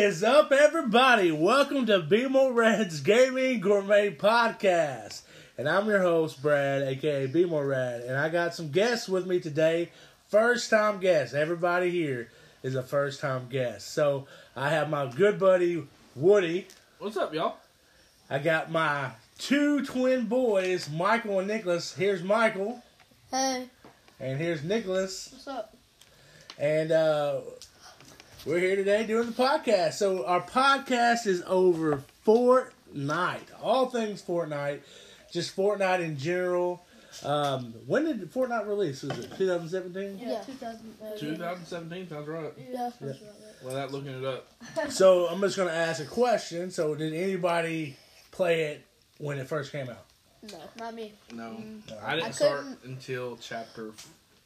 What is up, everybody? Welcome to BmoreRAD's Gaming Gourmet Podcast. And I'm your host, Brad, aka BmoreRAD. And I got some guests with me today. First time guests. Everybody here is a first time guest. So I have my good buddy, Woody. What's up, y'all? I got my two twin boys, Michael and Nicholas. Here's Michael, Hey, and here's Nicholas. what's up? And uh, we're here today doing the podcast. So our podcast is over Fortnite, all things Fortnite, just Fortnite in general. Um, when did Fortnite release? Was it 2017? Yeah, Yeah. 2000. Uh, 2017 sounds right. Yeah, that's right. Without looking it up. So I'm just gonna ask a question. So did anybody play it when it first came out? No, not me. No, Mm. I didn't I start until chapter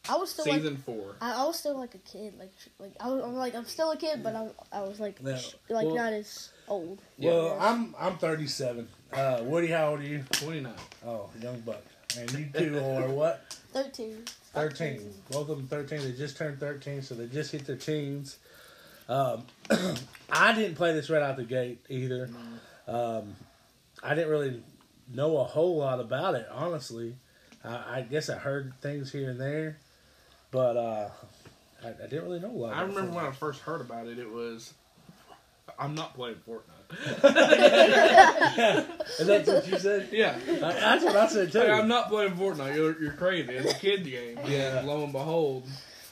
I was still like, four. I, I was still like a kid. Like, like I was, I'm like, I'm still a kid, but I'm, I was like, Yeah. sh- like Well- not as old. Well, I'm I'm 37. Uh, Woody, how old are you? 29. Oh, young buck. And you two are what? Thirteen. 13. Both of them 13. They just turned 13, so they just hit their teens. Um, I didn't play this right out the gate either. Um, I didn't really know a whole lot about it, honestly. I, I guess I heard things here and there, but uh, I, I didn't really know a lot. I remember when I first heard about it, it was. I'm not playing Fortnite. Is that what you said? yeah. I, that's what I said too. Hey, I'm not playing Fortnite. You're, you're crazy. It's a kid game. Yeah. And lo and behold,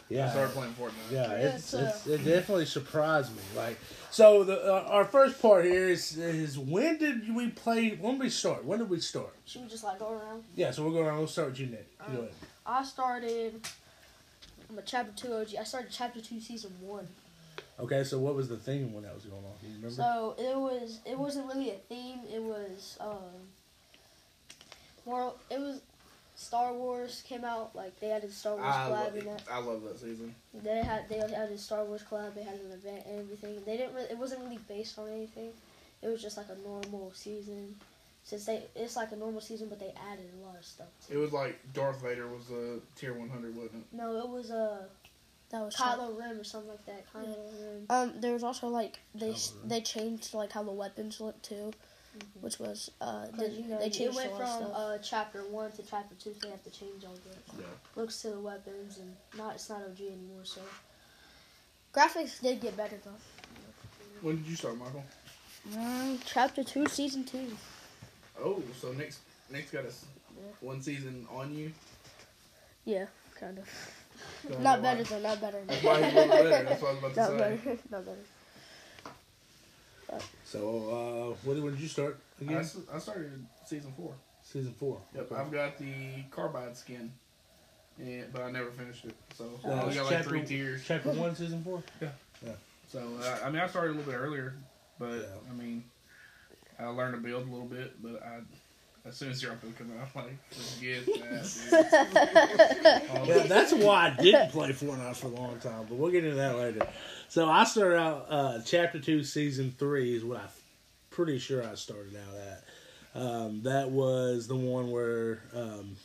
yeah. I started playing Fortnite. Yeah, Yeah, it's, it's, it definitely surprised me. Like, so the uh, our first part here is is when did we play? When did we start? When did we start? Should we just like go around? Yeah, so we're going on. We'll start with you, Nick. You go Um, ahead. I started. I'm a chapter two OG. I started chapter two, season one. Okay, so what was the theme when that was going on? Do you remember? So it was. It wasn't really a theme. It was um. More. It was. Star Wars came out like they had a Star Wars I, collab lo- in that. I love that season. They had they had a Star Wars collab. They had an event and everything. They didn't. Really, it wasn't really based on anything. It was just like a normal season. Since they, it's like a normal season, but they added a lot of stuff. It was like Darth Vader was a tier 100, wasn't it? No, it was a That was Kylo Ren or something like that. Kylo Ren. Um, there was also like they Kylo they changed like how the weapons look too, which was uh they, Because you know, they it changed went a lot of from stuff. uh, chapter one to chapter two, so they have to change all the Yeah. looks to the weapons, and not it's not OG anymore. So Graphics did get better though. When did you start, Michael? Um, chapter two, season two. Oh, so Nick's Nick's got a Yeah. one season on you. Yeah, kind of. So Not why- better though. Not better. That's why he's better. That's what I was about to Not say. better. Not better. so, uh, when, when did you start I, again? s- I started season four. Season four. Yep, Okay. I've got the carbide skin, yeah, but I never finished it. So Uh, I only got like three tiers. Chapter one, season four. Yeah. Yeah. So uh, I mean, I started a little bit earlier, but Yeah. I mean, I learned to build a little bit. But I, as soon as Zero Build came out, I'm like, forget that. Dude. Yeah, that's why I didn't play Fortnite for a long time, but we'll get into that later. So I started out uh, chapter two, season three is what I'm pretty sure I started out at. Um, that was the one where, um,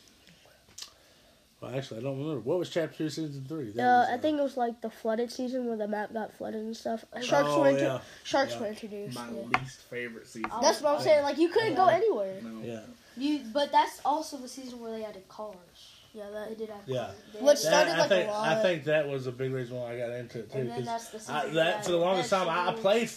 well, actually, I don't remember what was chapter two, season three. That Uh, was, I think it was like the flooded season where the map got flooded and stuff. Sharks oh, were intro- yeah, sharks Yeah. were introduced. my yeah. least favorite season. That's what I'm saying. Like you couldn't go anywhere. No. yeah. you, but that's also the season where they added cars. Yeah, They that. did add Yeah. cars. They What started That- like I a think I lot- think that was a big reason why I got into it too. and then 'cause that's the season I, they that for the longest time, I, I played.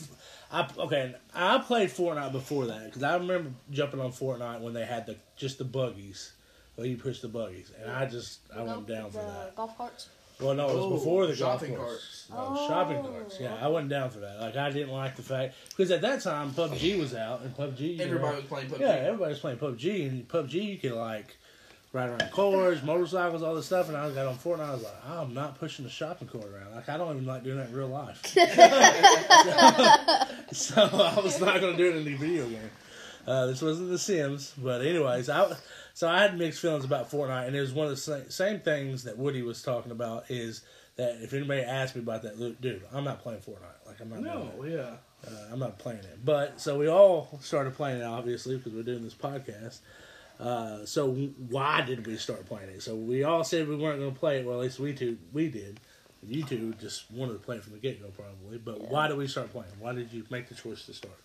I okay, I played Fortnite before that because I remember jumping on Fortnite when they had the just the buggies. Well, you push the buggies, and I just I went golf- down for the that. Golf carts. Well, no, it was Oh, before the golf shopping course. carts. No, shopping Oh, carts. Yeah. I wasn't down for that. Like I didn't like the fact because at that time PUBG was out and PUBG. you know, Everybody was playing PUBG. yeah, everybody was playing PUBG, and PUBG you could like ride around cars, motorcycles, all this stuff. And I got on Fortnite. I was like, I'm not pushing the shopping cart around. Like I don't even like doing that in real life. so, so I was not going to do it in the video game. Uh, this wasn't The Sims, but anyways, I so I had mixed feelings about Fortnite, and it was one of the same, same things that Woody was talking about. Is that if anybody asked me about that, dude, I'm not playing Fortnite. Like I'm not. No, yeah. Uh, I'm not playing it. But so we all started playing it, obviously, because we're doing this podcast. Uh, so why did we start playing it? So we all said we weren't going to play it. Well, at least we two we did. You two just wanted to play it from the get go, probably. But Yeah. why did we start playing? Why did you make the choice to start?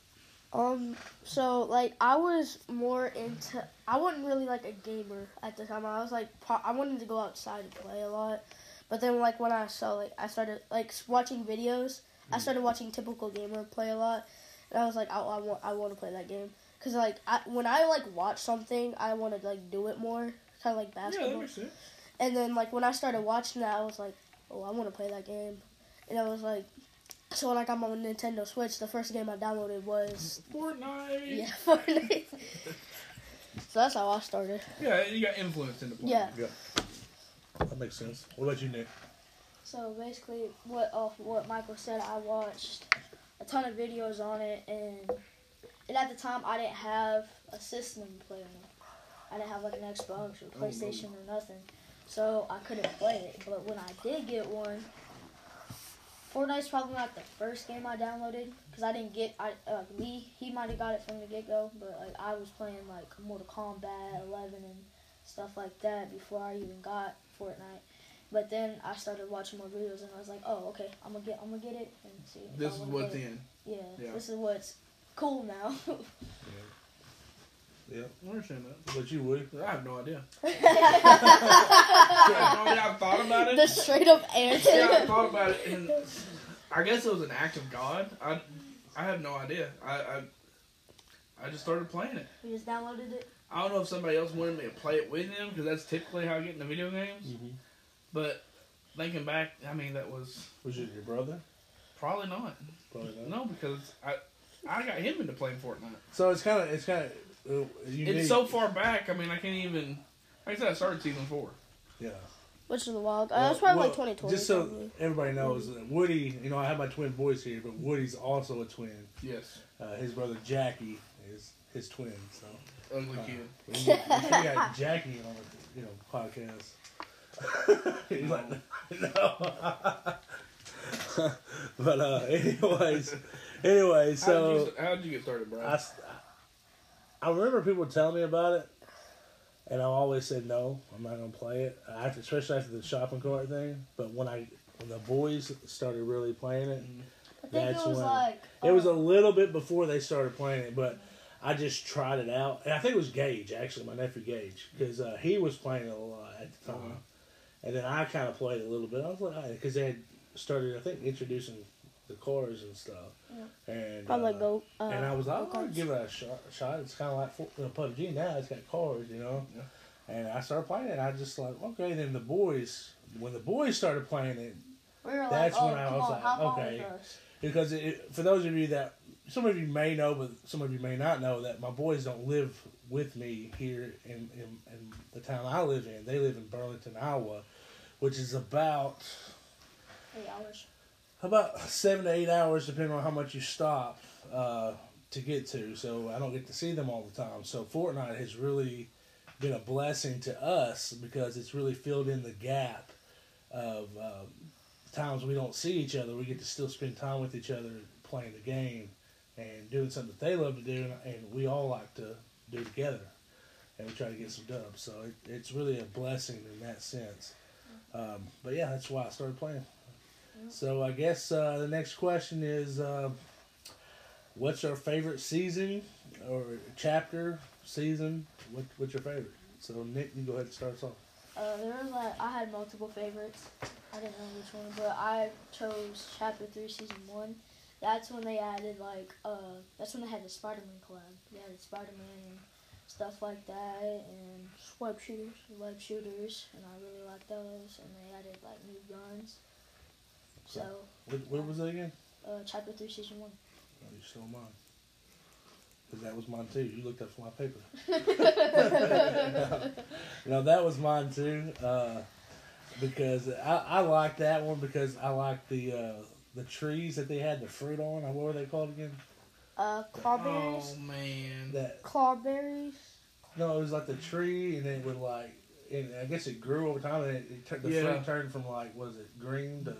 Um, so like I was more into. I wasn't really like a gamer at the time. I was like, pro- I wanted to go outside and play a lot. But then like when I saw like I started like watching videos. I started watching typical gamer play a lot, and I was like, I, I want I want to play that game because like I, when I like watch something, I want to like do it more, kind of like Yeah, that basketball. makes sense. And then like when I started watching that, I was like, oh, I want to play that game. And I was like, so when I got my Nintendo Switch, the first game I downloaded was Fortnite. yeah Fortnite. so that's how I started. Yeah, you got influenced into playing. Yeah. Yeah. That makes sense. What about you, Nick? So basically, what off what Michael said, I watched a ton of videos on it, and and at the time I didn't have a system to play on. I didn't have like an Xbox or PlayStation or nothing, so I couldn't play it. But when I did get one, Fortnite's probably not the first game I downloaded because I didn't get I uh, Lee he might have got it from the get go, but like I was playing like Mortal Kombat 11 and stuff like that before I even got Fortnite. But then I started watching more videos and I was like, oh okay, I'm gonna get I'm gonna get it and see. This is what's in. Yeah, Yeah. this is what's cool now. Yeah. I understand that. But you, Woody? I have no idea. I have no idea. I thought about it. the straight up answer. yeah, I thought about it, and I guess it was an act of God. I, I have no idea. I, I, I just started playing it. we just downloaded it. I don't know if somebody else wanted me to play it with them because that's typically how I get into video games. Mm-hmm. But thinking back, I mean that was Was it your brother? probably not. Probably not. No, because I, I got him into playing Fortnite. So it's kind of it's kind of unique. It's so far back. I mean, I can't even. Like I said, I started season four. yeah. Which is a while. ago. Uh, that's probably like Well, 2020. Just so probably. everybody knows, that Woody, you know, I have my twin boys here, but Woody's also a twin. Yes, Uh, his brother Jackie is his twin. So ugly uh, kid. we, we got Jackie on the you know podcast. He's like, no. but uh, anyways, anyway, So so. how'd you, how'd you get started, bro? I, s- I remember people telling me about it, and I always said no, I'm not gonna play it. After, especially after the shopping cart thing. But when I when the boys started really playing it, I think That's it was when- like it was a uh, little bit before they started playing it. But I just tried it out, and I think it was Gage actually, my nephew Gage, because uh, he was playing it a lot at the time, Uh-huh. and then I kind of played it a little bit. I was like, because they had started, I think, introducing the cars and stuff, and Probably uh, go. Uh, and I was like, I'm gonna give it a shot. shot. It's kind of like you know, PUBG now. It's got cars, you know. Yeah. And I started playing it. I just like, okay. Then the boys, when the boys started playing it, we were like, that's oh, when I was on, like, okay. because it, it- for those of you that some of you may know, but some of you may not know that my boys don't live with me here in, in, in the town I live in. They live in Burlington, Iowa, which is about Eight hours. About seven to eight hours, depending on how much you stop uh, to get to. So I don't get to see them all the time. So Fortnite has really been a blessing to us because it's really filled in the gap of um, times we don't see each other. We get to still spend time with each other playing the game and doing something that they love to do, and, and we all like to do together. And we try to get some dubs. So it, it's really a blessing in that sense. Um, but yeah, that's why I started playing. So I guess uh, the next question is, uh, what's your favorite season or chapter season? What, what's your favorite? So Nick, you go ahead and start us off. Uh, there was like I had multiple favorites. I didn't know which one, but I chose chapter three, season one. That's when they added like uh, that's when they had the Spider-Man collab. They added Spider-Man and stuff like that, and Web shooters. web shooters, and I really liked those. And they added like new guns. So What, what was it again? uh, chapter three, season one. Oh, you stole mine. Because that was mine too. You looked up for my paper. no, that was mine too. Uh, because I, I like that one because I like the uh, the trees that they had the fruit on. What were they called again? Uh, clawberries. Oh man. That Clawberries. No, it was like the tree, and it would like, and I guess it grew over time, and it, it the Yeah. fruit turned from like, was it green to,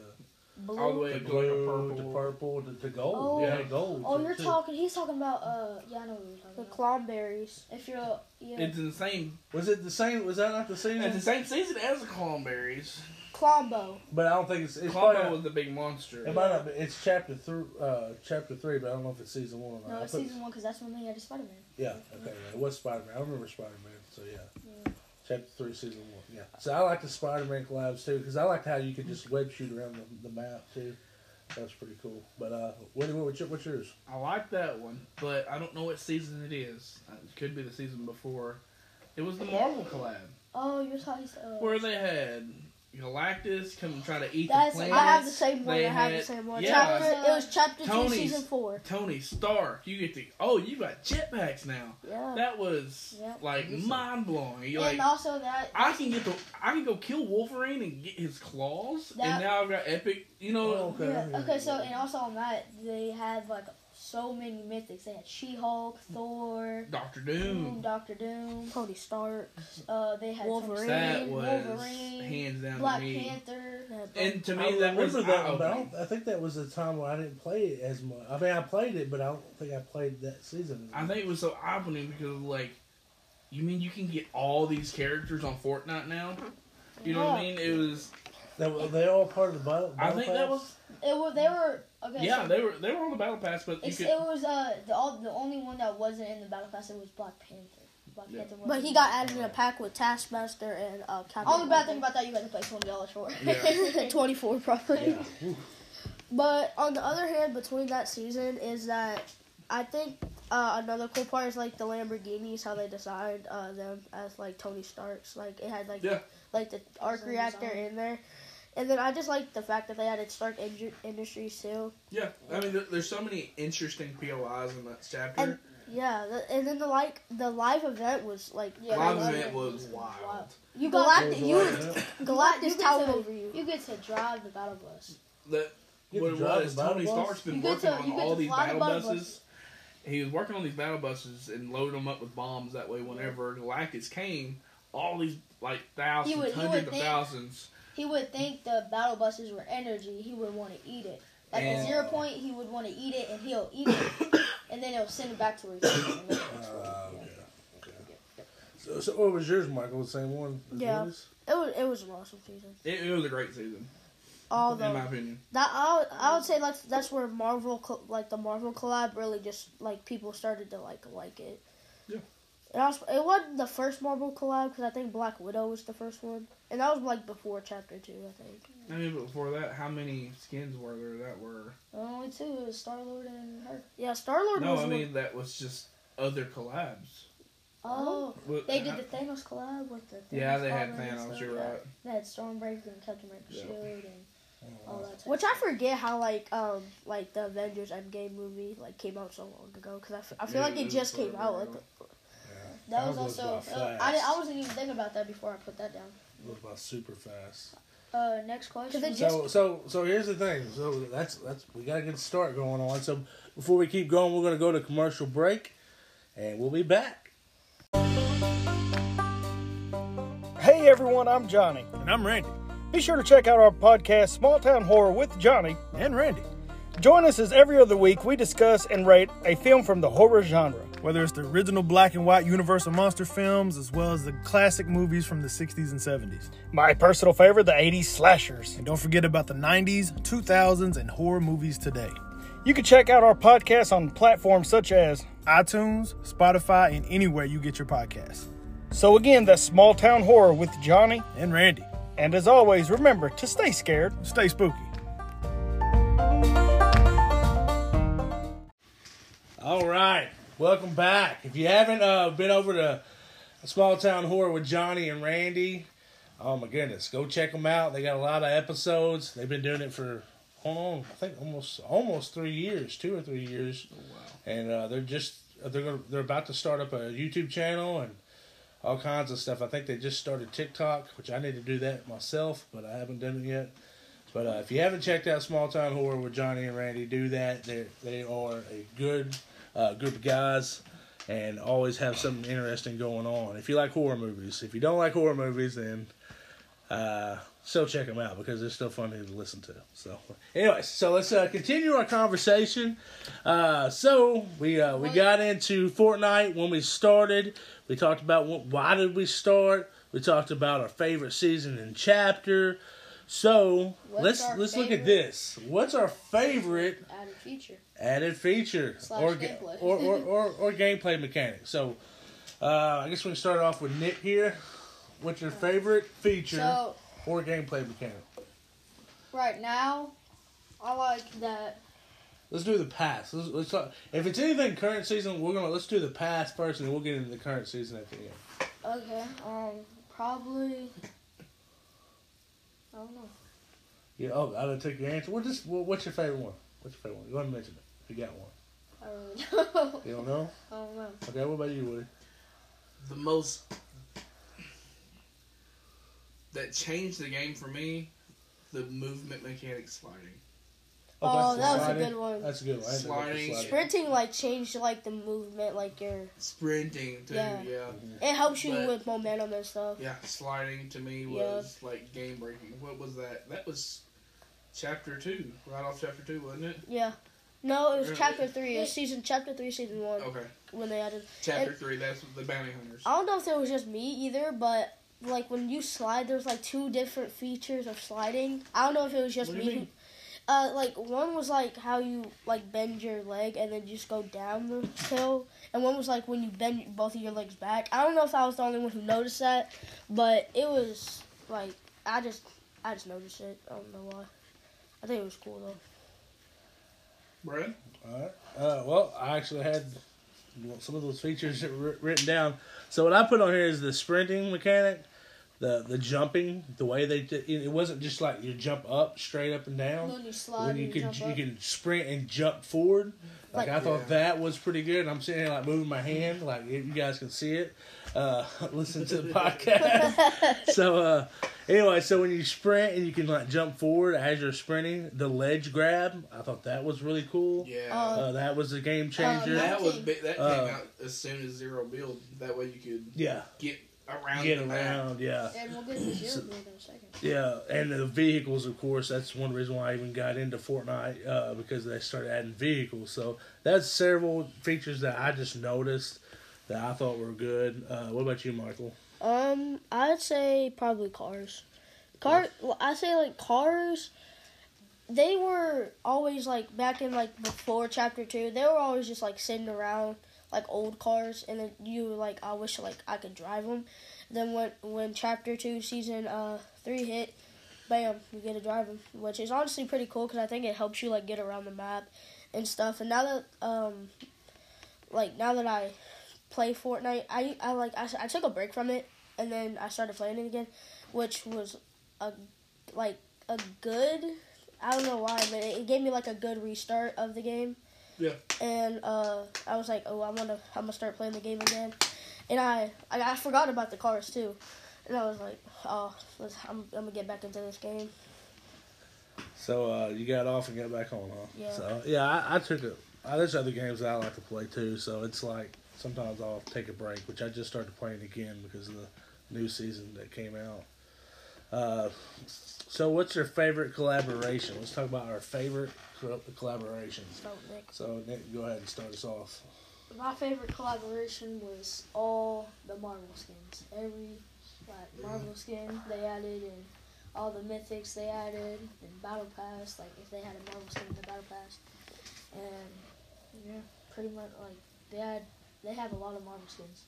Blue. All the way to up to blue purple. to purple to, to gold? Oh. yeah, gold. Oh, you're too. talking. He's talking about. Uh, yeah, I know what you're talking The about. clawberries. If you're, yeah, It's in the same. Was it the same? Was that not the same? It's the same season as the Klomberries. Klombo. but I don't think it's it's probably Klombo not- was the big monster. it might not be, it's chapter three, uh, chapter three, but I don't know if it's season one or not. No, it's put- season one because that's when they had Spider Man. Yeah, okay, yeah, it was Spider Man. I remember Spider Man, so yeah. Yeah. Chapter three, season one. Yeah. So I like the Spider Man collabs too because I liked how you could just web shoot around the, the map too. That's pretty cool. But uh, what, what, what's, your, what's yours? I like that one, but I don't know what season it is. Uh, It could be the season before. It was the Marvel collab Oh, you're talking. Uh, where they had Galactus come and try to eat That's- the I planets. I have the same one. They I have the same one. yeah. Chapter, it was chapter two, season four. Tony Stark, you get to oh, you got jetpacks now. Yeah. That was Yeah. like mind blowing. You and like also that. I can get the I can go kill Wolverine and get his claws, That- and now I've got epic. You know, Oh, okay. Yeah, okay, so and also on that they had like so many mythics. They had She Hulk, Thor, Doctor Doom, Doom. Doctor Doom. Tony Stark. Uh, they had Wolverine, That was Wolverine, hands down Black to me. Panther. And to I me, that was remember that, one, but I, don't, I think that was the time where I didn't play it as much. I mean, I played it, but I don't think I played that season. I think it was so eye opening because like, you mean you can get all these characters on Fortnite now? You know what I mean? It was. That were they all part of the battle? I battle think that was. It was they were okay. Yeah, so they were they were on the battle pass, but you could. it was uh the all, the only one that wasn't in the battle pass. It was Black Panther. Black Yeah. Panther. But he got the- added in a pack with Taskmaster and uh, Captain. Only bad thing about that you had to pay twenty dollars for. Yeah. 24 probably. Yeah. But on the other hand, between that season is that I think uh, another cool part is like the Lamborghinis, how they designed uh, them as like Tony Stark's. Like it had like Yeah. like the arc Design. reactor in there, and then I just like the fact that they added Stark Indru- Industries too. Yeah, I mean, there, there's so many interesting POIs in that chapter. And- Yeah, the, and then the like the live event was like Yeah, Live event was- was wild. wild. You got Galactic, you Galactus towered to- over you. You get to drive the battle bus. That what it was. Tony bus? Stark's been You get working to- on you get all to these fly the battle battle buses. He was working on these battle buses and loading them up with bombs. That way, whenever Galactus came, all these like thousands, would- hundreds of think- thousands. He would think the battle buses were energy. He would want to eat it. Like at And- zero point, he would want to eat it, and he'll eat it, and then he'll send it back to where he came from. Uh, okay. okay. So, so what was yours, Michael? The same one? as Yeah. yours? It was it was an awesome season. It, it was a great season, All in my opinion. That I would, I would say like that's where Marvel like the Marvel collab really just like people started to like like it. Yeah. And I was, it wasn't the first Marvel collab because I think Black Widow was the first one, and that was like before Chapter Two, I think. I mean, before that, how many skins were there that were? Only two. It was Star Lord and her. Yeah, Star Lord No, was. I one- mean that was just other collabs. Oh, What- they did how- the Thanos collab with the. Thanos Yeah, they had armor Thanos. stuff. You're right. They had Stormbreaker and Captain America Yeah. Shield and all that. Which I forget how like um like the Avengers Endgame movie like came out so long ago because I, f- I feel Yeah, like it it just came out like ago. That was That goes also. by uh, I. I wasn't even thinking about that before I put that down. It was about super fast. Uh, next question. it So so so here's the thing. So that's that's we got to get a start going on. So before we keep going, we're going to go to commercial break, and we'll be back. Hey everyone, I'm Johnny. And I'm Randy. Be sure to check out our podcast, Small Town Horror with Johnny. And Randy. Join us as every other week we discuss and rate a film from the horror genre. Whether it's the original black and white Universal Monster films, as well as the classic movies from the 60s and 70s. My personal favorite, the 80s slashers. And don't forget about the 90s, 2000s, and horror movies today. You can check out our podcast on platforms such as. iTunes, Spotify, and anywhere you get your podcasts. So again, that's Small Town Horror with Johnny. And Randy. And as always, remember to stay scared. Stay spooky. All right, welcome back. If you haven't uh, been over to Small Town Horror with Johnny and Randy, oh my goodness, go check them out. They got a lot of episodes. They've been doing it for on, I think almost almost three years, two or three years. Oh, wow. And uh, they're just they're gonna, they're about to start up a YouTube channel and all kinds of stuff. I think they just started TikTok, which I need to do that myself, but I haven't done it yet. But uh, if you haven't checked out Small Town Horror with Johnny and Randy, do that. They they are a good uh, group of guys and always have something interesting going on. If you like horror movies, if you don't like horror movies, then uh, still check them out because they're still fun to listen to. So, anyways, so let's uh, continue our conversation. Uh, so we uh, we got into Fortnite when we started. We talked about what, why did we start. We talked about our favorite season and chapter. So What's let's let's look at this. What's our favorite Added feature. Added feature Slash or, ga- or, or, or or gameplay mechanic? So uh, I guess we can start off with Nick here. What's your favorite feature So or gameplay mechanic? right now, I like that. Let's do the past. Let's, let's talk. If it's anything current season, we're gonna let's do the past first, and then we'll get into the current season at the end. Okay. Um. Probably. I don't know. Yeah. Oh, I didn't take your answer. What just what's your favorite one? What's your favorite one? Go ahead and mention it. If you got one. I really don't. You don't know? I don't know. Okay. What about you, Woody? The most that changed the game for me, the movement mechanic sliding. Oh, oh Okay, that was a good one. That's a good one. I didn't know about the Sliding. sliding. Sprinting like changed like the movement, like your Sprinting too, Yeah. yeah. it helps you But- with momentum and stuff. Yeah, sliding to me Yeah. was like game breaking. What was that? That was chapter two, right off chapter two, wasn't it? Yeah. No, it was chapter three. It was season chapter three, season one Okay, when they added. chapter three. That's the bounty hunters. I don't know if it was just me either, but like when you slide, there's like two different features of sliding. I don't know if it was just What me. Uh, like one was like how you like bend your leg and then just go down the hill, and one was like when you bend both of your legs back. I don't know if I was the only one who noticed that, but it was like I just I just noticed it. I don't know why. I think it was cool though. Brad, All right. Uh, well, I actually had some of those features written down. So what I put on here is the sprinting mechanic, the the jumping, the way they did, it wasn't just like you jump up straight up and down. When you slide, When you and could jump you up. can sprint and jump forward. Like, Like- I thought Yeah. that was pretty good. I'm sitting here like moving my hand, like you guys can see it. Uh, listen to the podcast. so uh, anyway, so when you sprint and you can like jump forward as you're sprinting, the ledge grab, I thought that was really cool. yeah. Uh, Uh, that was a game changer. that was big, that uh, came out as soon as zero build. That way you could yeah, get around. get around. Yeah, And we'll get to zero build in a second. yeah, and the vehicles, of course. That's one reason why I even got into Fortnite uh, because they started adding vehicles. So that's several features that I just noticed that I thought were good. Uh, what about you, Michael? Um, I'd say probably cars. Car, I say like cars. They were always like back in like before chapter two. They were always just like sitting around like old cars, and then you were like, I wish like I could drive them. Then when when chapter two season uh three hit, bam, you get to drive them, which is honestly pretty cool because I think it helps you like get around the map and stuff. And now that um, like now that I play Fortnite, I I like I, I took a break from it and then I started playing it again, which was a like a good. I don't know why, but it, it gave me like a good restart of the game. Yeah. And uh, I was like, oh, I'm gonna I'm gonna start playing the game again, and I I, I forgot about the cars too, and I was like, oh, let's, I'm I'm gonna get back into this game. So uh, you got off and got back on, huh? Yeah. So yeah, I, I took it. Uh, there's other games that I like to play too. So it's like sometimes I'll take a break, which I just started playing again because of the new season that came out. Uh, so what's your favorite collaboration? Let's talk about our favorite co- collaborations. So Nick, So Nick, go ahead and start us off. My favorite collaboration was all the Marvel skins. Every like Marvel skin they added, and all the mythics they added, and Battle Pass. Like if they had a Marvel skin in the Battle Pass, and yeah, pretty much like they had they have a lot of Marvel skins.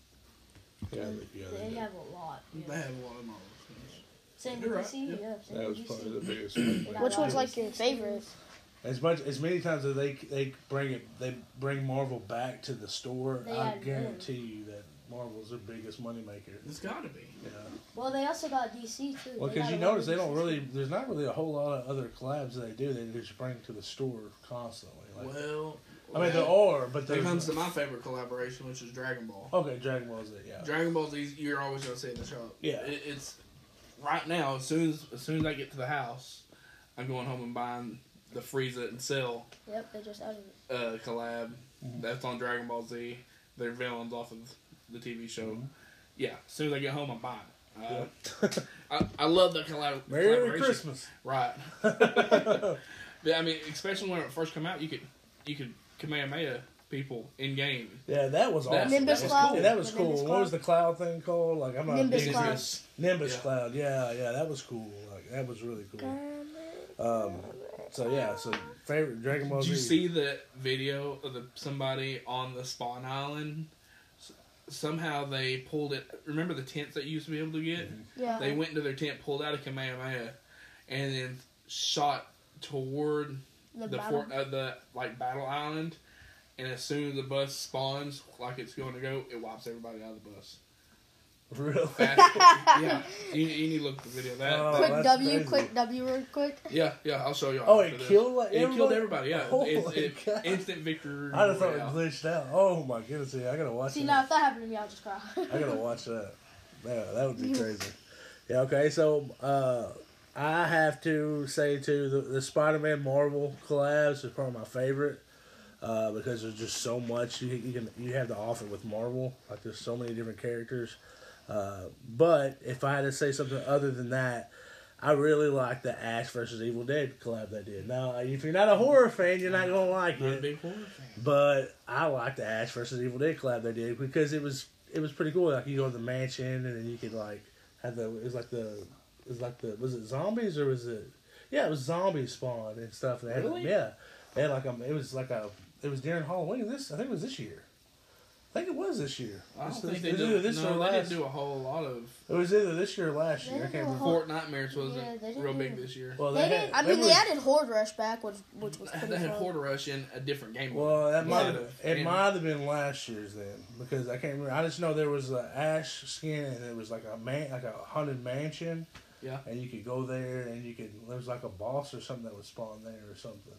Yeah, yeah, They have a lot. They have a lot of Marvel skins. Same You're with right, DC. yeah. Yeah. same that with was DC. probably the biggest one. Which one's like your favorite? As much as many times as they they bring it they bring Marvel back to the store, They I add guarantee you that Marvel's their biggest moneymaker. It's got to be. Yeah. Well, they also got DC too. Well, because you notice they don't really. There's not really a whole lot of other collabs that they do. They just bring to the store constantly. Like, Well, I mean, there well, are, but That there's comes to my favorite collaboration, which is Dragon Ball. okay. Dragon Ball Z, yeah. Dragon Ball Z, you're always gonna see in the shop. Yeah. It, it's right now. As soon as as soon as I get to the house, I'm going home and buying the Frieza and Cell Yep, they just added it. uh, collab. Mhm. That's on Dragon Ball Z. They're villains off of the TV show. Mhm. Yeah. As soon as I get home, I'm buying. Uh, Yeah. I, I love the collab- Merry collaboration. Christmas. Right. But, I mean, especially when it first came out, you could you could Kamehameha people in game. yeah, that was awesome. Nimbus that was Cloud? cool. Yeah, that was The cool. Nimbus What was the cloud thing called? Like I'm not Nimbus big Cloud. Nimbus Yeah. Cloud. Yeah, yeah, that was cool. Like that was really cool. Um, so yeah, so favorite Dragon Ball Did you see the video of the somebody on the spawn island? Somehow they pulled it. Remember the tents that you used to be able to get? Yeah. They went into their tent, pulled out a Kamehameha, and then shot toward the the battle. fort, uh, the like battle island. And as soon as the bus spawns, like it's going to go, it wipes everybody out of the bus. Really? Fast, yeah, you, you need to look at the video. That, Oh, quick that's W, crazy. quick W, real quick. yeah, yeah, I'll show you. Oh, it killed like It killed everybody? everybody. Yeah, Oh It's- my it- God. instant victory. I just thought it royale. glitched out. Oh my goodness! Yeah, I gotta watch See that. now, if that happened to me, I'll just cry. I gotta watch that. Yeah, that would be crazy. Yeah. Okay. So uh, I have to say too, the, the Spider-Man Marvel collabs is probably my favorite uh, because there's just so much you, you can you have to offer with Marvel. Like there's so many different characters. Uh, but if I had to say something other than that. I really like the Ash versus Evil Dead collab they did. Now, if you're not a horror fan, you're not gonna like Not a it. big horror fan. But I like the Ash versus Evil Dead collab they did because it was it was pretty cool. Like you go to the mansion and then you could like have the it was like the it was like the was it zombies or was it yeah it was zombie spawn and stuff. They had, Really? Yeah, they had like a it was like a it was during Halloween. This I think it was this year. I think it was this year. I don't This- think this- they it was do. either this no, or they last. didn't do a whole lot of. It was either this year or last They year. I didn't can't remember. Fort Nightmares wasn't Yeah, real big this year. Well, They they, didn't- had, I mean, was- they added Horde Rush back, which, which was pretty They had fun. Horde Rush in a different game. Well, that might have, it might have been last year's then because I can't remember. I just know there was a ash skin and it was like a man, like a haunted mansion. Yeah. And you could go there and you could. There was like a boss or something that would spawn there or something.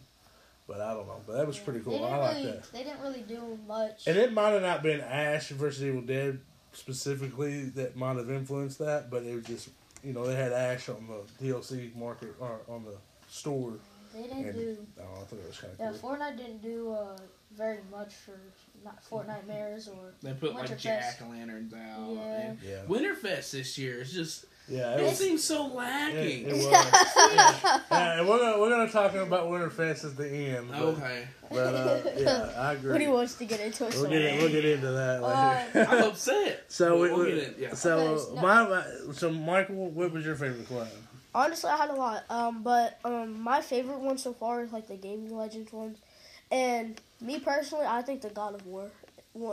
But I don't know. But that was pretty cool. I like really, that. They didn't really do much. And it might have not been Ash versus Evil Dead specifically that might have influenced that, but it was just you know they had Ash on the DLC market or on the store. they didn't and- do. Oh, I thought it was kind Yeah, of cool. Fortnite didn't do uh, very much for not Fortnitemares or. They put like Winterfest. jack o' lanterns out. Yeah. Yeah. Winterfest this year is just Yeah. It it was, seems so lacking. it was. yeah. Yeah, and we're gonna we're gonna talk about Winterfest at the end. But, okay, but uh, yeah, I agree. When he wants to get into it, we'll get it, we'll get into that later. I'm upset. so we, We'll we- get it, yeah. so Okay, so- my, my so Michael, what was your favorite collab? honestly, I had a lot. Um, but um, my favorite one so far is like the Gaming Legends ones, and me personally, I think the God of War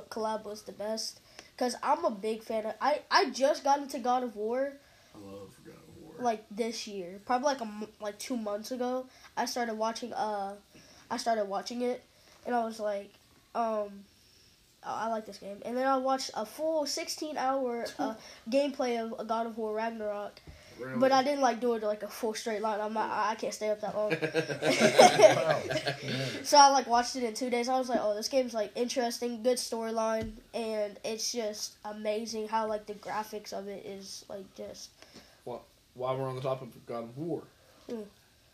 collab was the best because I'm a big fan of. I I just got into God of War I love God of War. Like this year, probably like a, like two months ago. I started watching. Uh, I started watching it, and I was like, um. I I like this game, and then I watched a full 16 hour uh, gameplay of God of War Ragnarok, Really? but I didn't like do it like a full straight line. I'm not, I I can't stay up that long. So I like watched it in two days. I was like, oh, this game's like interesting, good storyline, and it's just amazing how like the graphics of it is like just. While we're on the topic of God of War, Mm.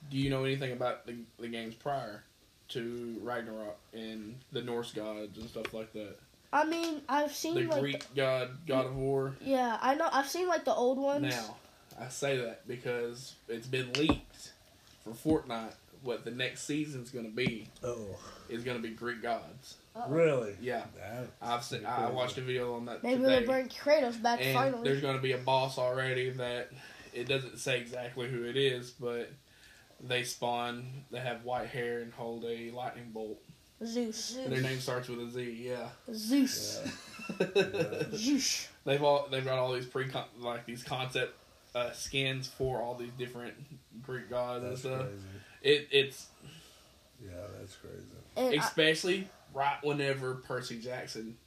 do you know anything about the, the games prior to Ragnarok and the Norse gods and stuff like that? I mean, I've seen The like Greek god, God of War. yeah, I know I've seen like the old ones. Now, I say that because it's been leaked for Fortnite. What the next season's going to be Oh, is going to be Greek gods. really? Yeah, That- I've seen. I watched a video on that Maybe today. they'll bring Kratos back and finally. there's going to be a boss already that it doesn't say exactly who it is, but they spawn. They have white hair and hold a lightning bolt. Zeus, Their name starts with a Z. Yeah. Zeus, yeah. Zeus. they've all they've got all these pre like these concept uh, skins for all these different Greek gods and stuff. crazy. It it's Yeah, that's crazy. And I, especially right whenever Percy Jackson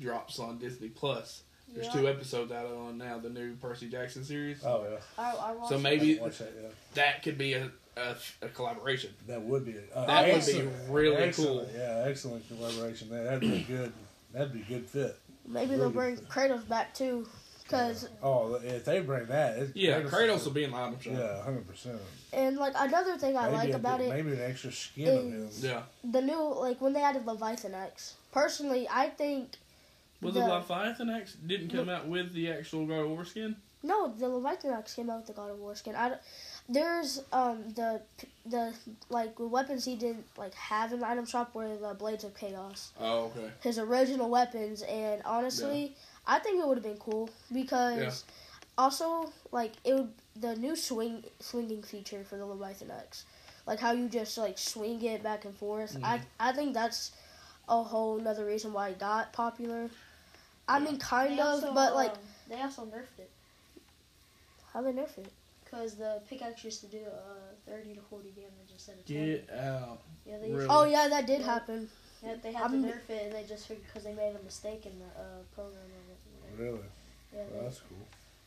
drops on Disney Plus. There's Yeah. two episodes out on now, the new Percy Jackson series. Oh yeah, I, I watched So it. maybe watch that. Yeah, that could be a, a, a collaboration. that would be uh, That would be really excellent. cool. Yeah, excellent collaboration. That that'd be good. That'd be a good fit. maybe Really they'll bring good. Kratos back too, because Oh, if they bring that, it, Yeah, Kratos will be in line shot. Yeah, hundred percent. and like another thing I like a, about it maybe an extra skin of him. Yeah. the new like when they added Leviathan Axe. Personally, I think Was The- the Leviathan Axe didn't come out with the actual God of War skin? no, the Leviathan Axe came out with the God of War skin. I there's um the the like weapons he didn't like have in the item shop were the Blades of Chaos, Oh, okay. his original weapons, and honestly, I think it would have been cool because also like it would the new swing swinging feature for the Leviathan Axe, like how you just like swing it back and forth. I I think that's a whole another reason why it got popular. I mean, kind They of, also, but like um, they also nerfed it how they nerf it. because the pickaxe used to do uh, 30 to 40 damage instead of 20. Get out. Yeah, they Really? used Oh yeah, that did Yeah. happen. yeah, they had I'm- to nerf it, and they just figured because they made a mistake in the uh, program of it. Really? Yeah, Well, that's cool.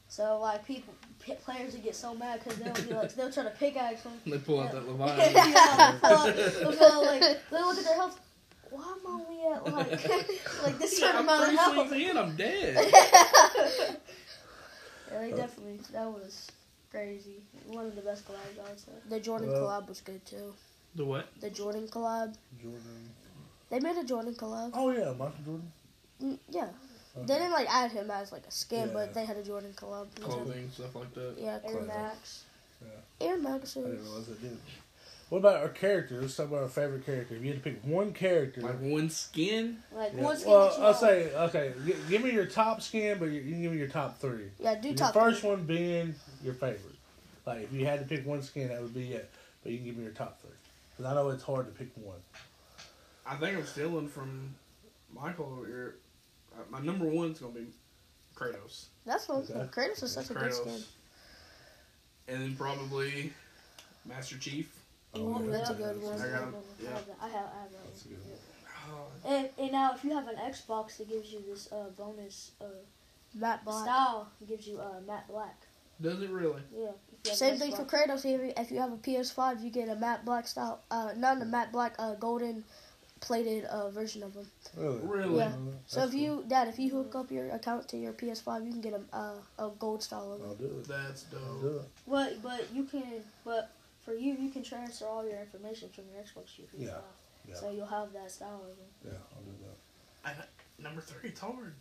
so like people, p- players would get so mad because they'll be like, they'll try to pickaxe them. They pull out Yeah. that Leviathan. yeah, well, well, like they look at their health. Why am I only at like like this certain I'm amount of three health? swings in, I'm dead. Yeah, they definitely that was crazy. One of the best collabs I would say. The Jordan Well- collab was good too. The what? The Jordan collab. Jordan. They made a Jordan collab. Oh yeah, Michael Jordan. Mm, yeah. Okay. They didn't like add him as like a skin, Yeah. but they had a Jordan collab. Clothing, stuff like that. Yeah, Air Clever. Max. Air Max. I didn't realize it did. What about our character? Let's talk about our favorite character. If you had to pick one character, Like one skin. Like Yeah. one skin well, I'll know. say okay. G- give me your top skin, but you you can give me your top three. Yeah, do Your top. first three. one being your favorite. Like if you had to pick one skin, that would be it. But you can give me your top three. Because I know it's hard to pick one. I think I'm stealing from Michael over here. Uh, my number one's gonna be Kratos. That's one. Okay. Kratos is such a good skin. Kratos. And then probably Master Chief. Oh, yeah, that's a good one. I got him. I Yeah. have that. I have, I have that That's a one. good one. Oh, And, and now, if you have an Xbox, it gives you this uh, bonus uh, Matte Black. style. It gives you uh, matte black. does it really? Yeah. if you have Same thing for Xbox. Kratos. If you, if you have a PS5, you get a matte black style. Uh, not a matte black, uh, golden plated uh, version of them. Really? Really? Yeah. That's So if cool. you, Dad, if you hook up your account to your PS5, you can get a uh, a gold style of I'll do it. That's I'll dope. do it. But but you can but for you you can transfer all your information from your Xbox to your PS5. Yeah, yeah. So you'll have that style of it. Yeah, I'll do that. Number three, it's hard.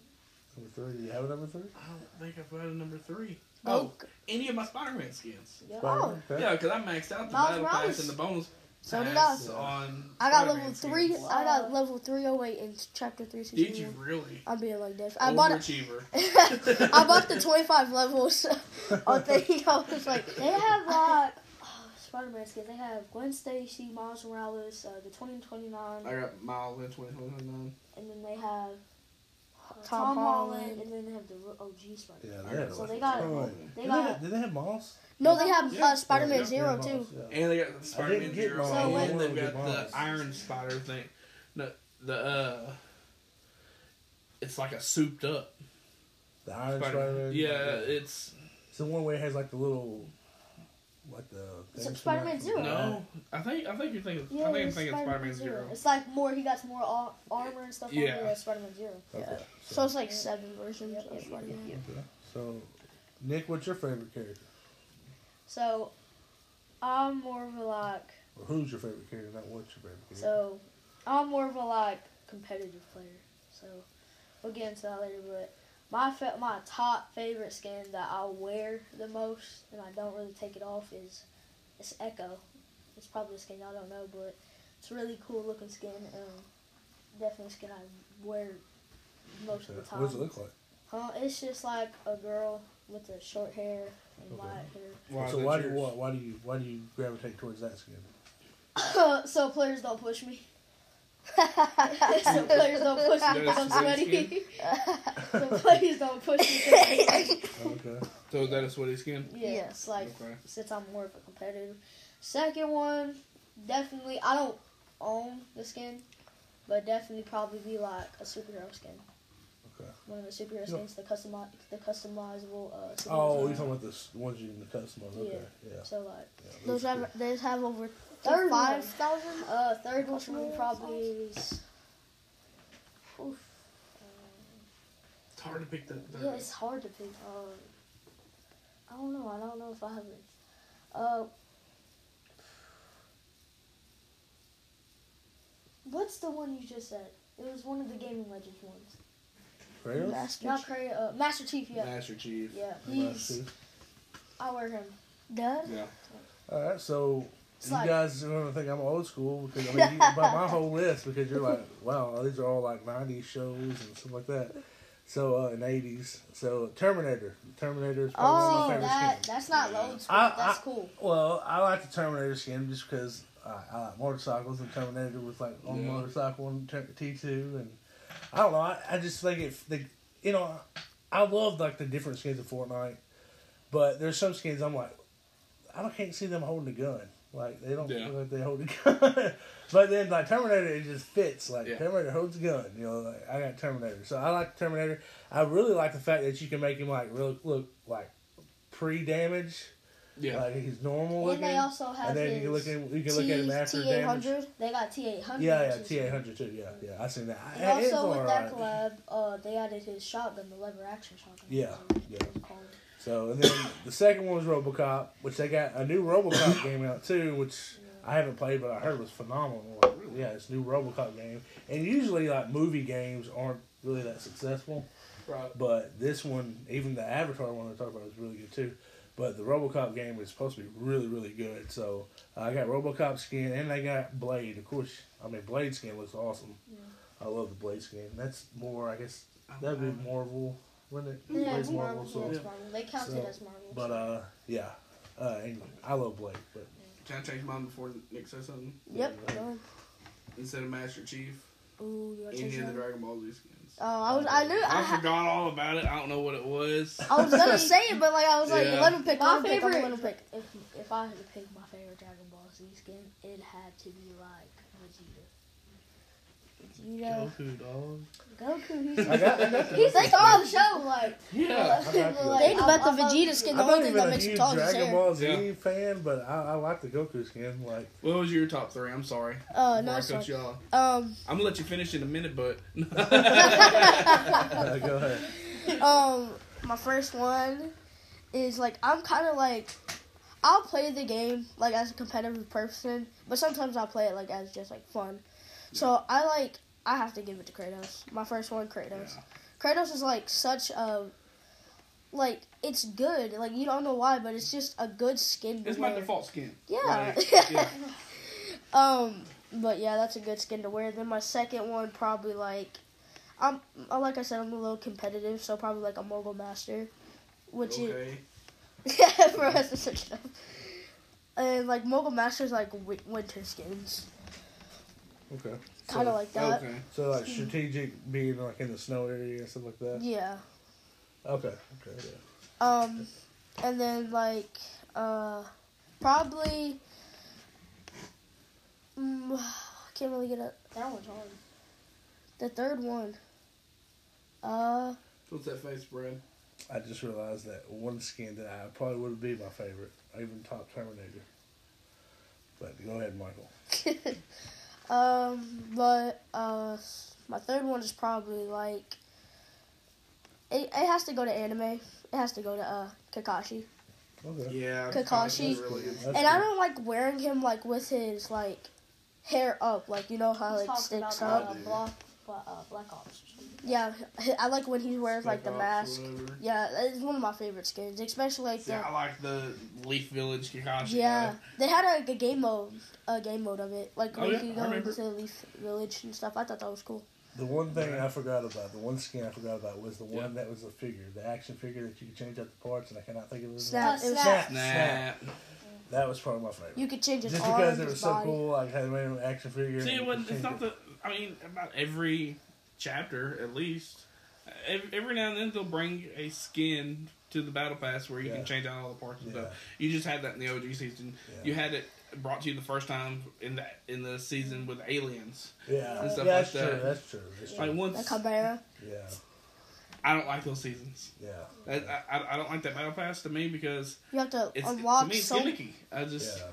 Number three. Do you have a number three? I don't think I've got a number three. Oh, Oh, any of my Spider-Man skins. Yeah. Spider-Man? Oh. Okay. Yeah, because I maxed out the Miles battle Morales. pass and the bonus So did I. on. I got Spider-Man level three. skins. I got level three oh eight in chapter three Did you really? I'm being like this. I bought it. Overachiever. I bought the twenty five levels. I think I was like, They have like oh, Spider-Man skins. They have Gwen Stacy, Miles Morales, uh, the 2099, I got Miles in 2099. and then they have uh, Tom Tom, Holland, Holland. and then they have the ro- OG Spider. Yeah, I they got have So they got- oh, they Did got- have, did they have Moss? no, they have Yeah. uh, Spider Man Yeah, Zero yeah, too. Yeah. And they got the Spider-Man Zero. So and they've got Miles. the Iron Spider thing. No, the uh, it's like a souped up The Iron Spider. Spider-Man. Yeah, it's It's the one where it has like the little, like the. So things Spider-Man Zero. from the back. no. I think I think you're thinking. Yeah, I think I'm it's thinking Spider-Man Zero. It's like more. He got some more ar- armor and stuff. Yeah. on there, Spider-Man Zero. Okay. So it's like seven versions Yep, of Spider Man. yep, Okay. So, Nick, what's your favorite character? So, I'm more of a like. Or who's your favorite character? Not what's your favorite character. So, I'm more of a like competitive player. So, we'll get into that later. But my fa- my top favorite skin that I wear the most, and I don't really take it off, is it's Echo. It's probably a skin y'all don't know, but it's a really cool looking skin. Um, definitely a skin I wear most of the time. What does it look like? Huh? It's just like a girl with the short hair and Okay. light hair. Why so why do why, why do you why do you gravitate towards that skin? so players don't push me. So players don't push me because I'm That's sweaty. so players don't push me. 'cause Okay. So is that a sweaty skin? yeah, Yeah. it's like Okay. since I'm more of a competitor. Second one, definitely I don't own the skin, but definitely probably be like a superhero skin. Okay. One of the superhero Yeah. skins, the customi- the customizable. Uh, Oh, you're talking about the ones you can customize. Okay. Yeah. So like yeah Those cool. have they have over Third five one. uh third one What's for me more probably. Oof. It's hard to pick that. Yeah, it's hard to pick. Uh, I don't know. I don't know if I have it. Uh, what's the one you just said? It was one of the Gaming Legends ones. Kratos? Master Not Cray. Uh, Master Chief. Yeah, Master Chief. yeah. Master Chief. I wear him. Dad. Yeah. All right, so It's you like guys are gonna think I'm old school because I mean, you, by my whole list because you're like, wow, these are all like '90s shows and stuff like that. So uh, in the eighties, so Terminator, Terminator is probably Oh, my favorite that skins. that's not old school. I- that's I- cool. Well, I like the Terminator skin just because I, I like motorcycles and Terminator was like on Yeah. motorcycle and T two and I don't know. I, I just think it. The, you know, I love like the different skins of Fortnite, but there's some skins I'm like, I can't see them holding a gun. Like they don't Yeah. look like they hold a gun. but then like Terminator, it just fits. Like Yeah. Terminator holds a gun. You know, like, I got Terminator, so I like Terminator. I really like the fact that you can make him like real look like pre-damage. Yeah. Like he's normal And looking. they also have and then his you can look at you can look at him after T eight damage. They got T eight hundred. Yeah, yeah, T eight hundred too. Yeah, yeah, I seen that. And It's also with that alright. collab, uh, they added his shotgun, the lever action shotgun. Yeah, yeah. It was called. So and then the second one was RoboCop, which they got a new RoboCop game out too, which I haven't played, but I heard was phenomenal. Like, yeah, it's a new RoboCop game, and usually like movie games aren't really that successful. Right. But this one, even the Avatar one they talked about, was really good too. But the RoboCop game is supposed to be really, really good. So I got RoboCop skin, and they got Blade. Of course, I mean Blade skin looks awesome. I love the Blade skin. That's more, I guess, that'd be Marvel, wouldn't it? Yeah, Blade's it's Marvel. So- it's Marvel. They counted So, as Marvel. But uh, yeah, uh, and I love Blake. But Can I change mine before Nick says something? Yep. go. Instead of Master Chief, Ooh, you want to any of the? Dragon Ball Z skins. Oh, I was. I knew. I, I ha- forgot all about it. I don't know what it was. I was gonna say it, but like I was like, Yeah. let him pick. my let him pick. favorite, Let him pick. if if I had to pick my favorite Dragon Ball Z skin, it had to be like Vegeta. Vegeta, Goku, dog. Goku. I got, I got the He's like on the show, like. Yeah. I got the- like, Think about the I- I love Vegeta skin. The I'm only thing even that a makes him huge tall is his Dragon hair. Ball Z Yeah. fan, but I, I like the Goku skin. Like, What was your top three? I'm sorry. Uh, Before no, I it's cut fine. you off. Um, I'm gonna let you finish in a minute, but uh, go ahead. um, my first one is like I'm kind of like I'll play the game like as a competitive person, but sometimes I'll play it like as just like fun. So I like I have to give it to Kratos. My first one, Kratos. Kratos is like such a like it's good. Like you don't know why, but it's just a good skin. To it's my wear. default skin. Yeah. Like, yeah. Um, but yeah, that's a good skin to wear. Then my second one probably like, I'm uh, like I said, I'm a little competitive, so probably like a mogul master, which Okay. is yeah for us to switch it up. And like mogul masters like wi- winter skins, Okay. kind of So- like that. Okay. So like strategic being like in the snow area and stuff like that. Yeah. Okay. Okay. Yeah. Um, and then like uh, probably. Mm, can't really get a That one's hard. the third one. Uh, What's that face, Brad? I just realized that one skin that I probably would have be my favorite, even top Terminator. But go ahead, Michael. Um, but uh, my third one is probably like it. It has to go to anime. It has to go to uh Kakashi. Okay. Yeah. Kakashi. that's really good. And I don't like wearing him like with his like hair up, like you know how He's it talking sticks about up. uh, Black, Bla- uh, Black Ops. Yeah, I like when he wears like the mask. Yeah, it's one of my favorite skins, especially like See, the. I like the Leaf Village Kakashi. Yeah, guy. they had like a game mode, a game mode of it, like Oh, yeah, you go into the Leaf Village and stuff. I thought that was cool. The one thing I forgot about, the one skin I forgot about was the one Yeah. that was a figure, the action figure that you could change out the parts, and I cannot think of his Snap. name. It was Snap. Snap. That was probably my favorite. You could change his Just arms, because it was so body. cool, like had made an action figure. See, it wasn't, it's not it. the. I mean, about every chapter, at least. Every, every now and then they'll bring a skin to the battle pass where you Yeah. can change out all the parts and Yeah. stuff. You just had that in the OG season. Yeah. You had it brought to you the first time in the in the season with aliens. Yeah, and stuff yeah, like that's true. that. That's true. That's true. Like The once Kymera. Yeah, I don't like those seasons. yeah. I, I, I don't like that battle pass to me because You have to it's unlock to me it's so. gimmicky. I just yeah.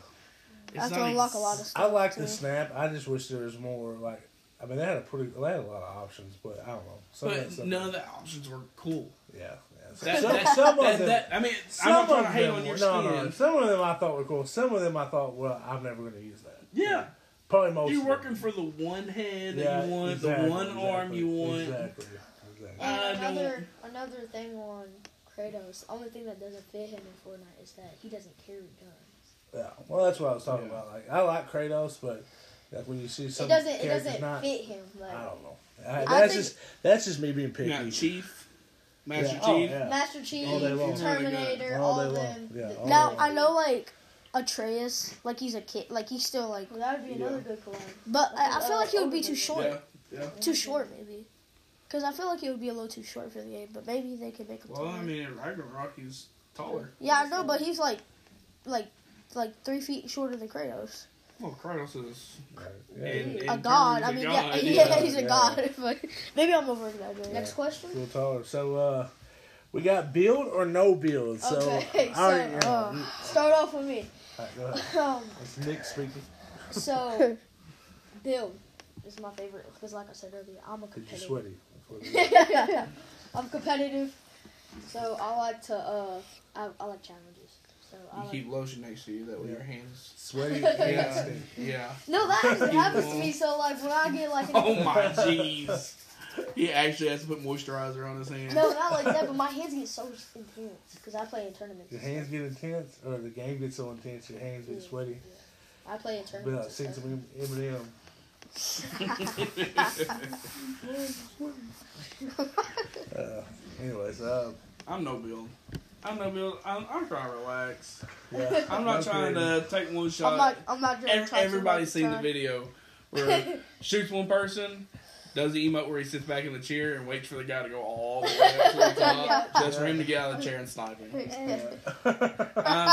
You have to unlock ex- a lot of stuff. I like too. the snap. I just wish there was more. Like, I mean, they had a pretty, they had a lot of options, but I don't know. Some of that But stuff- none of the options were cool. Yeah, yeah. That, some, that, some of them. that- I mean, some I'm not trying to of hate them on your were- skin. no, no. Some of them I thought were cool. Some of them I thought, well, I'm never going to use that. Yeah, Probably most. you're of working them. for the one head that Yeah, you want, exactly, the one arm you want. Exactly. exactly. And another another thing on Kratos, the only thing that doesn't fit him in Fortnite is that he doesn't carry guns. Yeah. Well, that's what I was talking Yeah. about. Like, I like Kratos, but like when you see some it doesn't it doesn't not, fit him. Like I don't know. I, I that's think- just that's just me being picky. You Chief. Master Yeah. Oh, Chief. yeah. Master Chief, All day long. Terminator, All all, day of long. them. Yeah, all Now day I know like Atreus, like he's a kid, like he's still like, Well, that would be another Yeah. good collab. but I, I feel Uh, like he would be too short, Yeah, yeah. too short maybe, because I feel like he would be a little too short for the game. But maybe they could make him. Well, taller. I mean, in Ragnarok, he's taller. yeah, I know, but he's like, like, like three feet shorter than Kratos. Well, Kratos is Yeah. in, in a god. terms I of mean, God, yeah, yeah, yeah. he's a Yeah. god. but maybe I'm over exaggerating. Next question. Real taller. So uh, we got build or no build. So Okay, so, yeah, uh, you- Start off with me. all right, go ahead. Um, It's Nick speaking. so, build is my favorite because, like I said earlier, I'm a Cause you're competitive. sweaty. That's what it is. I'm competitive, so I like to. Uh, I, I like challenges. So I You like, keep lotion next to you, that way your hands. Sweaty. Yeah. yeah. Yeah. no, that actually happens to me. So like when I get like, Oh my jeez. He actually has to put moisturizer on his hands. no, not like that, but my hands get so intense because I play in tournaments. Your hands get intense, or the game gets so intense, your hands get Yeah. sweaty. I play in Be like tournaments. sing some Eminem. Uh, anyways, uh, I'm no build. I'm no build. I'm, I'm trying to relax. yeah, I'm not no trying kidding. to take one I'm shot. not. I'm not. gonna Ev- try too everybody's seen the video where shoots one person, does the emote where he sits back in the chair and waits for the guy to go all the way up to the top, just for him to get out of the chair and snipe him. Um,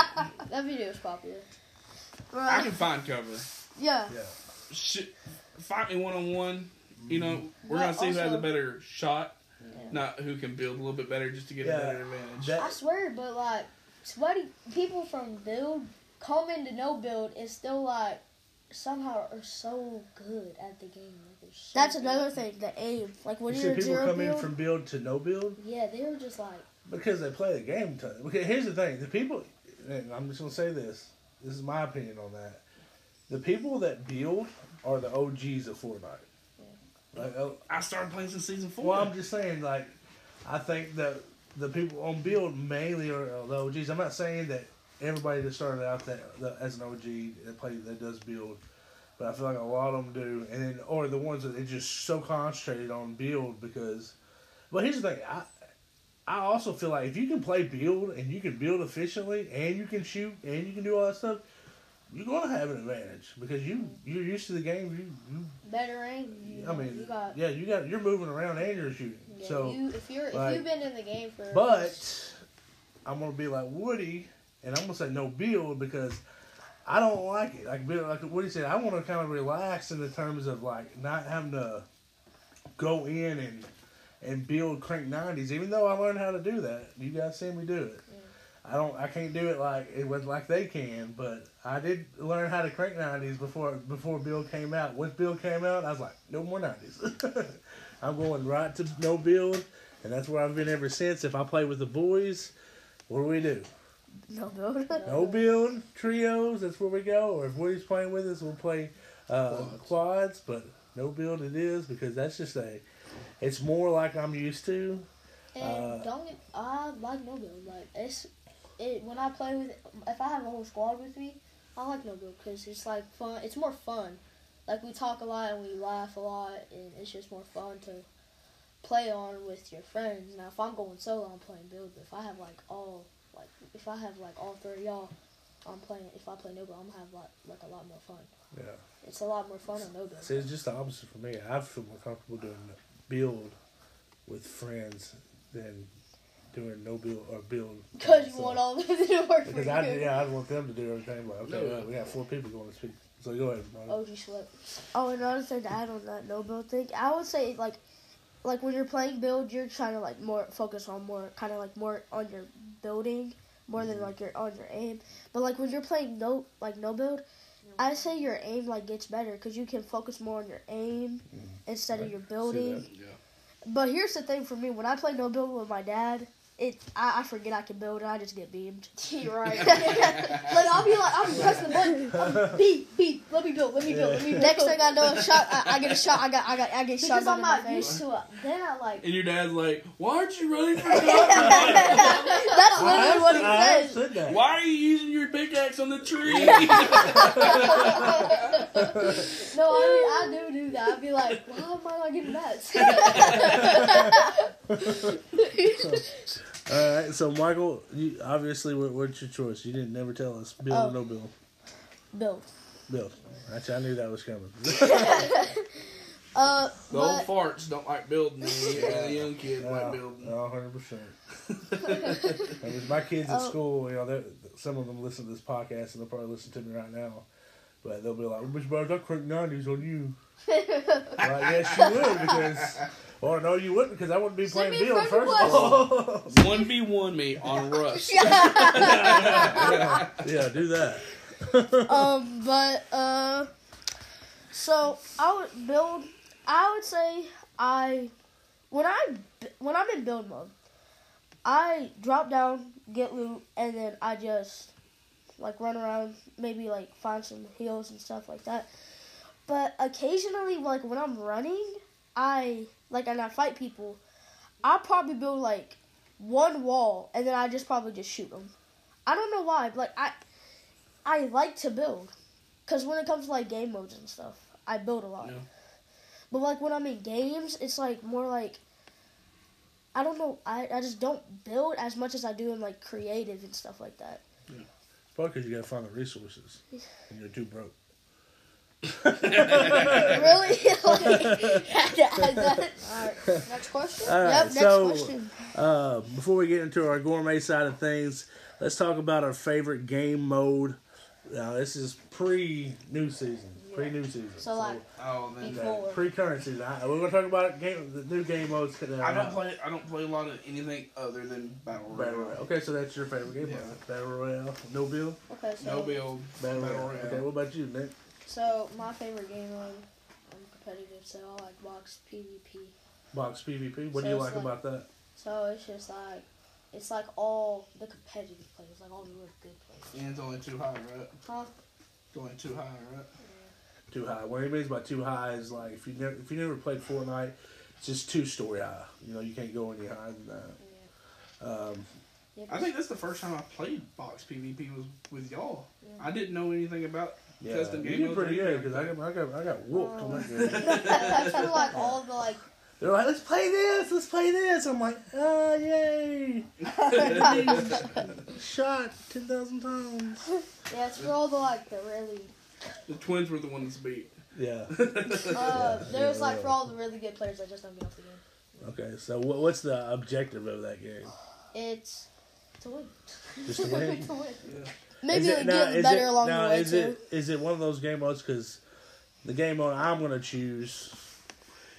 that video is popular. I can find cover. Yeah. yeah. Sh- fight me one on one. You know, we're But gonna see who has a better shot, Yeah. Not who can build a little bit better just to get Yeah. a better advantage. That- I swear, but like sweaty people from build come into no build is still like somehow are so good at the game. Like, so That's good. another thing. The aim. Like when You you're see people zero come build. in from build to no build Yeah, they were just like because they play the game. Ton. Okay, here's the thing: the people. And I'm just gonna say this. This is my opinion on that. The people that build are the OGs of Fortnite. Like, oh, I started playing since season four. Well, I'm just saying, like, I think that the people on build mainly are the OGs. I'm not saying that everybody that started out that, that as an OG that play that does build, but I feel like a lot of them do, and then or the ones that are just so concentrated on build because. But here's the thing, I. I also feel like if you can play build and you can build efficiently and you can shoot and you can do all that stuff, you're gonna have an advantage because you you're used to the game. You, you better aim. You, I mean, you got yeah, you got you're moving around and you're shooting. yeah, so you, if you're like- if you've been in the game for But I'm gonna be like Woody, and I'm gonna say no build because I don't like it. Like like Woody said, I want to kind of relax in the terms of like not having to go in and and build crank nineties. Even though I learned how to do that, you guys see me do it. I don't. I can't do it like it was like they can, but I did learn how to crank nineties before before Bill came out. Once Bill came out, I was like, no more nineties. I'm going right to no build, and that's where I've been ever since. If I play with the boys, what do we do? No build. No build trios. That's where we go. Or if Woody's playing with us, we'll play uh, quads. But no build it is because that's just a. It's more like I'm used to. And Uh, don't get, I like no build. Like it's it when I play with if I have a whole squad with me, I like no build because it's like fun. It's more fun. Like we talk a lot and we laugh a lot, and it's just more fun to play on with your friends. Now if I'm going solo, I'm playing build. But if I have like all like if I have like all three of y'all, I'm playing. If I play no build, I'm gonna have like like a lot more fun. Yeah. It's a lot more fun on no build. See, it's just the opposite for me. I feel more comfortable doing build with friends than doing no build or uh, build. Because you myself. want all of them to work for Because you. I yeah, I want them to do everything. Like okay, Yeah. well, we got four people going to speak. So go ahead. Oh, you slip. Oh, another thing to add on that no build thing, I would say like, like when you're playing build, you're trying to like more focus on more kind of like more on your building more than mm-hmm. like your on your aim. But like when you're playing no like no build, I say your aim like gets better because you can focus more on your aim mm-hmm. instead of your building. Yeah. But here's the thing for me: when I play no build with my dad, it I, I forget I can build and I just get beamed. You're right. like I'll be like, I'm pressing the button. I'm, beat, beat. Let me build. Let me build. Let me build. Next thing I know, a shot. I, I get a shot. I got. I got. I get shot because I'm not face. used to it. Then I like. And your dad's like, "Why aren't you running for cover? That's literally what he says. that. Why are you using your pickaxe on the tree?" No, I mean I do do that. I'd be like, why am I not getting that? All right, so Michael, you, obviously, what, what's your choice? You didn't never tell us. Bill Oh. or no Bill? Bill. Bill. Actually, I knew that was coming. Uh, The old but farts don't like building. The, uh, the young kids like building. no, hundred percent. I mean, my kids at Oh. school, you know, some of them listen to this podcast and they'll probably listen to me right now. But they'll be like, "Mr. Barnes, I cranked nineties on you." like, yes, you would because, or no, you wouldn't because I wouldn't be playing me Bill first of all. One v one me on Rust. yeah, do that. um, but uh, so I would build. I would say I when I when I'm in build mode, I drop down, get loot, and then I just like run around, maybe like find some heals and stuff like that. But occasionally, like when I'm running, I like and I fight people. I probably build like one wall, and then I just probably just shoot them. I don't know why, but like I I like to build. Because when it comes to like game modes and stuff, I build a lot. Yeah. But like when I'm in games, it's like more like I don't know. I, I just don't build as much as I do in like creative and stuff like that. Probably because you gotta find the resources and you're too broke. Really? Alright, next question. All right, yep, next so- question. Uh, before we get into our gourmet side of things, let's talk about our favorite game mode. Now, this is pre new season. Pre new season. So, like, Oh man, Before. pre current season. I, we're gonna talk about game, the new game modes. that I don't out. play. I don't play a lot of anything other than battle Battle royale. Royale. Okay, so that's your favorite game Yeah. mode. Battle Royale. No bill. Okay, so No build. Battle, Battle Royale. Royale. Okay, what about you, Nick? So my favorite game mode, I'm competitive, so I like box PvP. Box PvP. What So do you like like- about that? So it's just like it's like all the competitive players, like all the really good players. And it's only too high, right? Huh? It's only too high, right? Too high. What he means by too high is like if you never if you never played Fortnite, it's just two story high. You know, you can't go any higher than that. Um, Yeah, I think that's the first time I played box PvP was with y'all. Yeah. I didn't know anything about yeah, custom you game did pretty good because I got, I got I got whooped on that game. that's for like all the like They're like, let's play this, let's play this. I'm like, oh yay! Shot ten thousand times. yeah, it's for all the like the really the twins were the ones beat. Yeah. uh there's like Yeah. for all the really good players that just don't get off the game. Okay, so what, what's the objective of that game? It's to win. Just to win? to win. Maybe Is it- like now, getting better it- along now, the way is too. It, is it one of those game modes? Because the game mode I'm gonna choose,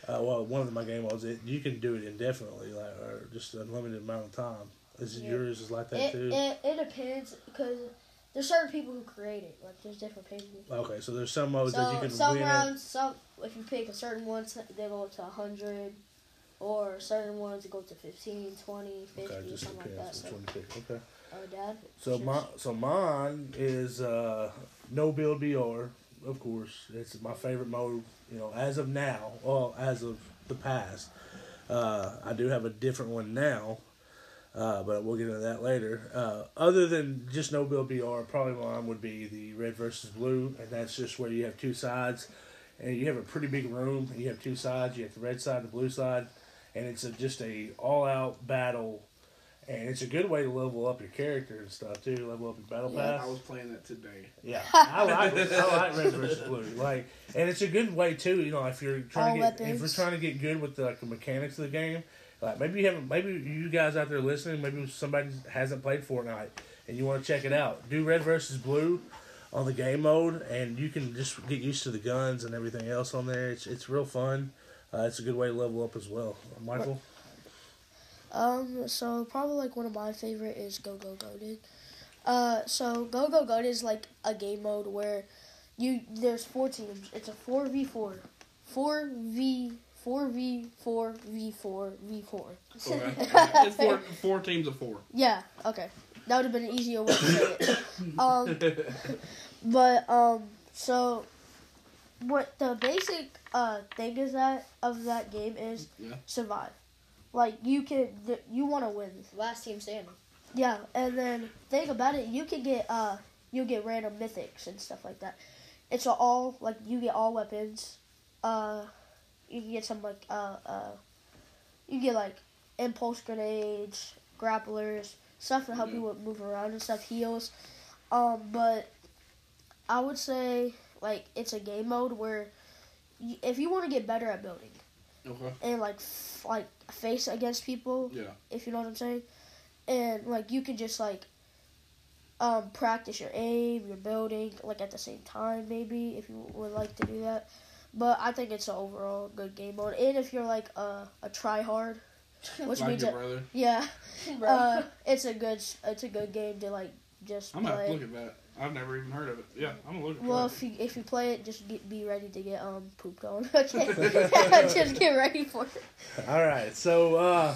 uh, well, one of my game modes, it, you can do it indefinitely, like or just an unlimited amount of time. Is it Yeah. yours is like that It, too? it it depends because there's certain people who create it. Like there's different people. okay, so there's some modes that you So can some win. rounds, some if you pick a certain one, they go to 100, or certain ones to go to 15, 20, 50, Okay, just something like that. So, which one you pick. Okay. Oh, Dad. So my so mine is uh, no build BR, of course. It's my favorite mode. You know, as of now, well, as of the past, uh, I do have a different one now, uh, but we'll get into that later. Uh, other than just no build BR, probably mine would be the red versus blue, and that's just where you have two sides, and you have a pretty big room. And you have two sides. You have the red side and the blue side, and it's a, just a all out battle. And it's a good way to level up your character and stuff too. Level up your battle I pass. I was playing that today. Yeah, I like this I like red versus blue. Like, and it's a good way too. You know, if you're trying All to get if weapons. we're trying to get good with the, like, the mechanics of the game, like maybe you haven't, maybe you guys out there listening, maybe somebody hasn't played Fortnite and you want to check it out. Do red versus blue on the game mode, and you can just get used to the guns and everything else on there. It's it's real fun. Uh, it's a good way to level up as well. Michael, Um, so probably like one of my favorite is Go Go Goated. Uh, so Go Go Goated is like a game mode where you there's four teams. It's a four v four, four v four v four v four v four. Okay. it's four, four teams of four. Yeah, okay, that would have been an easier way to say it. Um, but um, so what the basic uh thing is that of that game is Yeah. survive. Like you can, th- you want to win. Last team standing. Yeah, and then think about it, you can get uh you get random mythics and stuff like that. It's all like you get all weapons. Uh you can get some like uh uh you get like impulse grenades, grapplers, stuff to help Yeah. you move around and stuff, heals. Um, but I would say like it's a game mode where you, if you want to get better at building Okay. and like f- like face against people, Yeah. if you know what I'm saying, and like you can just like um, practice your aim, your building, like at the same time, maybe if you would like to do that. But I think it's an overall good game mode, and if you're like a a try hard, which like means your that, brother. yeah, uh, it's a good it's a good game to like just I'm gonna play. look at that. I've never even heard of it. Yeah, I'm gonna look at Well, if you if you play it, just get, be ready to get um pooped on. Okay, just get ready for it. All right, so uh,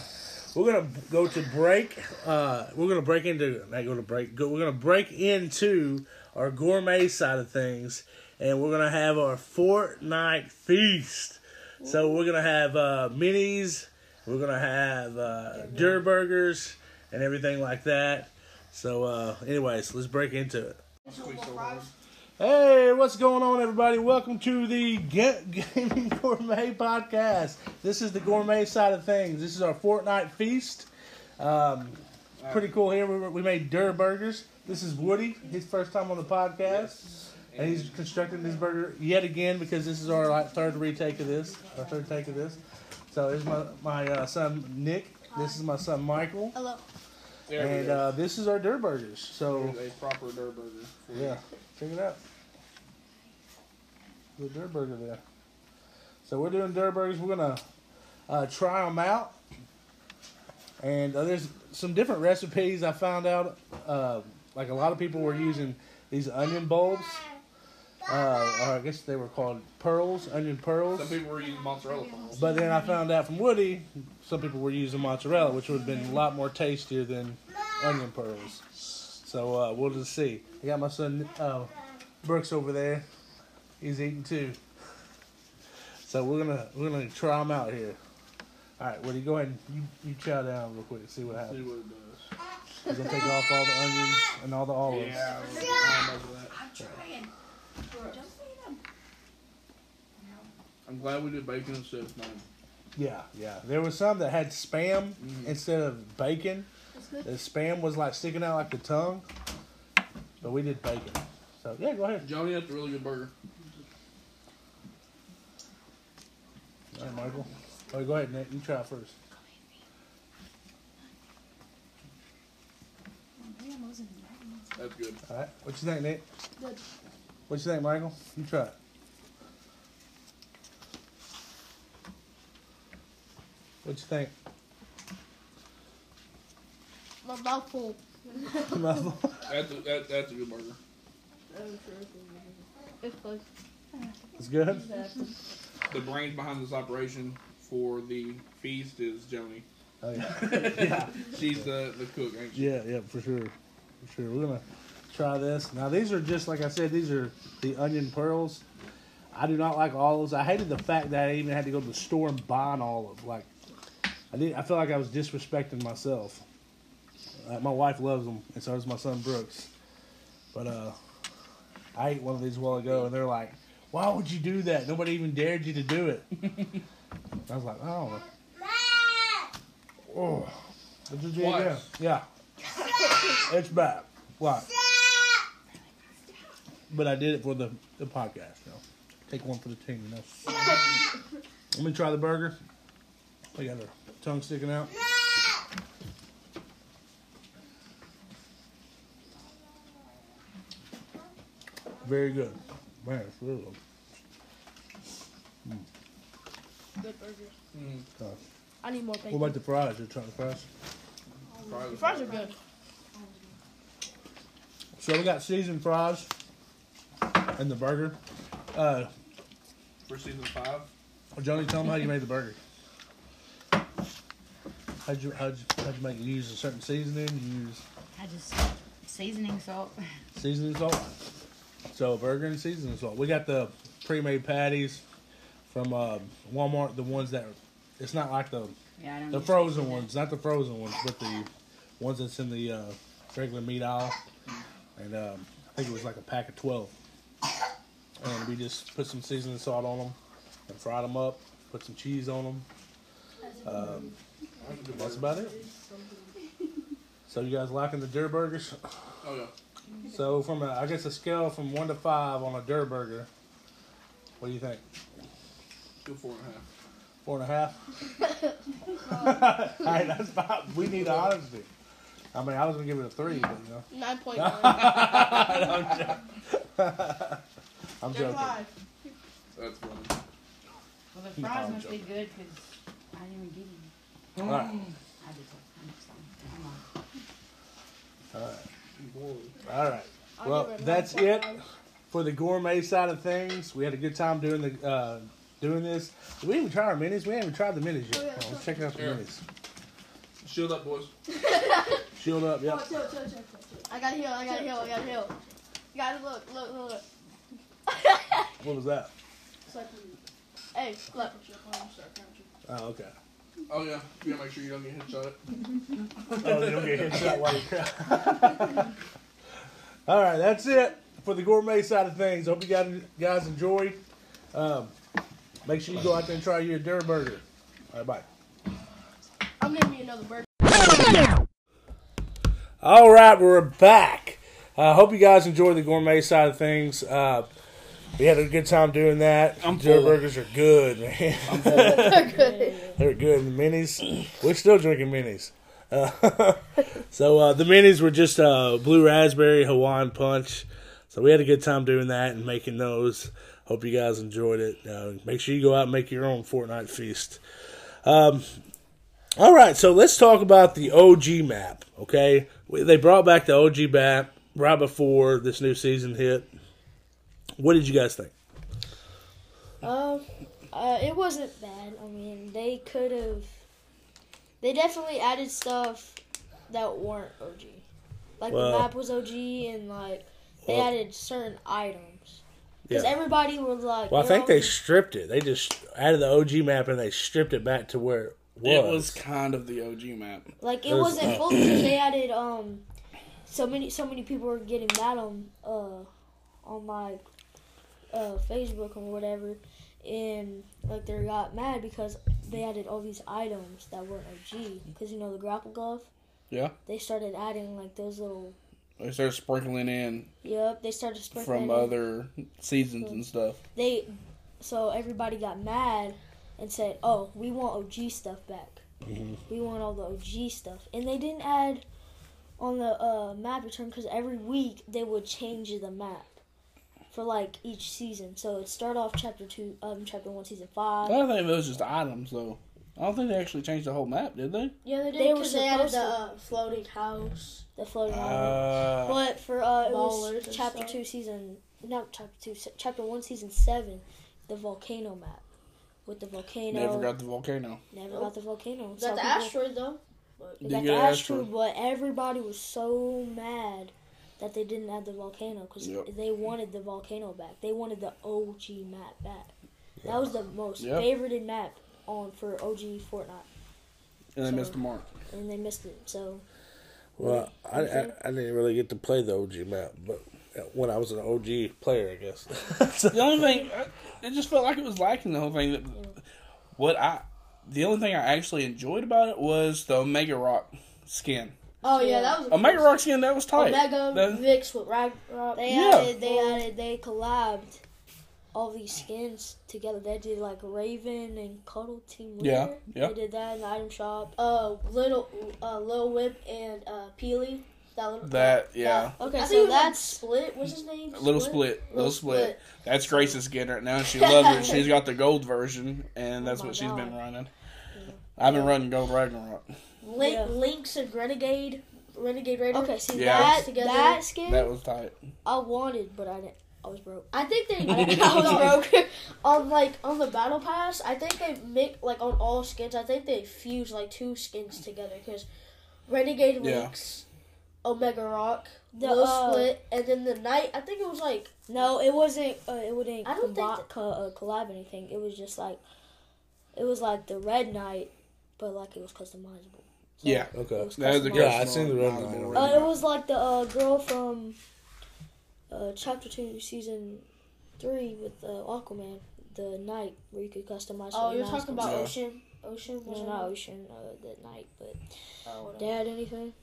we're gonna go to break. Uh, we're gonna break into not go to break. Go, we're gonna break into our gourmet side of things, and we're gonna have our Fortnite feast. So we're gonna have uh, minis. We're gonna have uh, Dur burgers and everything like that. So, uh, anyways, let's break into it. Squeeze so hard. Hey, what's going on, everybody? Welcome to the Ga- Gaming Gourmet Podcast. This is the gourmet side of things. This is our Fortnite feast. Um, pretty cool here. We, we made Dur burgers. This is Woody, his first time on the podcast, and he's constructing this burger yet again because this is our like, third retake of this, our third take of this. So, this is my my uh, son Nick. This is my son Michael, Hello. There and uh, this is our dirt burgers. So. Here's a proper dirt burger. Yeah, check it out. The dirt Burger there. So we're doing dirt Burgers. We're gonna uh, try them out, and uh, there's some different recipes I found out. Uh, like a lot of people were using these onion bulbs, uh, or I guess they were called pearls, onion pearls. Some people were using mozzarella pearls. But then I found out from Woody, some people were using mozzarella, which would have been a lot more tastier than onion pearls. So uh, we'll just see. I got my son uh, Brooks over there. He's eating too. So we're gonna we're gonna try them out here. All right, Woody, go ahead and you, you chow down real quick and see what happens. See happens. what it does. He's gonna take off all the onions and all the olives. Yeah, I don't know that. I'm trying. Don't feed him. I'm glad we did bacon instead of mine. Yeah, yeah. There was some that had spam Mhm. instead of bacon. The spam was like sticking out like the tongue, but we did bacon. So yeah, go ahead. Johnny, that's a really good burger. All right, Michael. Oh, go ahead, Nick. You try it first. That's good. All right. What you think, Nick? Good. What you think, Michael? You try it. What you think? My mouth full. Mouthful? That's a, that, that's a good burger. It's good. it's good. The brains behind this operation for the feast is Joni. Oh yeah. yeah. She's the, the cook, ain't she? Yeah, yeah, for sure. For sure. We're gonna try this. Now these are just like I said, these are the onion pearls. I do not like olives. I hated the fact that I even had to go to the store and buy an olive. Like I did I feel like I was disrespecting myself. Uh, my wife loves them, and so does my son Brooks. But uh I ate one of these a while ago and they're like, Why would you do that? Nobody even dared you to do it. I was like, I don't know. Oh. But just- yeah, Twice. yeah. It's bad. Why? But I did it for the, the podcast. You know. Take one for the team. You know. Let me try the burger. We got our tongue sticking out. Very good. Man, it's really good. Good burgers. Mm, I need more what bacon. about the fries? You're trying the fries? fries The fries are good. So we got seasoned fries and the burger. Uh, For season five. Johnny, tell them how you made the burger. How'd you how'd you, how'd you make it? You use a certain seasoning. You use I just seasoning salt. seasoning salt. So burger and seasoning salt. We got the pre-made patties from uh, Walmart. The ones that it's not like the Yeah, I don't. the use frozen seasoning. ones, not the frozen ones, but the ones that's in the uh, regular meat aisle. And um, I think it was like a pack of twelve. And we just put some seasoning salt on them and fried them up. Put some cheese on them. Um, That's about it. So you guys liking the Dur burgers? Oh yeah. So from a, I guess a scale from one to five on a Dur burger, what do you think? Go four and a half. Four and a half. hey, that's not. We need honesty. I mean, I was gonna give it a three, but you know. Nine point nine. I'm joking. I'm joking. That's funny. Well, the fries must be good because I didn't even get any. All right. I just I'm just I'm All right. Boy. All right. Well, give it a that's it for the gourmet side of things. We had a good time doing the uh, doing this. Did we even try our minis? We haven't even tried the minis yet. Well, let's check out the Here. minis. Shield up, boys. Shield up. Yep. I got a heal. I got a heal. I got a heal. You guys, look, look, look, look. What was that? Hey, look. Oh, okay. Oh yeah. You gotta make sure you don't get headshot. Oh, you don't get hit shot while you cry. All right, that's it for the gourmet side of things. Hope you guys guys enjoyed. Um, make sure you go out there and try your Dur burger. All right, bye. I'm giving you another burger. All right, we're back. I uh, hope you guys enjoyed the gourmet side of things. Uh, we had a good time doing that. I'm Dur full. burgers are good, man. They're good. The minis, we're still drinking minis. Uh, so uh, the minis were just uh, blue raspberry Hawaiian punch. So we had a good time doing that and making those. Hope you guys enjoyed it. Uh, make sure you go out and make your own Fortnite feast. Um, all right, so let's talk about the OG map. Okay, We- they brought back the OG map right before this new season hit. What did you guys think? Um, uh, it wasn't bad. I mean, they could have. They definitely added stuff that weren't OG. Like Well- the map was OG, and like they Well- added certain items. Because Yeah. everybody was like, Well, I think know, they stripped it. They just added the OG map and they stripped it back to where it was. It was kind of the OG map. like it There's- wasn't full because they added um, so many so many people were getting mad on uh, on like uh Facebook or whatever, and like they got mad because they added all these items that weren't OG. Because you know the grapple glove. Yeah. They started adding like those little. They started sprinkling in Yep, they started sprinkling. from in. other seasons and stuff. They, so everybody got mad and said, "Oh, we want OG stuff back. We want all the OG stuff." And they didn't add on the uh, map return because every week they would change the map for like each season. So it start off chapter two, um, chapter one, season five. I think it was just items though. I don't think they actually changed the whole map, did they? Yeah, they They did were they added supposed the to. uh, floating house. The floating island. Uh, But for uh, it was chapter stuff. two, season not chapter two, se- chapter one, season seven, the volcano map with the volcano. never got the volcano. Never got the volcano. Got Some the people- asteroid though. They Did got the asteroid, asteroid? but everybody was so mad that they didn't add the volcano because Yep. they wanted the volcano back. They wanted the OG map back. That was the most Yep. favorited map on for OG Fortnite, And they So- missed the mark. and they missed it. So Well, I, I, I didn't really get to play the OG map, but when I was an OG player, I guess. The only thing, I- it just felt like it was lacking the whole thing. That what I, the only thing I actually enjoyed about it was the Omegarok skin. Oh yeah, that was a Omega cool- Rock skin that was tight. Omega That- Vix with Ragnarok. they Yeah. added, they added, they collabed all these skins together. They did like Raven and Cuddle Team Leader. Yeah, yeah. They did that in the item shop. Uh, little uh, Lil Whip and uh, Peely. That little That yeah, Okay, I think so it that's Split. What's his name? little split, little Little split. Split. That's Grace's skin right now. She loves it. She's got the gold version, and that's Oh my what she's been God. running. I've been running Gold Ragnarok. Link, Yeah. Lynx and Renegade. Renegade Raider. okay. See Yeah. that Together. that skin That was tight. I wanted, but I didn't. I was broke. I think they. I was broke. on like on the battle pass. I think they make like on all skins. I think they fuse like two skins together because Renegade Yeah. Lynx, Omega Rock, The, Lil uh, Split, and then the Knight. I think it was like No, it wasn't. Uh, it wouldn't I don't think combi- co- uh, collab anything. It was just like, it was like the Red Knight, but like it was customizable. So Yeah. Okay. It was That was a customizable. Yeah, I seen the red custom- line. Uh, it was like the uh, girl from uh, chapter two, season three with uh, Aquaman, the night where you could customize. oh you're talking about Yeah. Ocean Ocean No, was not Ocean uh, that night, but oh. Dad, anything?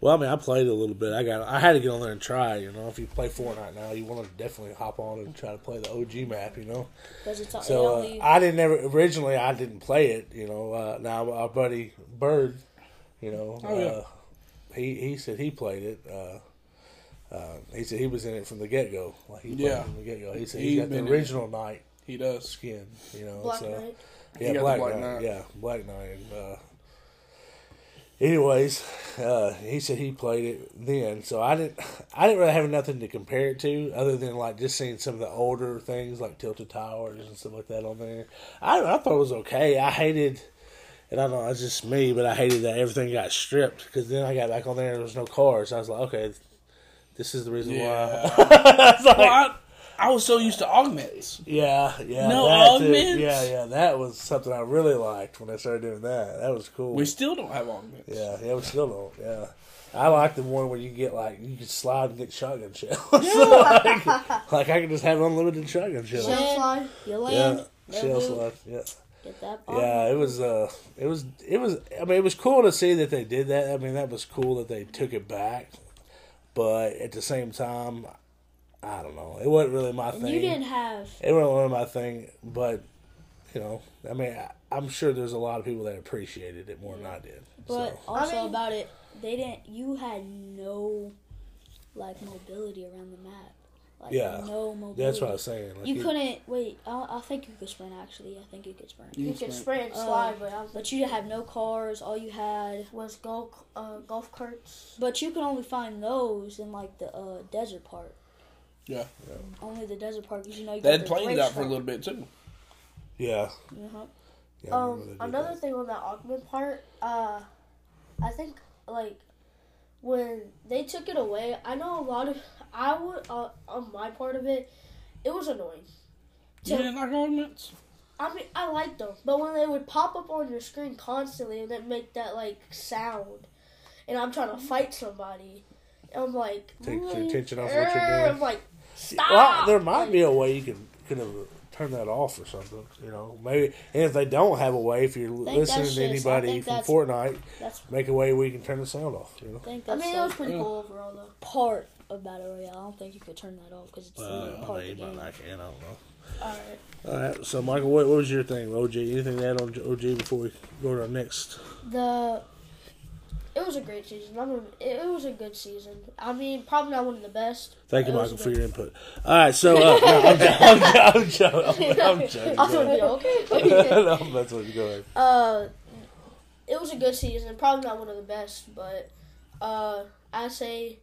Well, I mean, I played a little bit. I got, I had to get on there and try. You know, if you play Fortnite now, you want to definitely hop on and try to play the OG map. You know, Because so uh, only. I didn't ever originally. I didn't play it. You know, uh, now our buddy Bird, you know, Oh, yeah. uh, he he said he played it. Uh, uh, he said he was in it from the get go. Like he played Yeah. it from the get go. He said He he got the original Knight He does. skin. You know, Black so Knight. yeah, got the Black, Black Knight. Knight. Yeah, Black Knight. And, uh, anyways, uh, he said he played it then, so I didn't. I didn't really have nothing to compare it to, other than like just seeing some of the older things like Tilted Towers and stuff like that on there. I I thought it was okay. I hated. And I don't know, it's just me, but I hated that everything got stripped because then I got back on there and there was no cars. I was like, okay, this is the reason Yeah. why. I was like, Well, I, I was so used to augments. yeah, yeah. No that too. augments? Yeah, yeah. That was something I really liked when I started doing that. That was cool. We still don't have augments. yeah, yeah, we still don't. Yeah. I like the one where you get like you can slide and get shotgun shells. like, like I can just have unlimited shotgun shells. Shell slide. You Yeah, land, no shell slide. Yeah, get that. yeah. It was uh, it was it was. I mean, it was cool to see that they did that. I mean, that was cool that they took it back. But at the same time, I don't know. It wasn't really my thing. You didn't have. It wasn't really my thing, but you know, I mean, I, I'm sure there's a lot of people that appreciated it more than I did. But so. also I mean- about it, they didn't. You had no like mobility around the map. Like Yeah, no mobility. That's what I was saying. Like, You couldn't wait. I, I think you could sprint. Actually, I think you could sprint. You can could sprint. sprint and Uh, slide, but I was But you have no cars. All you had, was golf uh, golf carts. but you could only find those in like the uh, desert part. Yeah. Only the desert part because you know you They got had the planes race out for a little bit too. yeah. Uh-huh. yeah Um, remember they did another that. thing on that augment part, uh, I think like when they took it away, I know a lot of I would uh, on my part of it, it was annoying. You To- didn't like augments? I mean, I liked them, but when they would pop up on your screen constantly and then make that like sound, and I'm trying to fight somebody, I'm like, Take your attention off what you're doing. I'm like, stop. Well, there might be a way you can could have turned that off or something. You know, maybe. And if they don't have a way, if you're listening to anybody from that's- Fortnite, That's make a way where you can turn the sound off. You know. I think I that's mean, it like was pretty Yeah. cool overall though. part of battle royale. I don't think you could turn that off because it's Uh, part I of the game. I can. I don't know. All right. All right. So, Michael, what, what was your thing, OG? Anything to add on OG before we go to our next? The it was a great season. I mean, it, it was a good season. I mean, probably not one of the best. Thank you, It Michael, for your input. All right, so uh, no, I'm, jo- I'm, jo- I'm joking. I'm, I'm joking. I was Go gonna be ahead. okay. no, that's what. Go ahead. uh, it was a good season. Probably not one of the best, but uh, I say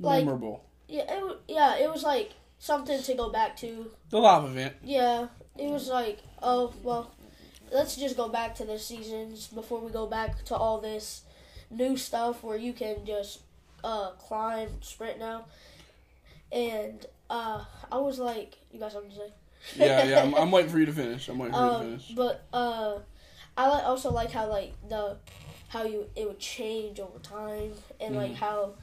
Like- Memorable. yeah, it yeah, it was like something to go back to. The live event. Yeah, it was like oh well, let's just go back to the seasons before we go back to all this new stuff where you can just uh climb, sprint now, and uh, I was like, you got something to say? Yeah, yeah. I'm, I'm waiting for you to finish. I'm waiting for you to Um, finish. but uh, I like also like how like the how you it would change over time and like Mhm. how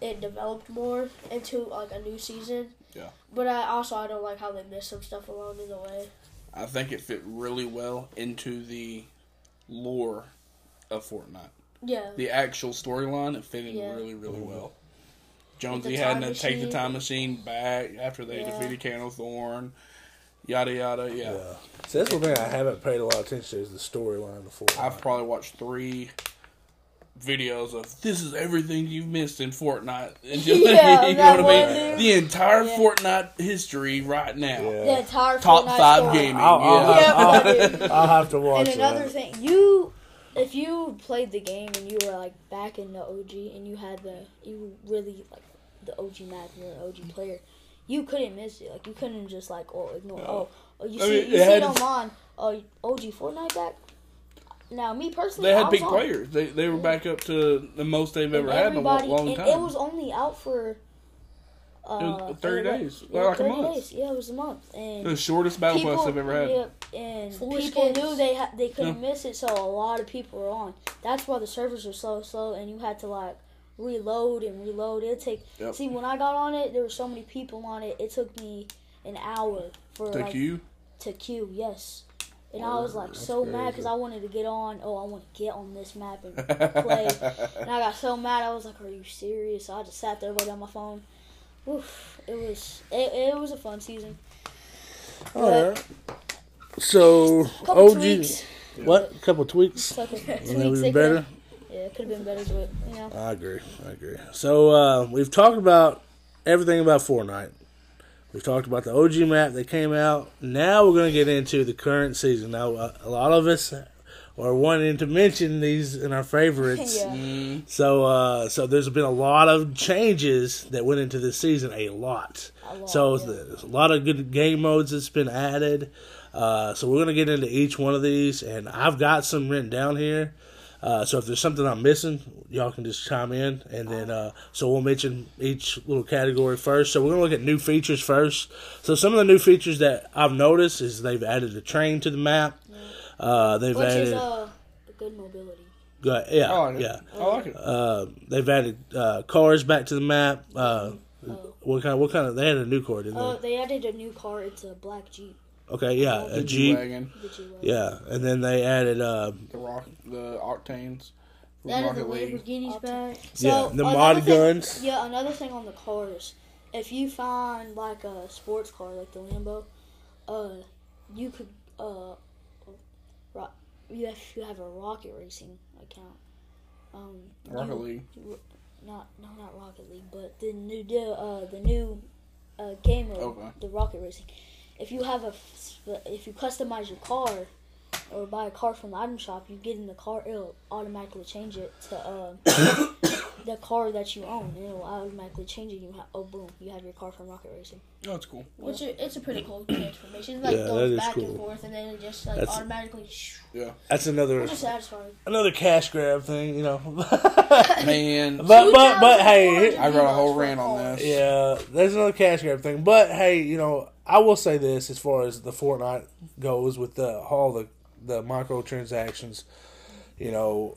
it developed more into like a new season. Yeah. But I also I don't like how they missed some stuff along the way. I think it fit really well into the lore of Fortnite. Yeah. The actual storyline, it fit in Yeah. really, really mm-hmm. well. Jonesy had time to take the time machine back after they Yeah. defeated Kado Thorne. Yada yada. Yeah. Yeah. So that's one thing I haven't paid a lot of attention to is the storyline before. I've probably watched three videos of this is everything you've missed in Fortnite. And just, Yeah, you know what I mean? dude. The entire Yeah. Fortnite history right now. Yeah. The entire Top Fortnite five story. gaming. I'll, I'll, yeah. Yeah, I'll, I'll, I'll have to watch it. And another that. thing, you if you played the game and you were like back in the OG and you had the you really like the OG map, you're an OG mm-hmm. player, you couldn't miss it. Like you couldn't just like oh ignore oh, oh you I see mean, you see it its- Oh OG Fortnite back. Now me personally, They had big on. players. They they were back up to the most they've And ever had in a long and time. It was only out for. Uh, was 30 it was- days, yeah, like a month. Days. Yeah, it was a month, and the shortest battle people, pass they've ever had. Yep, and Foolish people kids. knew they ha- they couldn't miss it, so a lot of people were on. That's why the servers were so slow, and you had to like reload and reload. It take Yep. see when I got on it, there were so many people on it. It took me an hour for To like queue. to queue. Yes, And I was like That's so mad because I wanted to get on. Oh, I want to get on this map and play. and I got so mad. I was like, "Are you serious?" So I just sat there waiting on my phone. Oof, it was it, it was a fun season. All right. So Couple OG, tweaks. what? couple tweaks. Couple tweaks. was better. Yeah, it could have been better, but you know. I agree. I agree. So uh, we've talked about everything about Fortnite. We've talked about the OG map that came out. Now we're going to get into the current season. Now uh, a lot of us are wanting to mention these in our favorites. Yeah. Mm, So uh, so there's been a lot of changes that went into this season. A lot. A lot, So yeah. there's a lot of good game modes that's been added. Uh, so we're gonna get into each one of these, and I've got some written down here. Uh, so if there's something I'm missing, y'all can just chime in, and then uh, so we'll mention each little category first. So we're gonna look at new features first. So some of the new features that I've noticed is they've added a train to the map. Uh, they've Which added, is uh, good mobility. go- yeah, I like it. yeah. I like it. Uh, they've added uh, cars back to the map. Uh, what kind? What kind of? They had a new car, didn't Uh, they? they added a new car. It's a black Jeep. Okay, yeah, a the Jeep. Wagon, The G-Wagon. Yeah, and then they added uh, the rock, the octanes. from That is the Rocket League. Lamborghini's back. So yeah the mod thing- guns. Yeah, another thing on the cars. If you find like a sports car like the Lambo, uh, you could uh, you have you have a rocket racing account. Um, Rocket you- League. not no not Rocket League, but the new uh the new uh game mode, Okay. the Rocket Racing. If you have a if you customize your car or buy a car from the item shop, you get in the car, it'll automatically change it to uh, the car that you own. and It'll automatically change it. You have oh boom, you have your car from Rocket Racing. Oh, it's cool. Which i- it's a pretty cool transformation. It like Yeah, goes that is back cool. and forth, and then it just like That's- automatically. Yeah, That's another Which satisfying. another cash grab thing, you know. Man, but but but hey, I got a whole rant on this. yeah, there's another cash grab thing. But hey, you know, I will say this as far as the Fortnite goes with the all the the microtransactions. You know,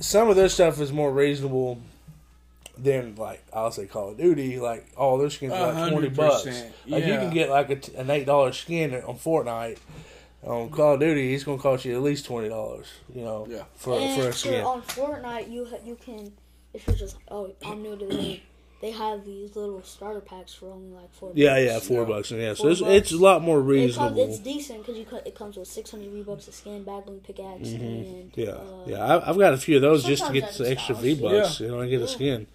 some of their stuff is more reasonable than like I'll say Call of Duty. Like all their skins are like twenty bucks. 100%, Like you can get like a t an eight dollar skin on Fortnite. On Call of Duty, it's gonna cost you at least twenty dollars. You know, Yeah. for and for a skin. on Fortnite, you ha- you can if you're just oh I'm new to the game, they have these little starter packs for only like four. Yeah, bucks. yeah, four Yeah. bucks. Yeah, so it's, bucks. it's a lot more It comes, reasonable. it's decent because you co- it comes with 600 V bucks a skin, backbling pickaxe, and Mm-hmm. yeah, uh, yeah. I, I've got a few of those just to get that the extra stylish. V bucks. You know, and get a skin.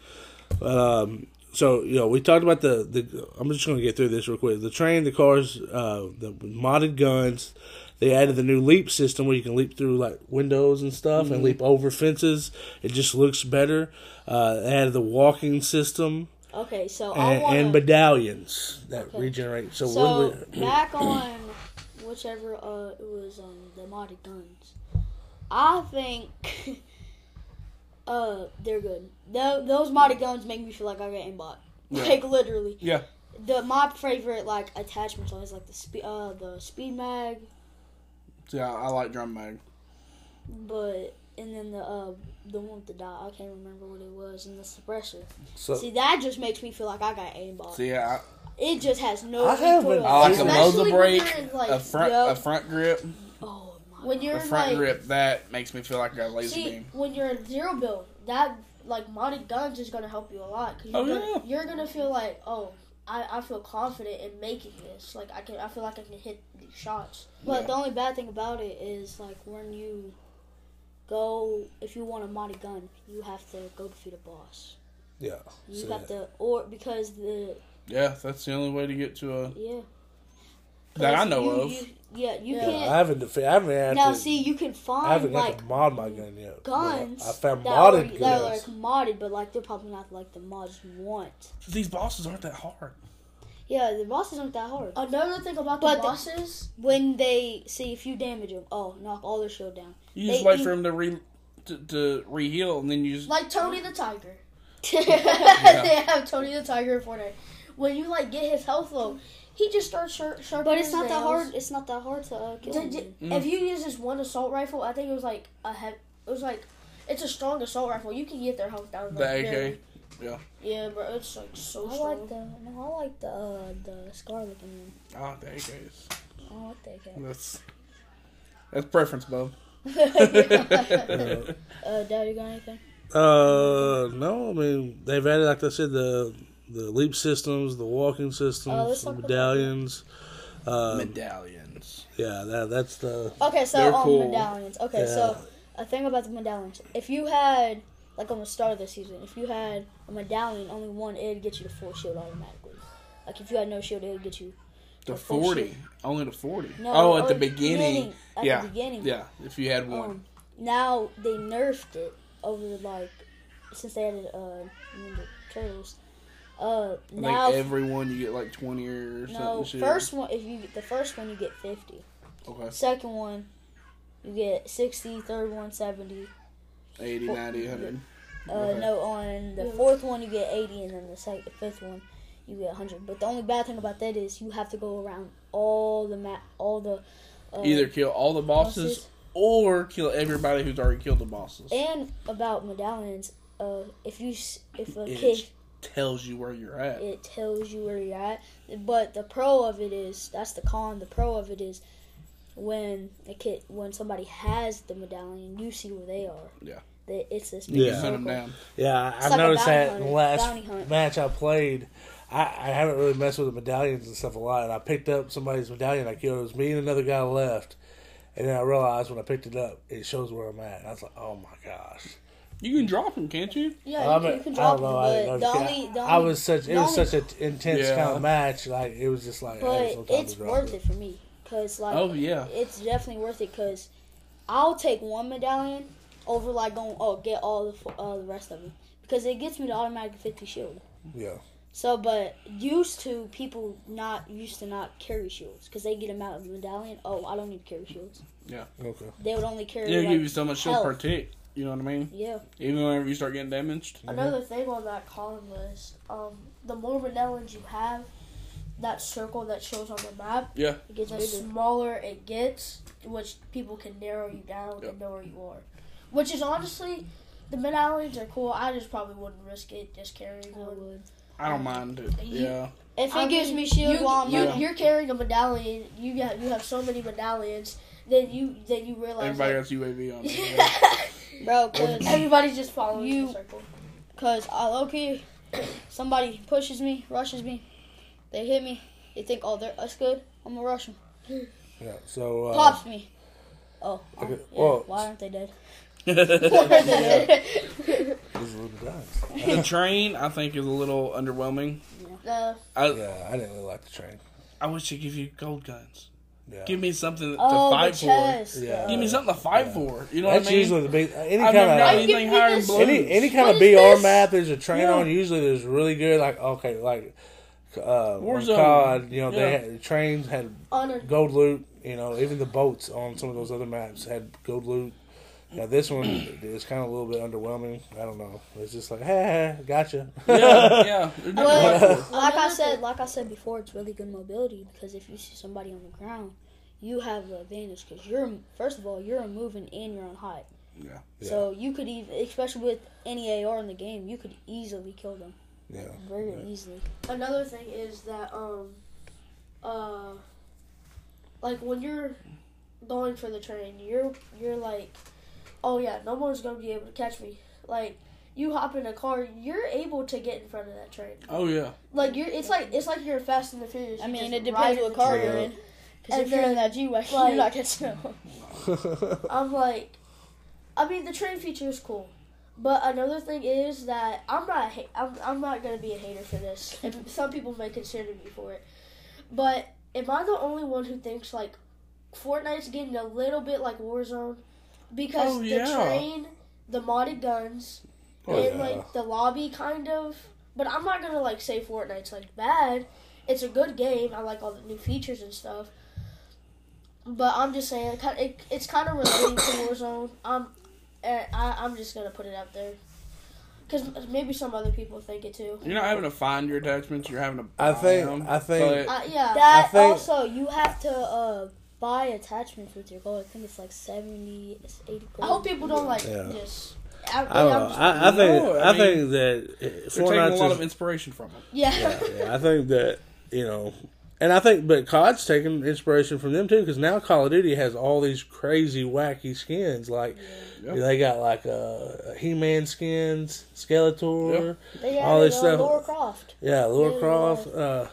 But um, so you know, we talked about the the. I'm just going to get through this real quick. The train, the cars, uh, the modded guns. They added the new leap system where you can leap through like windows and stuff and leap over fences. It just looks better. Uh, they added the walking system Okay, so and, want and medallions that Okay. regenerate. So, So we, back on whichever uh it was um the modded guns. I think uh they're good. Tho- those modded guns make me feel like I got aimbot. Yeah. Like literally. Yeah. The my favorite like attachments always like the speed uh the speed mag, Yeah, I like drum mag. but and then the uh the one with the dot I can't remember what it was and the suppressor. so See that just makes me feel like I got aimbot. So yeah, It just has no. I haven't- I, I like a Especially muzzle when brake, like, a front, yup. a front grip, Oh my. when you're a front like grip. That makes me feel like I got a laser See, beam. when you're in zero build, that like modded guns is gonna help you a lot because Oh, you're, gonna, yeah. you're gonna feel like, oh, I, I feel confident in making this. Like I can, I feel like I can hit these shots. But Yeah. the only bad thing about it is like when you go, if you want a modded gun, you have to go defeat a boss. yeah. You so have to, or because the Yeah, that's the only way to get to a yeah. That I know you- of. you- yeah, you Yeah, I can't. I haven't. defe- I haven't had Now to, see, you can find. I haven't got like to mod my gun yet. but guns I found that are, modded that are guns. like modded, but like they're probably not like the mods you want. These bosses aren't that hard. Yeah, the bosses aren't that hard. Another thing about But the the- bosses, When they see if you damage them, oh, knock all their shield down. You just They- wait you- for them to re to, to reheal, and then you just like Tony the Tiger. they have Tony the Tiger in Fortnite. When you like get his health low, he just starts sharp, sharpening But it's his not that hard. It's not that hard to uh, kill. Did- them. did- If you use this one assault rifle, I think it was like a hev- It was like it's a strong assault rifle. You can get their health down. the Like, AK. very- Yeah. Yeah, bro, it's like so I strong. like the no, I like the uh, the scar looking one. Ah, the AKs. I like the AK. That's That's preference, Bob. Uh, Dad, you got anything? Uh, no, I mean they've added, like I said, the the leap systems, the walking systems, let's the talk about medallions. Uh, Medallions. yeah, that that's the Okay, so They're on cool. medallions. Okay, Yeah. so a thing about the medallions. If you had like on the start of the season, if you had a medallion, only one, it'd get you the full shield automatically. Like if you had no shield, it'd get you. The The 40. shield. Only the 40. No, oh, at the beginning. At yeah. the beginning. Yeah, if you had one. Um, now they nerfed it over like since they added uh Ninja Turtles. Uh, I now think every one you get like 20 or something. no first one if you get the first one you get fifty. Okay. Second one you get 60, third one 70. 80, 90, 100. Uh, Okay. no, on the fourth one you get 80, and then the second, the fifth one you get 100. But the only bad thing about that is you have to go around all the map, all the uh, Either kill all the bosses, bosses. or kill everybody who's already killed the bosses. And about medallions, uh, if you if a It kid tells you where you're at. it tells you where you're at. But the pro of it is that's the con. The pro of it is when a kid when somebody has the medallion, you see where they are. Yeah. They, it's this big Yeah. Hunt them down. yeah. It's I've like noticed bounty that in the last match I played. I, I haven't really messed with the medallions and stuff a lot, and I picked up somebody's medallion. I killed. It was me and another guy left, and then I realized when I picked it up, it shows where I'm at. And I was like, "Oh my gosh!" You can drop them, can't you? Yeah, I you, mean, can, you can I drop don't them, know. I, didn't but know the if- only, the I was such. It the was such an intense Yeah. kind of match. Like it was just like. hey, but sometimes it's worth it for me because like Oh, yeah. it's definitely worth it because I'll take one medallion over like going oh get all the uh, the rest of them because it gets me the automatic fifty shield. Yeah. So, but used to people not used to not carry shields because they get them out of the medallion. Oh, I don't need to carry shields. Yeah. Okay. They would only carry. Yeah, like, give you so much shield per health. tick. You know what I mean? Yeah, Even whenever you start getting damaged. Another thing on that column list, um, the more medallions you have, that circle that shows on the map, Yeah. it gets the bigger. smaller it gets, which people can narrow you down Yep. and know where you are. Which is honestly, the medallions are cool. I just probably wouldn't risk it just carrying I one. would. I don't mind it. You- Yeah. If it I gives mean, me shield you, while I'm you, Yeah. you're carrying a medallion. You got you have so many medallions. Then you then you realize Everybody like, else UAV on it. Yeah. Bro, cause everybody's just following You- Cause I low key, somebody pushes me, rushes me, they hit me. They think, oh, they're us good. I'm gonna rush them. Yeah. So. Uh, Pops me. Oh, Okay, yeah, well- why aren't they dead? these little guys. the train, I think, is a little underwhelming. Uh, I Yeah, I didn't really like the train. I wish they give you gold guns. Yeah. Give me something to Oh, the fight for. Yeah. Give me something to fight Yeah. for. You know That's what I mean? usually the big. Any I've kind never done of anything Give me higher than this- blues. any any kind What of BR this? map. There's a train Yeah. on. Usually, there's really good. Like okay, like uh, on Warzone. COD, you know, Yeah. they had, trains had on gold loot. You know, even the boats on some of those other maps had gold loot. Now this one is kind of a little bit underwhelming. I don't know. It's just like, hey, gotcha. yeah, yeah. There's nothing to Well, like I said, like I said before, it's really good mobility because if you see somebody on the ground, you have the advantage because you're first of all you're moving and you're on height. Yeah. So you could even, especially with any AR in the game, you could easily kill them Yeah. very easily. another thing is that um uh like when you're going for the train you're you're like oh yeah no one's gonna be able to catch me like you hop in a car you're able to get in front of that train Oh yeah. like you're it's like it's like you're fast and the furious I mean, it depends what car you're in. Because And if you're in that G wagon, like- you're not catching them. I'm like, I mean, the train feature is cool, but another thing is that I'm not. Ha- I'm, I'm not gonna be a hater for this. And some people may consider me for it, but am I the only one who thinks like Fortnite's getting a little bit like Warzone because Oh, the yeah. train, the modded guns, Oh, and yeah. like the lobby kind of. But I'm not gonna like say Fortnite's like bad. It's a good game. I like all the new features and stuff. But I'm just saying, it, kind- it, it's kind of relating to Warzone. I'm, eh, I, I'm just gonna put it out there, because maybe some other people think it too. You're not having to find your attachments. You're having to. I think- them, I think- Uh, yeah, That I think- also, you have to uh, buy attachments with your gold. I think it's like 70, it's 80 I hope people don't like Yeah. just. I, I don't know. I'm I, I think No, I I, mean, think that uh, they're taking a lot is- of inspiration from it. yeah. yeah, yeah, I think that you know And I think, but COD's taking inspiration from them too, because now Call of Duty has all these crazy, wacky skins. Like Yeah. they got like uh, He-Man skins, Skeletor, They All this uh, stuff. Lara Croft. yeah, Lara Yeah, Croft, uh,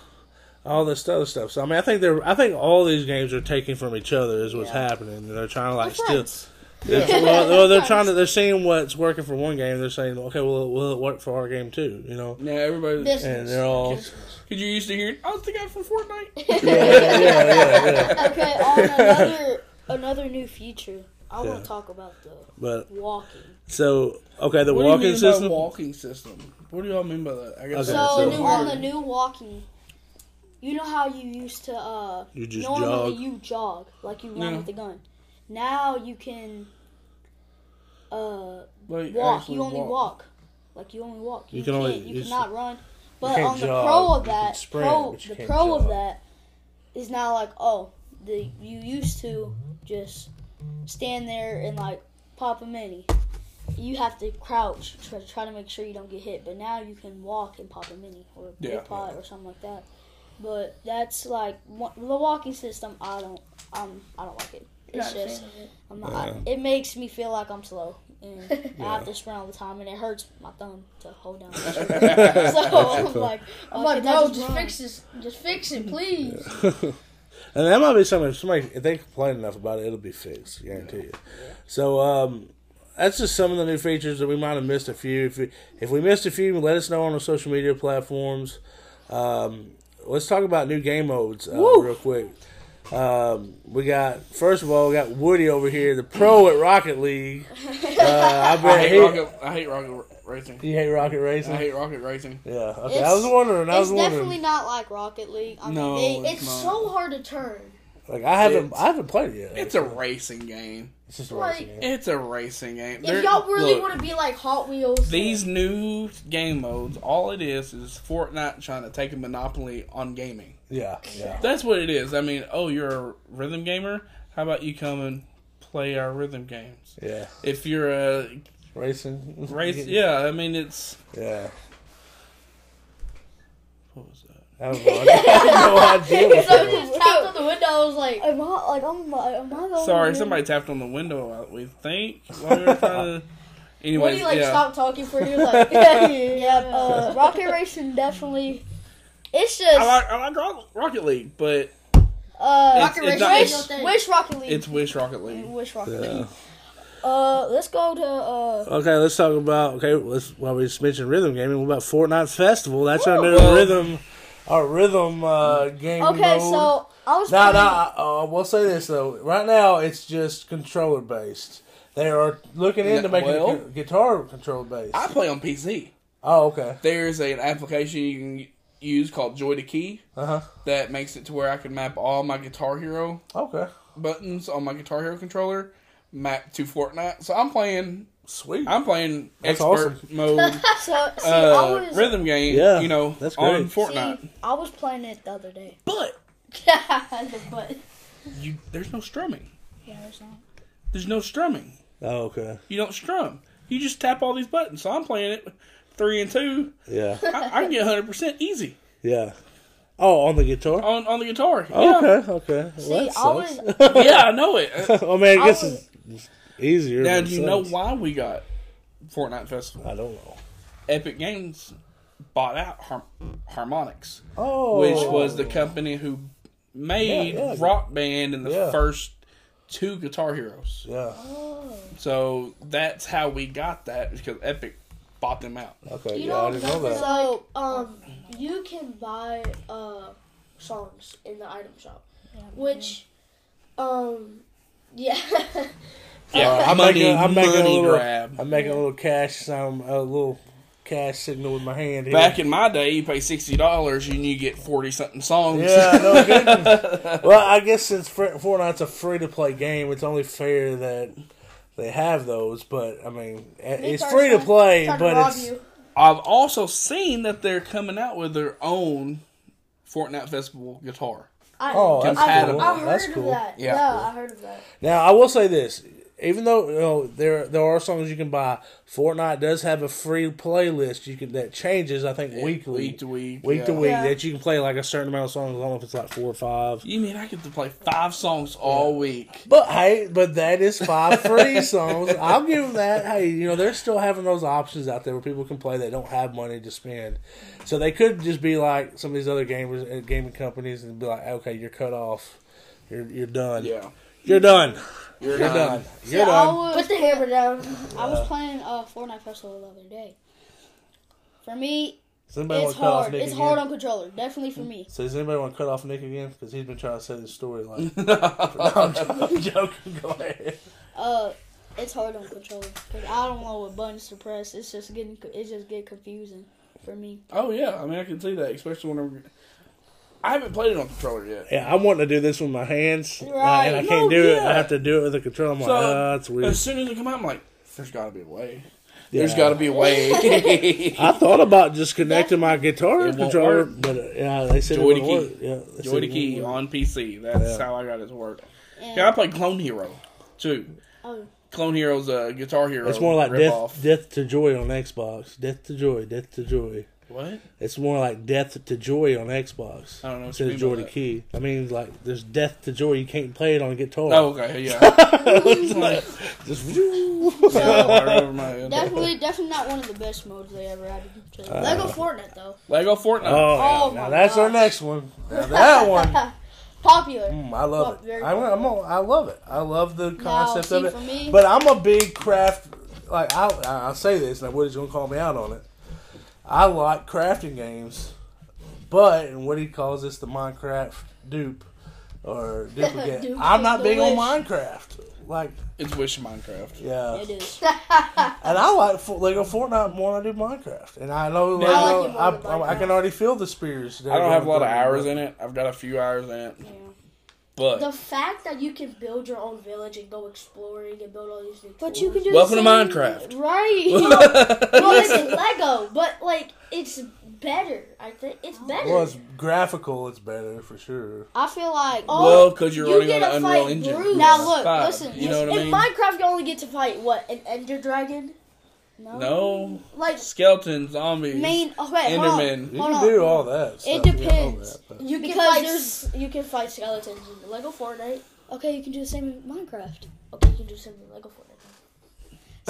all this other stuff. So I mean, I think they're, I think all these games are taking from each other. Is what's Yeah. happening. They're trying to like We're steal. friends. They're, well, well, they're trying to. They're seeing what's working for one game. They're saying, okay, well, will it work for our game too? You know, Yeah, everybody. Business. and they're all. Cause you used to hear, oh, I was the guy from Fortnite. yeah, yeah, yeah, yeah. Okay, on another another new feature, I Yeah. want to talk about the But walking. so okay, the what do you walking mean system. by walking system? What do y'all mean by that? I guess Okay, So, so- new, on the new walking, you know how you used to uh You just normally jog. you jog like you run Yeah. with the gun. Now you can uh like walk. You only walk. Like you only walk. You You, can can't. only- you you cannot run. But on the jog. pro of that, sprint, pro the can't pro of that is now like oh the you used to just stand there and like pop a mini. You have to crouch to try to make sure you don't get hit. But now you can walk and pop a mini or a Yeah. big pot or something like that. But that's like the walking system. I don't. Um. I don't like it. It's just. I'm not, I, it makes me feel like I'm slow, and I have to sprint all the time, and it hurts my thumb to hold down. so I'm like, I'm like, can I bro, just just fix this. Just fix it, please. And that might be something. If somebody, if they complain enough about it, it'll be fixed. Guarantee you. So um, that's just some of the new features that we might have missed a few. If we, if we missed a few, let us know on the social media platforms. Um, let's talk about new game modes uh, real quick. Um, we got first of all, we got Woody over here, the pro at Rocket League. Uh, I I hate he, rocket. I hate rocket racing. you hate Rocket Racing. I hate rocket racing. yeah, okay. It's- I was wondering. I was It's wondering. definitely not like Rocket League. I mean, No, they, it's it's not. so hard to turn. Like I haven't, It's- I haven't played it yet. It's a racing game. It's just a like- racing game. It's a racing game. If There- y'all really want to be like Hot Wheels, these new game modes, all it is is Fortnite trying to take a monopoly on gaming. Yeah, yeah. That's what it is. I mean, oh, you're a rhythm gamer. How about you come and play our rhythm games? Yeah, If you're a racing. race, yeah. I mean, it's yeah. what was that? I have no idea. I have no idea. what so that just tapped on the window. I was like, Am I like I'm am I the Sorry, only- somebody tapped on the window. We think while we were trying to. Anyways, Woody like yeah. stopped talking for you. Like, Yeah, uh, Rocket Racing definitely. It's just I like I like Rocket League, but uh, It's- Rocket it's Racing not- ain't it's- no thing. Wish Rocket League. it's Wish Rocket League. Wish Rocket Yeah. League. Uh, let's go to uh. Okay, let's talk about okay. Let's while we just mentioned rhythm gaming. What about Fortnite Festival? That's our new Well- rhythm, our rhythm uh, game. Okay, mode. so I was No, playing. no. Uh, we'll say this though. Right now, it's just controller based. They are looking into making well- gu- guitar controller based. I play on PC. Oh, okay. There's an application you can use called JoyToKey Uh huh. that makes it to where I can map all my Guitar Hero Okay. buttons on my Guitar Hero controller map to Fortnite. So I'm playing. Sweet. I'm playing That's expert awesome. mode So see, I uh, was rhythm game. Yeah, you know, that's on great. Fortnite. see, I was playing it the other day. But but you, there's no strumming. yeah, there's not. There's no strumming. Oh, okay. You don't strum. You just tap all these buttons. So I'm playing it three and two. Yeah. I, I can get 100 percent easy Yeah. Oh, on the guitar. on on the guitar. Oh, Yeah. okay. Okay. See, Well, I was. yeah, I know it. I mean, I I guess was- it's easier. Now, do it you know why we got Fortnite Festival? I don't know. Epic Games bought out Har- Harmonix, Oh, which was the company who made Yeah, yeah. Rock Band and the Yeah. first two Guitar Heroes. Yeah. So that's how we got that because Epic bought them out. Okay. You yeah, know I didn't know that. So um, you can buy uh songs in the item shop, which, um, yeah. Yeah, Uh, I'm money, making- I'm making a little- grab. I'm making a little cash sound, a little cash signal with my hand here. Back in my day, you pay sixty dollars and you get forty something songs. yeah, no kidding. well, I guess since Fortnite's a free to play game, it's only fair that they have those. But I mean, it's Nick free to play, but it's you. I've also seen that they're coming out with their own Fortnite Festival guitar. I, oh, that's Compatible. cool. I heard that's of that. Yeah. Yeah, I heard of that. Now I will say this: even though you know there there are songs you can buy, Fortnite does have a free playlist you can that changes. I think weekly, week to week, week to week Yeah. that you can play like a certain amount of songs. I don't know if it's like four or five. You mean I get to play five songs all week? But hey, but that is five free songs. I'll give them that. Hey, you know they're still having those options out there where people can play that don't have money to spend. So they could just be like some of these other gamers, uh, gaming companies, and be like, okay, you're cut off. You're you're done. Yeah, You're done. You're, You're done. done. You're I done. was, Put the hammer down. I was playing uh, Fortnite Festival the other day. For me, Does anybody it's want to cut off hard. Nick It's again? hard on controller. Definitely for me. So does anybody want to cut off Nick again? Because he's been trying to say this story like. no, I'm joking. joking. Go ahead. Uh, it's hard on controller because I don't know what buttons to press. It's just getting it just get confusing for me. Oh yeah, I mean I can see that, especially whenever I haven't played it on controller yet. Yeah, I'm wanting to do this with my hands, like, and I can't No, do it. I have to do it with a controller. I'm like, oh, that's weird. As soon as it come out, I'm like, there's got to be a way. There's Yeah. got to be a way. I thought about just connecting my guitar It controller, work. but uh, yeah, they said Joy it to key. work. Yeah, they Joy said to key work. on PC. That's Yeah. how I got it to work. And Yeah, I play Clone Hero too. Oh. Clone Hero's a Guitar Hero. It's more like death, death to joy on Xbox. Death to joy, death to joy. What? It's more like death to joy on Xbox. I don't know what Instead you of joy by to key. I mean, like there's death to joy. You can't play it on guitar. Oh, okay, yeah. It's like, just Right over my head. definitely, definitely not one of the best modes they ever added. To Uh, Lego Fortnite though, Lego Fortnite. Oh, Oh, now my that's our next one. Now that one, popular. mm, I love Well, it. very I'm, I'm, I love it. I love the concept see, of it. for me- But I'm a big craft. Like I, I say this, and Woody's gonna call me out on it. I like crafting games, but and what he calls this the Minecraft dupe or duplicate. Dupe, I'm not the big on. Minecraft. Like, It's Wish Minecraft. yeah, It is. and I like Fo- Lego Fortnite more than I do Minecraft. And I know, Yeah. Lego, I like I, I, I can already feel the spears. I don't have a lot of hours in it. I've got a few hours in it, Yeah. But The fact that you can build your own village and go exploring and build all these new But tools. you can do Welcome to the same- Minecraft. right? well, it's Lego, but like it's better. I think it's oh. better. Well, it's graphical. It's better for sure. I feel like Oh, well, because you're you running get on to the Unreal fight Engine. Groot. Now look, Five, listen, You know what I in mean? Minecraft, you only get to fight what an Ender Dragon. no, Like skeleton zombies. main. Okay, hold on. Enderman. You can do all that. Stuff. It You all depends. That, but- you can Because fight, there's- you can fight skeletons in Lego Fortnite. Okay, you can do the same in Minecraft. Okay, you can do something in Lego Fortnite.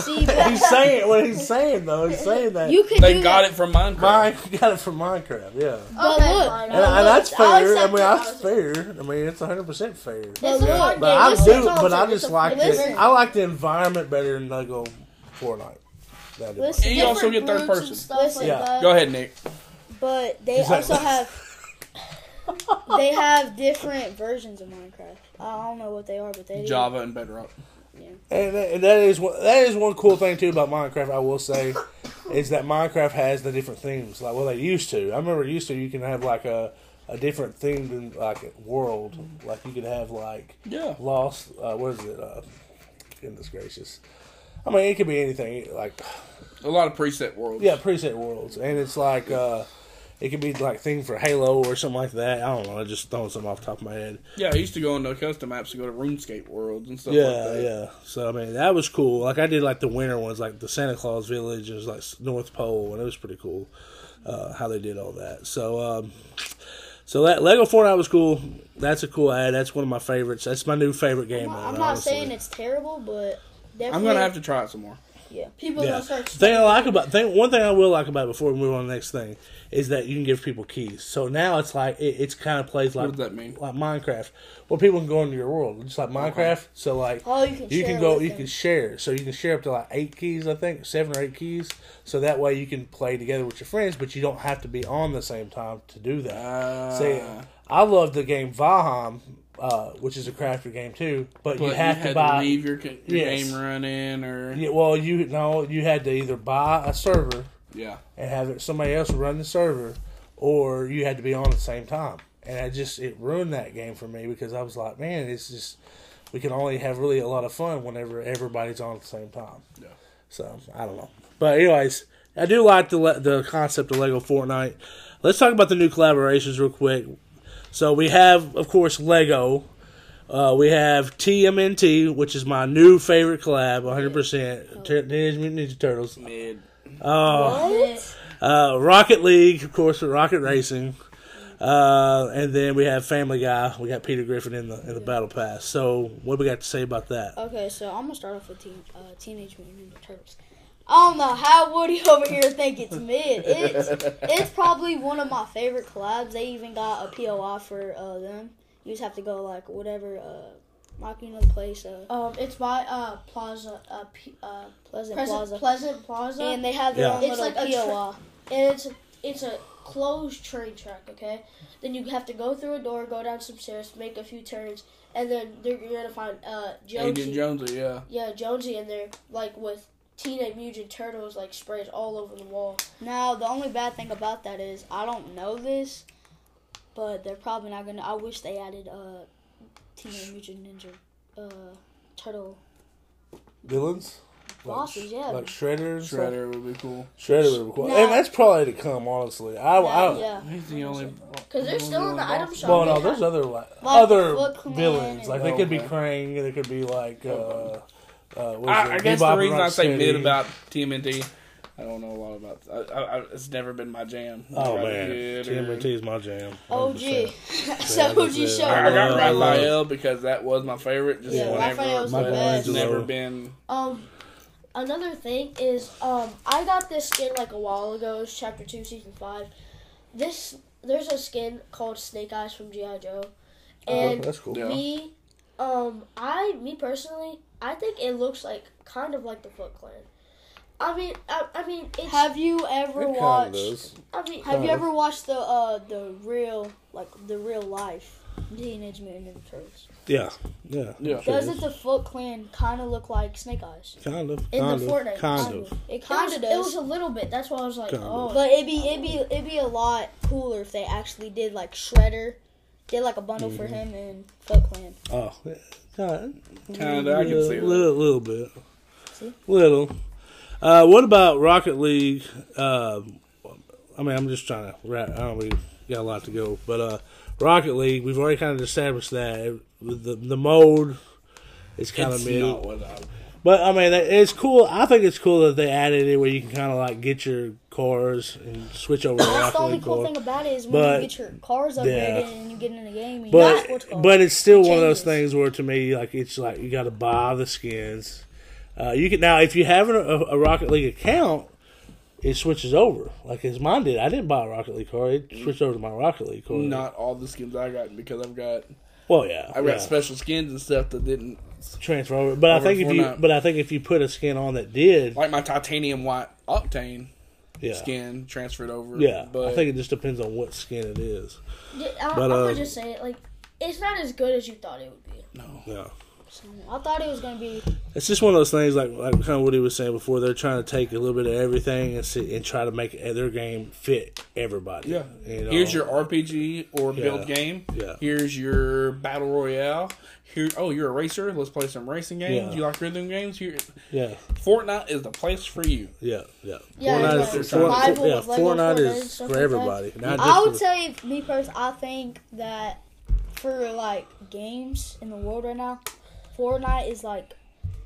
See, he's saying what he's saying though. He's saying that you can They do got that. it from Minecraft. Mine got it from Minecraft. Yeah. But okay, look. And, But and that's fair. I mean, it. that's fair. I mean, it's 100 percent fair. It's But a But. I do. But I just like fun it. I like the environment better than Lego Fortnite. That is Listen, And you also Different get third person. and stuff Listen, like Yeah. that. Go ahead, Nick. but they also have they have different versions of Minecraft. I don't know what they are, but they do. Java and Bedrock. And, that- and that is one, that is one cool thing too about Minecraft. I will say, is that Minecraft has the different themes like well they used to. I remember used to you can have like a a different themed in, like world. Like you could have like Yeah. Lost. Uh, what is it? Uh, goodness gracious. I mean, it could be anything. Like A lot of preset worlds. yeah, preset worlds, and it's like uh, it could be like thing for Halo or something like that. I don't know. I just throwing something off the top of my head. Yeah, I used to go into custom maps to go to RuneScape worlds and stuff yeah, like that. yeah. So I mean, that was cool. Like I did like the winter ones, like the Santa Claus Village, is like North Pole, and it was pretty cool uh, how they did all that. So, um, so that Lego Fortnite was cool. That's a cool ad. That's one of my favorites. That's my new favorite game. I'm not, mode, I'm not saying it's terrible, but definitely. I'm gonna have to try it some more. People Yeah. gonna start. The thing I like about thing, one thing I will like about it before we move on to the next thing is that you can give people keys. So now it's like it, it's kind of plays like What does that mean? like Minecraft. Well, people can go into your world just like Minecraft. So like Oh, you can you share can go with you them. can share. So you can share up to like eight keys, I think seven or eight keys. So that way you can play together with your friends, but you don't have to be on the same time to do that. Uh, See, I love the game Valheim, uh, which is a crafter game too, but, but you have had to buy. leave your, your Yes. game running or Yeah, well, you no, you had to either buy a server yeah. and have it, somebody else run the server, or you had to be on at the same time. And I just it ruined that game for me because I was like, man, it's just we can only have really a lot of fun whenever everybody's on at the same time. Yeah. So I don't know, but anyways, I do like the the concept of Lego Fortnite. Let's talk about the new collaborations real quick. So we have, of course, Lego. Uh, we have TMNT, which is my new favorite collab, 100%. Tur- Teenage Mutant Ninja Turtles. Mid. Oh, uh, Rocket League, of course, with Rocket Racing. Uh, and then we have Family Guy. We got Peter Griffin in the in the Battle Pass. So, what do we got to say about that? Okay, so I'm gonna start off with teen, uh, Teenage Mutant Ninja Turtles. I don't know how Woody over here think it's mid. It's it's probably one of my favorite collabs. They even got a POI for uh, them. You just have to go like whatever. Uh, Mark, you know the place, uh, Um, it's by uh Plaza uh, P, uh Pleasant Pleasant Plaza, Pleasant Plaza, and they have their Yeah. own It's little like a POI. and it's it's a closed train track. Okay, then you have to go through a door, go down some stairs, make a few turns, and then you're gonna find uh Agent Jonesy. Jonesy, yeah. Yeah, Jonesy in there, like with Teenage Mutant Turtles like sprays all over the wall. Now, the only bad thing about that is I don't know this, but they're probably not gonna. I wish they added uh, Teenage Mutant Ninja uh, Turtle Villains? bosses. Yeah, Like Shredder and stuff? Shredder would be cool. Shredder would be cool. No. And that's probably to come, honestly. I, I, yeah. He's the only. Cause they're still in the item shop. Well, no, there's other like, Like other villains. and- Like they could be Okay. Krang. They could be like. Uh, uh, what is I, I guess Bebop the reason I say mid about TMNT, I don't know a lot about. I, I, I, it's never been my jam. Oh man, here, TMNT is my jam. OG. 100%. so Yeah, OG that's show. I, I got Raphael because that was my favorite. Just Yeah, whenever, Raphael's the but best. it's never been. Um, another thing is, um, I got this skin like a while ago. It's chapter two, season five. This there's a skin called Snake Eyes from GI Joe, Oh, and that's cool. Yeah. me, um, I me personally, I think it looks like kind of like the Foot Clan. I mean, I, I mean, it's. Have you ever It kind of watched? does. I mean, Have you of. ever watched the uh the real like the real life Teenage Mutant Ninja Turtles? Yeah, yeah, Yeah. Doesn't the Foot Clan kind of look like Snake Eyes? kind of, In the of, Fortnite, kind kind of. It it kind was, of it was a little bit. That's why I was like, Kinda. oh, But it'd be it'd be it'd be a lot cooler if they actually did like Shredder, did like a bundle for him and Foot Clan. Oh, yeah, kind Kinda, I can see that. little, little bit, See? little. Uh, what about Rocket League? Uh, I mean, I'm just trying to wrap. I don't really got a lot to go, but uh, Rocket League, we've already kind of established that with the the mode. is kind It's of mid. not what I. But I mean, it's cool. I think it's cool that they added it where you can kind of like get your cars and switch over to That's Rocket the only League cool car. thing about it is when But- you get your cars upgraded yeah. and you get in the game. You But got sports cars. but it's still It one of those things where to me like it's like you got to buy the skins. Uh, you can now if you have a, a Rocket League account, it switches over like as mine did. I didn't buy a Rocket League car; it switched over to my Rocket League car. Not all the skins I got because I've got well, yeah, I've got yeah. special skins and stuff that didn't transfer over. But I think if you Fortnite. but I think if you put a skin on that did, like my titanium white octane yeah, skin transferred over. yeah. but I think it just depends on what skin it is. Yeah, I, But, I'm uh, gonna just say it like it's not as good as you thought it would be. no. Yeah. I thought it was gonna be It's just one of those things, like like kind of what he was saying before. They're trying to take a little bit of everything and sit, and try to make their game fit everybody. Yeah. You know? Here's your RPG or build Yeah. game. Yeah. Here's your battle royale. Here, oh, you're a racer. Let's play some racing games. Yeah. You like rhythm games? Here, Yeah, Fortnite is the place for you. yeah, yeah. Yeah, Fortnite, like is, survival Fortnite, yeah, Fortnite Fortnite is for everybody. Not I would just say, me first, I think that for like games in the world right now, Fortnite is like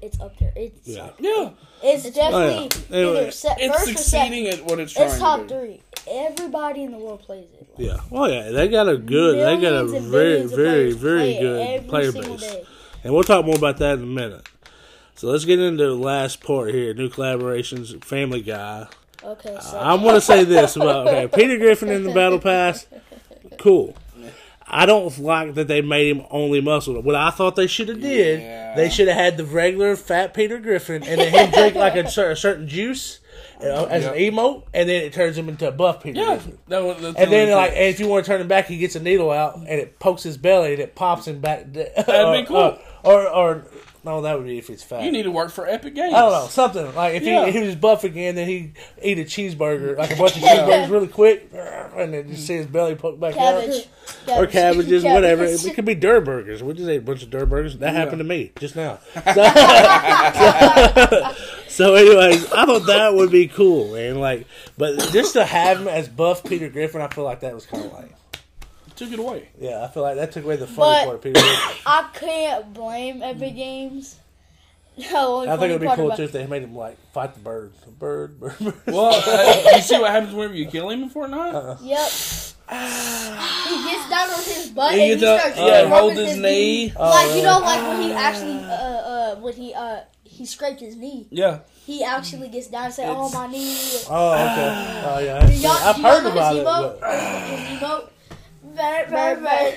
it's up there. It's Yeah. Yeah, it's definitely Oh, yeah. Anyway, either set it's first or second. succeeding at what it's trying It's top to do. three. Everybody in the world plays it. Like, yeah. Oh yeah, they got a good. They got a very, very, very good player base, day. and we'll talk more about that in a minute. So let's get into the last part here. New collaborations, Family Guy. Okay, so I'm going to say this about okay, Peter Griffin in the Battle Pass. Cool. I don't like that they made him only muscle. What I thought they should have did, Yeah. they should have had the regular fat Peter Griffin, and then him drink like a, a certain juice uh, as an Yep. emote, and then it turns him into a buff Peter Yeah, Griffin. that was, that's And the then, like, thing. if you want to turn him back, he gets a needle out, and it pokes his belly, and it pops him back. That'd be cool. or, or, no, that would be if it's fat. you need to work for Epic Games. I don't know, something like if Yeah. he, he was buff again, then he eat a cheeseburger, like a bunch of cheeseburgers, really quick, and then just see his belly poke back cabbage, out, or cabbages, Cabbage. whatever. It could be Durr burgers. We just ate a bunch of Durr burgers. That happened to me just now. So, so, anyways, I thought that would be cool, man. Like, but just to have him as buff Peter Griffin, I feel like that was kind of like took it away. Yeah, I feel like that took away the funny But- part. People, I can't blame Epic Games. The only I think it would be cool about- too if they made him like fight the bird, bird, bird. bird. Well, uh, you see what happens whenever you kill him in Fortnite? Uh-uh. Yep. He gets down on his butt He and he gets up, starts yeah, rubbing holds his knee. Oh, like you really? know, like when he actually, uh, uh, when he, uh, he scraped his knee. Yeah. He actually gets down and say, "Oh my knee." Oh, okay. Oh, yeah. I've, seen- Y'all- I've heard about his it. emote? But, His emote. Very, very, very.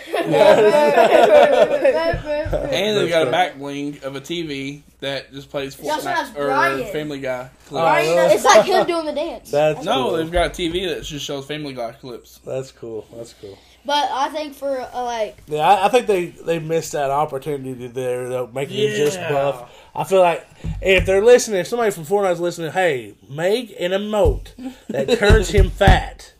And they've got a That's back bling of a TV that just plays He Fortnite or Family Guy clips. Oh. It's like him doing the dance. That's no, cool. they've got a TV that just shows Family Guy clips. That's cool. That's cool. But I think for uh, like, Yeah, I, I think they, they missed that opportunity there, though, making him just buff. I feel like if they're listening, if somebody from Fortnite's listening, hey, make an emote that turns him fat.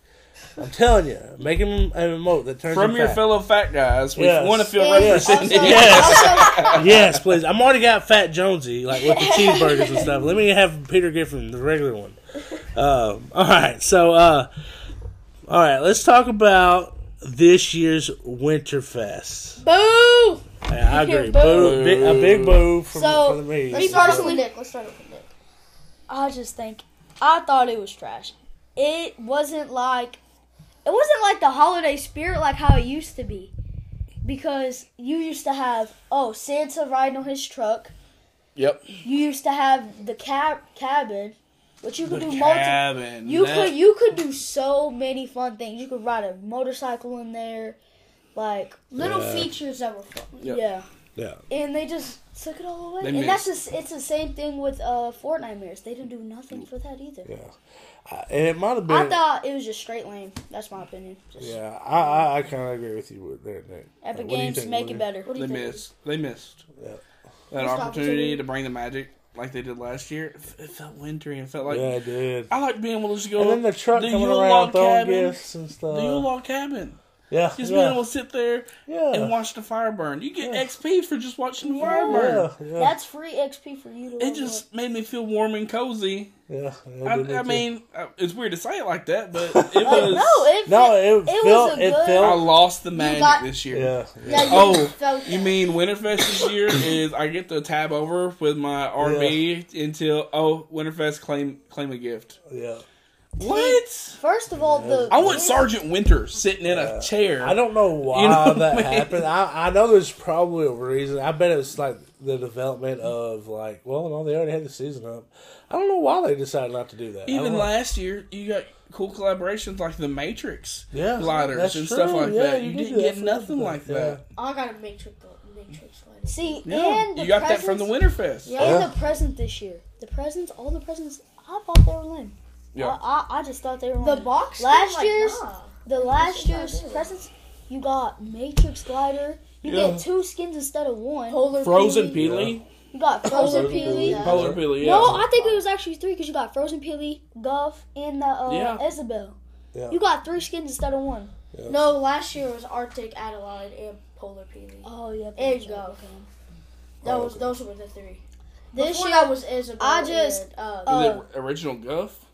I'm telling you, make him an emote that turns From your fat. fellow fat guys, we Yes. want to feel And represented. also- Yes. yes, please. I'm already got Fat Jonesy, like with the cheeseburgers and stuff. Let me have Peter Griffin, the regular one. Um, all right, so uh, all right, let's talk about this year's Winterfest. boo. Yeah, I agree. Boo. boo, big, a big boo from, So, from me. Let's start off with Nick. Let's start off with Nick. I just think I thought it was trash. It wasn't like it wasn't like the holiday spirit like how it used to be. Because you used to have oh Santa riding on his truck. Yep. You used to have the cab cabin, which you could The do multiple. cabin. You that- could you could do so many fun things. You could ride a motorcycle in there, like Little Yeah. features that were fun. Yep. yeah. Yeah. And they just took it all away. They and that's just, it's the same thing with uh Fortnitemares. They didn't do nothing for that either. Yeah. And it might have been. I thought it was just straight lame. That's my opinion. Just yeah, I, I, I kind of agree with you with that, Nick. Epic What do you Games think, make it better. What do They think? missed. They missed. Yeah. That Missed opportunity opportunity. to bring the magic like they did last year. It felt wintry. It felt like yeah, it did. I like being able to just go. And then the truck the coming Yule around log throwing cabin. gifts and stuff. the Yule log cabin. Yeah, Just yeah, being able to sit there yeah. and watch the fire burn. You get Yeah. XP for just watching the fire burn. yeah, yeah, That's free XP for you to. It level just made me feel warm and cozy. yeah, yeah, I, it did me I mean, uh, it's weird to say it like that, but it was. no, it, no, it, it, it felt, was a it good- I lost the magic got- this year. yeah, Yeah, yeah. you Oh, felt You mean Winterfest this year is I get to tab over with my RV until oh Winterfest claim claim a gift. yeah. What? First of all, the I want Sergeant Winter sitting in a chair. I don't know why You know what that I mean? happened. I, I know there's probably a reason. I bet it's like the development of like, well, no, they already had the season up. I don't know why they decided not to do that. I Even don't know. last year, you got cool collaborations like the Matrix yeah, gliders that's and true. stuff like Yeah, that. You, did didn't do get for nothing everything. like Yeah. that. I got a matrix, matrix light. see Yeah, and the you got that from the presents- Winterfest. Yeah, Yeah. and the present this year. The presents, all the presents, I thought they were lame. Yeah. I, I, I just thought they were The box. Last like, year's- nah. The last year's presents, you got Matrix Glider. You Yeah. get two skins instead of one. Polar Frozen Peely. Peely, You got Frozen Frozen Peely. Peely. Polar Peely. Yeah. No, I think it was actually three because you got Frozen Peely, Guff, and the uh, Yeah. Isabel. Yeah. You got three skins instead of one. No, last year was Arctic Adelaide and Polar Peely. Oh yeah, There you that's go. right, okay. That was those were the three. This Before year, that was Isabel. I just, and, uh, uh, the original Guff,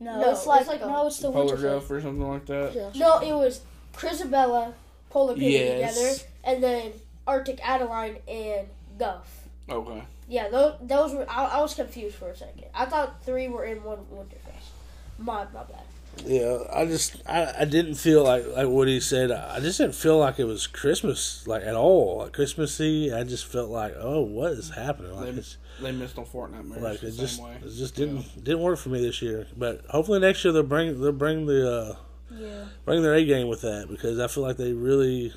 no, No, it's like, it's like a no, it's the Polar Winterfell. Guff, or something like that. Yeah. no, it was Krisabelle, Polar Peely Yes. together, and then Arctic Adeline and Guff. Okay. Yeah, those, those were. I, I was confused for a second. I thought three were in one Winterfest. My my bad. Yeah, I just I, I didn't feel like like what he said. I just didn't feel like it was Christmas like at all, like Christmassy. I just felt like, oh, what is happening? Like They- it's They missed on Fortnitemares like the it same just way. it just didn't didn't work for me this year. But hopefully next year they'll bring they'll bring the uh, Yeah. bring their A game with that because I feel like they really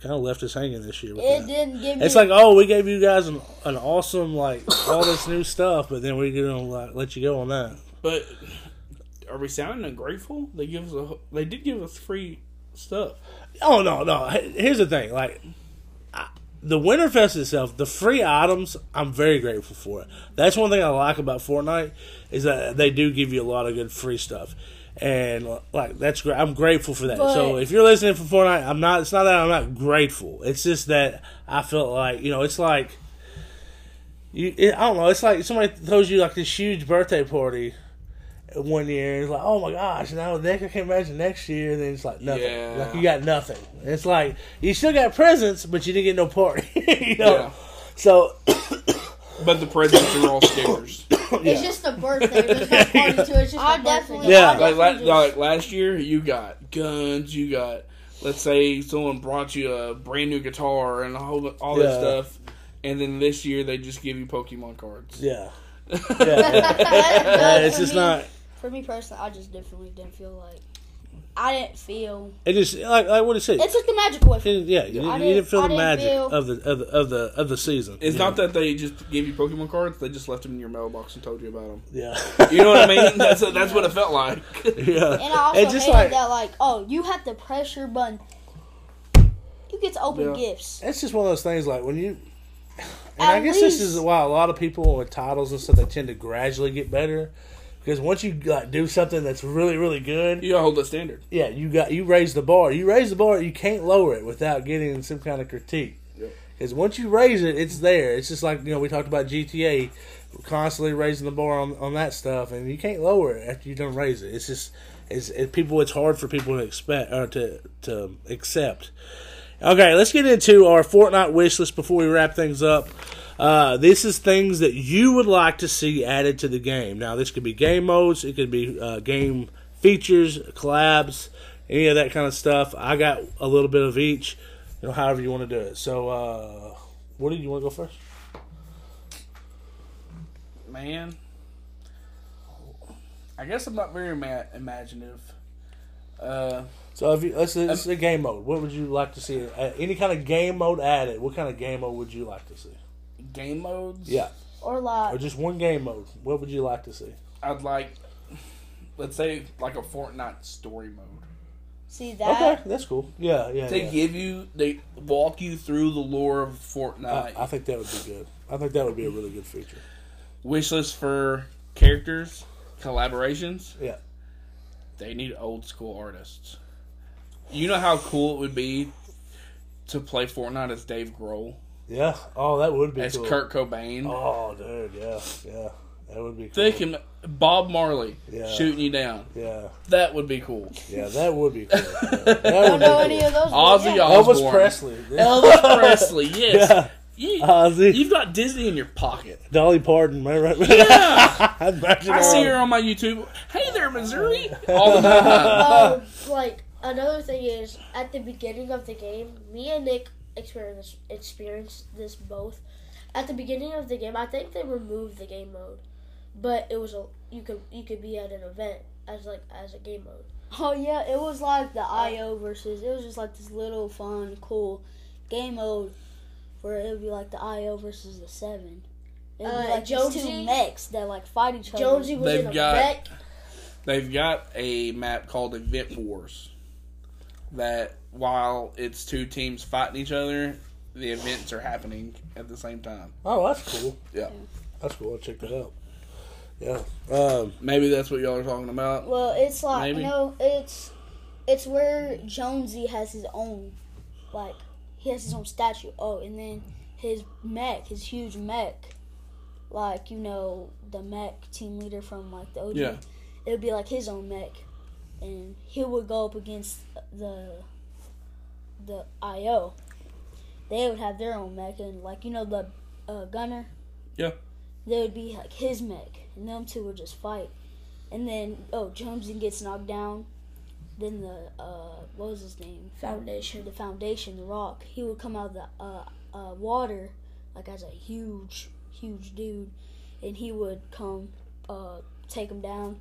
kind of left us hanging this year. With It that. didn't give me. It's like, oh, we gave you guys an, an awesome like all this new stuff, but then we're gonna like let you go on that. But are we sounding ungrateful? They give us a. They did give us free stuff. Oh no, no. Here's the thing, like I, the Winterfest itself, the free items, I'm very grateful for it. That's one thing I like about Fortnite is that they do give you a lot of good free stuff, and like that's great. I'm grateful for that. so if you're listening for Fortnite, I'm not. It's not that I'm not grateful. It's just that I felt like you know, it's like you. It, I don't know. It's like somebody throws you like this huge birthday party. One year. It's like, oh my gosh, now next I can't imagine next year. And then it's like nothing. Yeah. Like you got nothing. It's like you still got presents, but you didn't get no party. you know. Yeah. So But the presents are all stickers. It's just a birthday. There's no party to it. It's just I a birthday. definitely- Yeah. I like, la- like last year, you got guns. You got, let's say, someone brought you a brand new guitar and all, all this stuff. And then this year, they just give you Pokemon cards. yeah, yeah, yeah. Yeah, it's just not. For me personally, I just definitely didn't feel like I didn't feel. It just like like what it said. It's just the magic away from It- yeah, you, you didn't didn't- feel I the didn't magic feel- of the of the of the of the season. It's you not know? that they just gave you Pokemon cards; they just left them in your mailbox and told you about them. Yeah, You know what I mean? That's that's what it felt like. yeah. And I also It's just hated like- that, like, oh, you have to press your button. You get to open Yeah. gifts. It's just one of those things like when you. And I At guess this is why a lot of people with titles and stuff they tend to gradually get better, because once you like do something that's really really good, You gotta hold the standard. yeah, you got you raise the bar. You raise the bar, you can't lower it without getting some kind of critique. Yep. Because once you raise it, it's there. It's just like you know we talked about GTA, constantly raising the bar on, on that stuff, and you can't lower it after you don't raise it. It's just it's it, people. It's hard for people to expect or to to accept. Okay, let's get into our Fortnite wish list before we wrap things up. Uh, this is things that you would like to see added to the game. Now, this could be game modes, it could be uh, game features, collabs, any of that kind of stuff. I got a little bit of each, you know, however you want to do it. So, uh, what do you want to go first? Man, I guess I'm not very ima- imaginative. Uh, So, if you, let's say it's a game mode. What would you like to see? Uh, any kind of game mode added? What kind of game mode would you like to see? Game modes. Yeah, Or or just one game mode. What would you like to see? I'd like, let's say, like a Fortnite story mode. see that? Okay, that's cool. Yeah, yeah. They yeah. give you, they walk you through the lore of Fortnite. I, I think that would be good. I think that would be a really good feature. Wish list for characters, collaborations. Yeah. They need old school artists. You know how cool it would be to play Fortnite as Dave Grohl, Yeah. Oh, that would be as cool. Kurt Cobain. Oh, dude. Yeah. Yeah. That would be cool. They can Bob Marley Yeah. shooting you down. Yeah. That would be cool. Yeah. That would be cool. Yeah. That I don't be know cool. any of those. Ozzy yeah. Elvis Osbourne. Presley. Elvis Presley, yes. Yeah. You, Ozzy. you've got Disney in your pocket. Dolly Parton. Right, right. Yeah. I see her on my YouTube. Hey there, Missouri. All the time. um, like another thing is at the beginning of the game, me and Nick experienced experienced this both. At the beginning of the game, I think they removed the game mode, but it was a you could you could be at an event as like as a game mode. Oh yeah, it was like the IO versus. It was just like this little fun, cool game mode where it would be like the IO versus the Seven. It would Uh, be like these two mechs that like fight each other. Jonesy was They've in a got- wreck. They've got a map called Event Wars. That while it's two teams fighting each other, the events are happening at the same time. Oh, that's cool. Yeah. That's cool. I'll check that out. Yeah. Um, Maybe that's what y'all are talking about. Well, it's like Maybe. you know, it's it's where Jonesy has his own, like he has his own statue. Oh, and then his mech, his huge mech, like you know the mech team leader from like the OG. Yeah. It would be like his own mech, and he would go up against the the IO. They would have their own mech, and like you know the uh, gunner. Yeah. They would be like his mech, and them two would just fight. And then oh Jonesy gets knocked down. Then the uh what was his name? Foundation. The foundation, the rock. He would come out of the uh, uh water like as a huge, huge dude, and he would come uh take him down.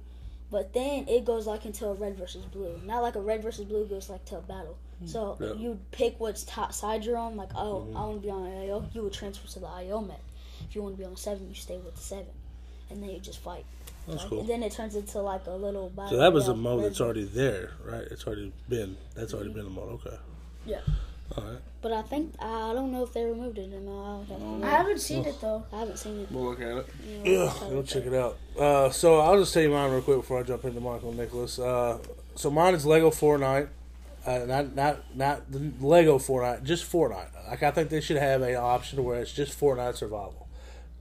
But then it goes like into a red versus blue. Not like a red versus blue goes like to a battle. Hmm. So Yeah. you would pick which top side you're on. Like oh mm-hmm. I want to be on IO. You would transfer to the IO mech. If you want to be on seven, you stay with the seven, and then you just fight. that's Like, cool. And then it turns into like a little battle. So that was a mode Red- that's already there, right? It's already been. That's already mm-hmm. been a mode. Okay. Yeah. All right. But I think I don't know if they removed it or not. I'll have to I haven't seen it though. I haven't seen it. We'll look at it. You know, Yeah, I'll try to check it out. Uh, so I'll just tell you mine real quick before I jump into Michael and Nicholas. Uh, so mine is Lego Fortnite. Uh, not not not the Lego Fortnite, just Fortnite. Like I think they should have an option where it's just Fortnite survival,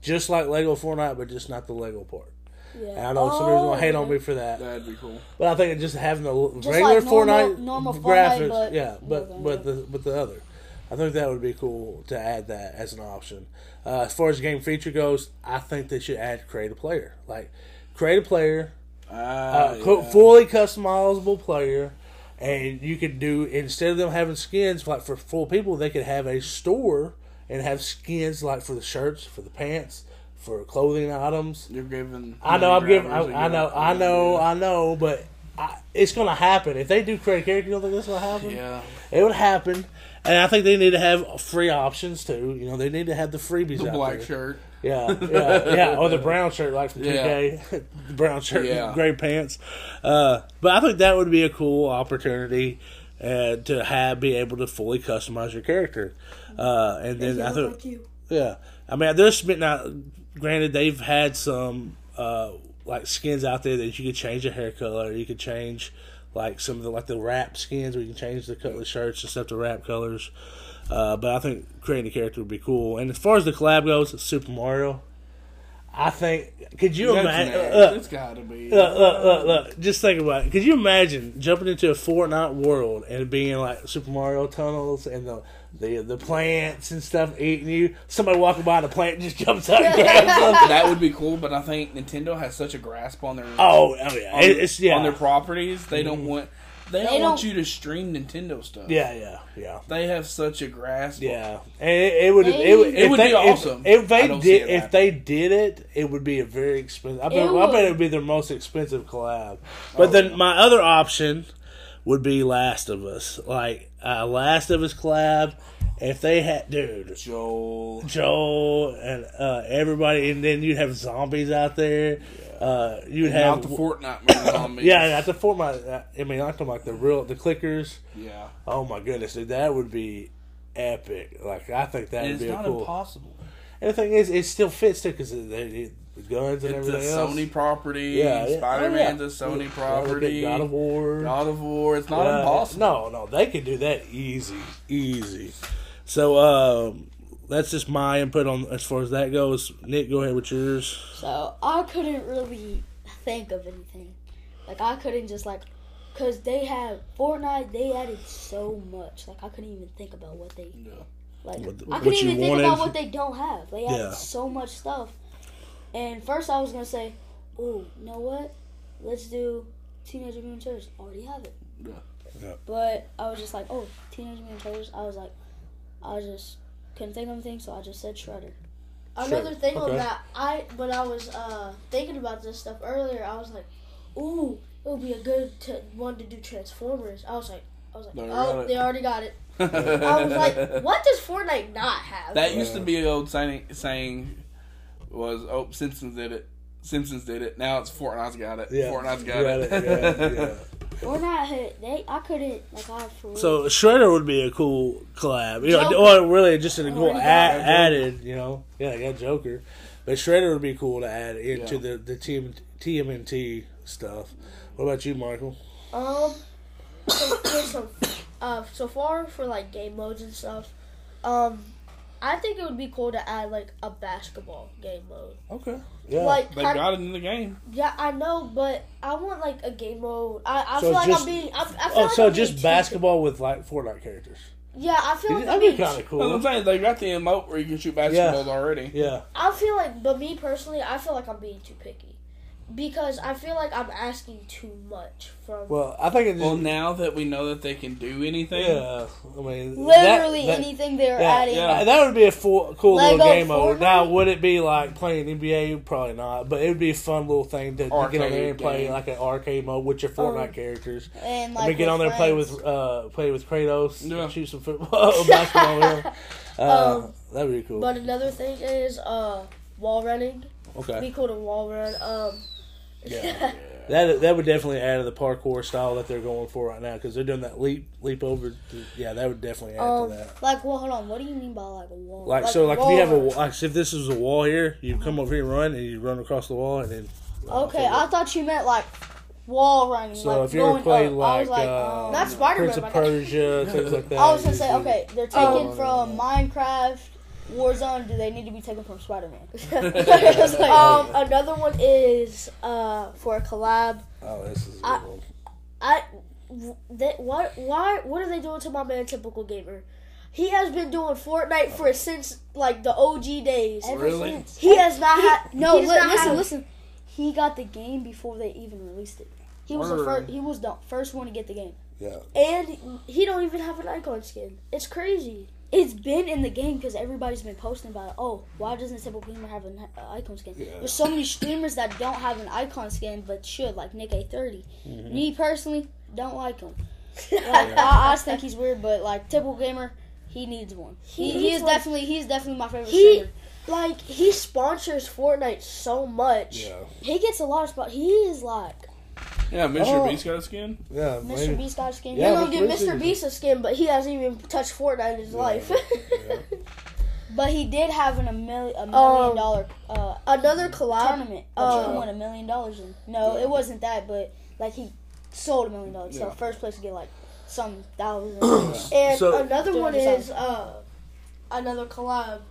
just like Lego Fortnite, but just not the Lego part. Yeah. And I know somebody's gonna hate on me for that, That'd be cool. but I think just having the Just regular like normal- Fortnite normal Fortnite, graphics, but yeah, but with, but uh, the but the other, I think that would be cool to add that as an option. Uh, as far as game feature goes, I think they should add create a player, like create a player, Ah, uh, yeah. fully customizable player, and you could do instead of them having skins like for full people, they could have a store and have skins like for the shirts, for the pants, for clothing items. You're giving. I know I'm giving. grabbers I, I a know. I know. I know. But I, it's gonna happen if they do create a character. You don't think that's gonna happen? Yeah. It would happen, and I think they need to have free options too. You know, they need to have the freebies. The out black there. shirt. Yeah, yeah, yeah. Or the brown shirt, like from Yeah. The brown shirt, Yeah. gray pants. Uh, but I think that would be a cool opportunity uh, to have be able to fully customize your character. Uh, and then I think, yeah, I mean, there's been now. Granted, they've had some uh, like skins out there that you could change your hair color. You could change like some of the like the wrap skins where you can change the color shirts and stuff to wrap colors. Uh, but I think creating a character would be cool. And as far as the collab goes, Super Mario, I think. Could you That's imagine? Uh, it's gotta be. Look, look, look, look. Just think about it. Could you imagine jumping into a Fortnite world and being like Super Mario tunnels and the the the plants and stuff eating you? Somebody walking by the plant just jumps out and grabs them. that would be cool, but I think Nintendo has such a grasp on their Oh, oh yeah, on, it's yeah, on their properties. They don't mm-hmm. want they, don't, want you to stream Nintendo stuff. yeah, yeah, yeah. they have such a grasp. Yeah, and it, it would They- it would, It if would they, be awesome. If, if they I don't see did it if they did it, it would be a very expensive. I bet, It I bet would. it would be their most expensive collab. Oh, but Oh, then yeah. my other option would be Last of Us, like uh, Last of Us collab. If they had, dude, Joel. Joel and uh, everybody, and then you'd have zombies out there. Uh, you'd have Not the Fortnite zombies. yeah, that's a Fortnite. I mean, I'm talking like the real the clickers. yeah. Oh my goodness, dude, that would be epic. Like I think that And would be not cool. impossible. And the thing is, it still fits too because the, the, the guns and It's a else. Sony property. Yeah, yeah. Spider Man's Oh, yeah. a Sony Yeah, property. God of War. God of War. It's not Yeah, impossible. No, no, they can do that easy, easy. So um, that's just my input on as far as that goes. Nick, go ahead with yours. So I couldn't really think of anything. Like I couldn't just like, cause they have Fortnite. They added so much. Like I couldn't even think about what they. Yeah. Like What- I couldn't you even think about what they don't have. They added Yeah. so much stuff. And first I was gonna say, oh, you know what? Let's do Teenage Mutant Ninja Turtles. Already have it. Yeah. Yeah. But I was just like, oh, Teenage Mutant Ninja Turtles. I was like, I just couldn't think of anything, so I just said Shredder. Another thing Okay. on that, I when I was uh, thinking about this stuff earlier, I was like, "Ooh, it would be a good t- one to do Transformers." I was like, "I was like, They oh, they already got it." I was like, "What does Fortnite not have?" That used to be an old saying. Saying was, "Oh, Simpsons did it. Simpsons did it. Now it's Fortnite's got it. Yeah, Fortnite's got, You it. yeah, yeah. Fortnite had they. I couldn't like I for. So Shredder would be a cool collab, you know, Joker. or really just a cool Already got add, added, you know. Yeah, I got Joker, but Shredder would be cool to add into Yeah. the the TM, TMNT stuff. What about you, Michael? Um, so, here's some, uh, so far for like game modes and stuff, um, I think it would be cool to add like a basketball game mode. Okay, yeah. Like, They kind- got it in the game. yeah, I know, but I want like a game mode. I, I So feel like just- I'm being. I, I feel oh, like so I'm just being basketball with like Fortnite characters. Yeah, I feel like That'd be kind of Well, cool. I'm saying they got the emote where you can shoot basketballs already. Yeah, I feel like, but me personally, I feel like I'm being too picky because I feel like I'm asking too much from. well, I think it just Well, now that we know that they can do anything, yeah. I mean, literally that, that, anything they're Yeah, adding. yeah. that would be a full, cool little Lego game mode. Now, would it be like playing NBA? Probably not, but it would be a fun little thing to, to get on there and play game. like an arcade mode with your Fortnite Oh. characters. And I like mean, get on there, and play with uh, play with Kratos, Yeah. shoot some football, basketball. with him. Uh, Um, that'd be cool. But another thing is uh, wall running. It'd okay, be cool to wall run. Um, Yeah. that that would definitely add to the parkour style that they're going for right now because they're doing that leap leap over. To, yeah, that would definitely add Um, to that. like, well, hold on. What do you mean by like a wall? Like, like so, like if you have a wall. like if this is a wall here, you come over here and run, and you run across the wall, and then. uh, okay, I thought you meant like wall running. So like if you ever going played up. I like, like, uh, um, That's Spider-Man, Prince of. Persia, things like that. I was gonna say, okay, they're taking Oh, from no. Minecraft Warzone, do they need to be taken from Spider Man? um, another one is uh for a collab. Oh, this is a good I- one. I they, what why what are they doing to my man typical gamer? He has been doing Fortnite for since like the OG days. Really? since. He has not had No, li- not listen, have- listen. He got the game before they even released it. He was the first. He was the first one to get the game. Yeah. and he don't even have an icon skin. It's crazy. It's been in the game because everybody's been posting about. it. Oh, why doesn't Typical Gamer have an uh, icon skin? Yeah. There's so many streamers that don't have an icon skin but should, like Nick A30. Mm-hmm. Me personally, don't like him. Like, I, I just think he's weird, but like Typical Gamer, he needs one. He, He he, is one. definitely he's definitely my favorite He- streamer. Like he sponsors Fortnite so much. Yeah. He gets a lot of spot. He is like Yeah, Mr. Oh. Beast got a skin. Yeah. Mr. maybe. Beast got a skin. Yeah, He's gonna Mr. give Beast Mr. Beast a skin, but he hasn't even touched Fortnite in his life. Yeah. But he did have an, a, mil- a million Um, dollar uh, Another collab. tournament that uh, you can a million dollars in. No, Yeah. it wasn't that, but like he sold a million dollars. So first place to get like some thousand. And So- another one is uh, another collab.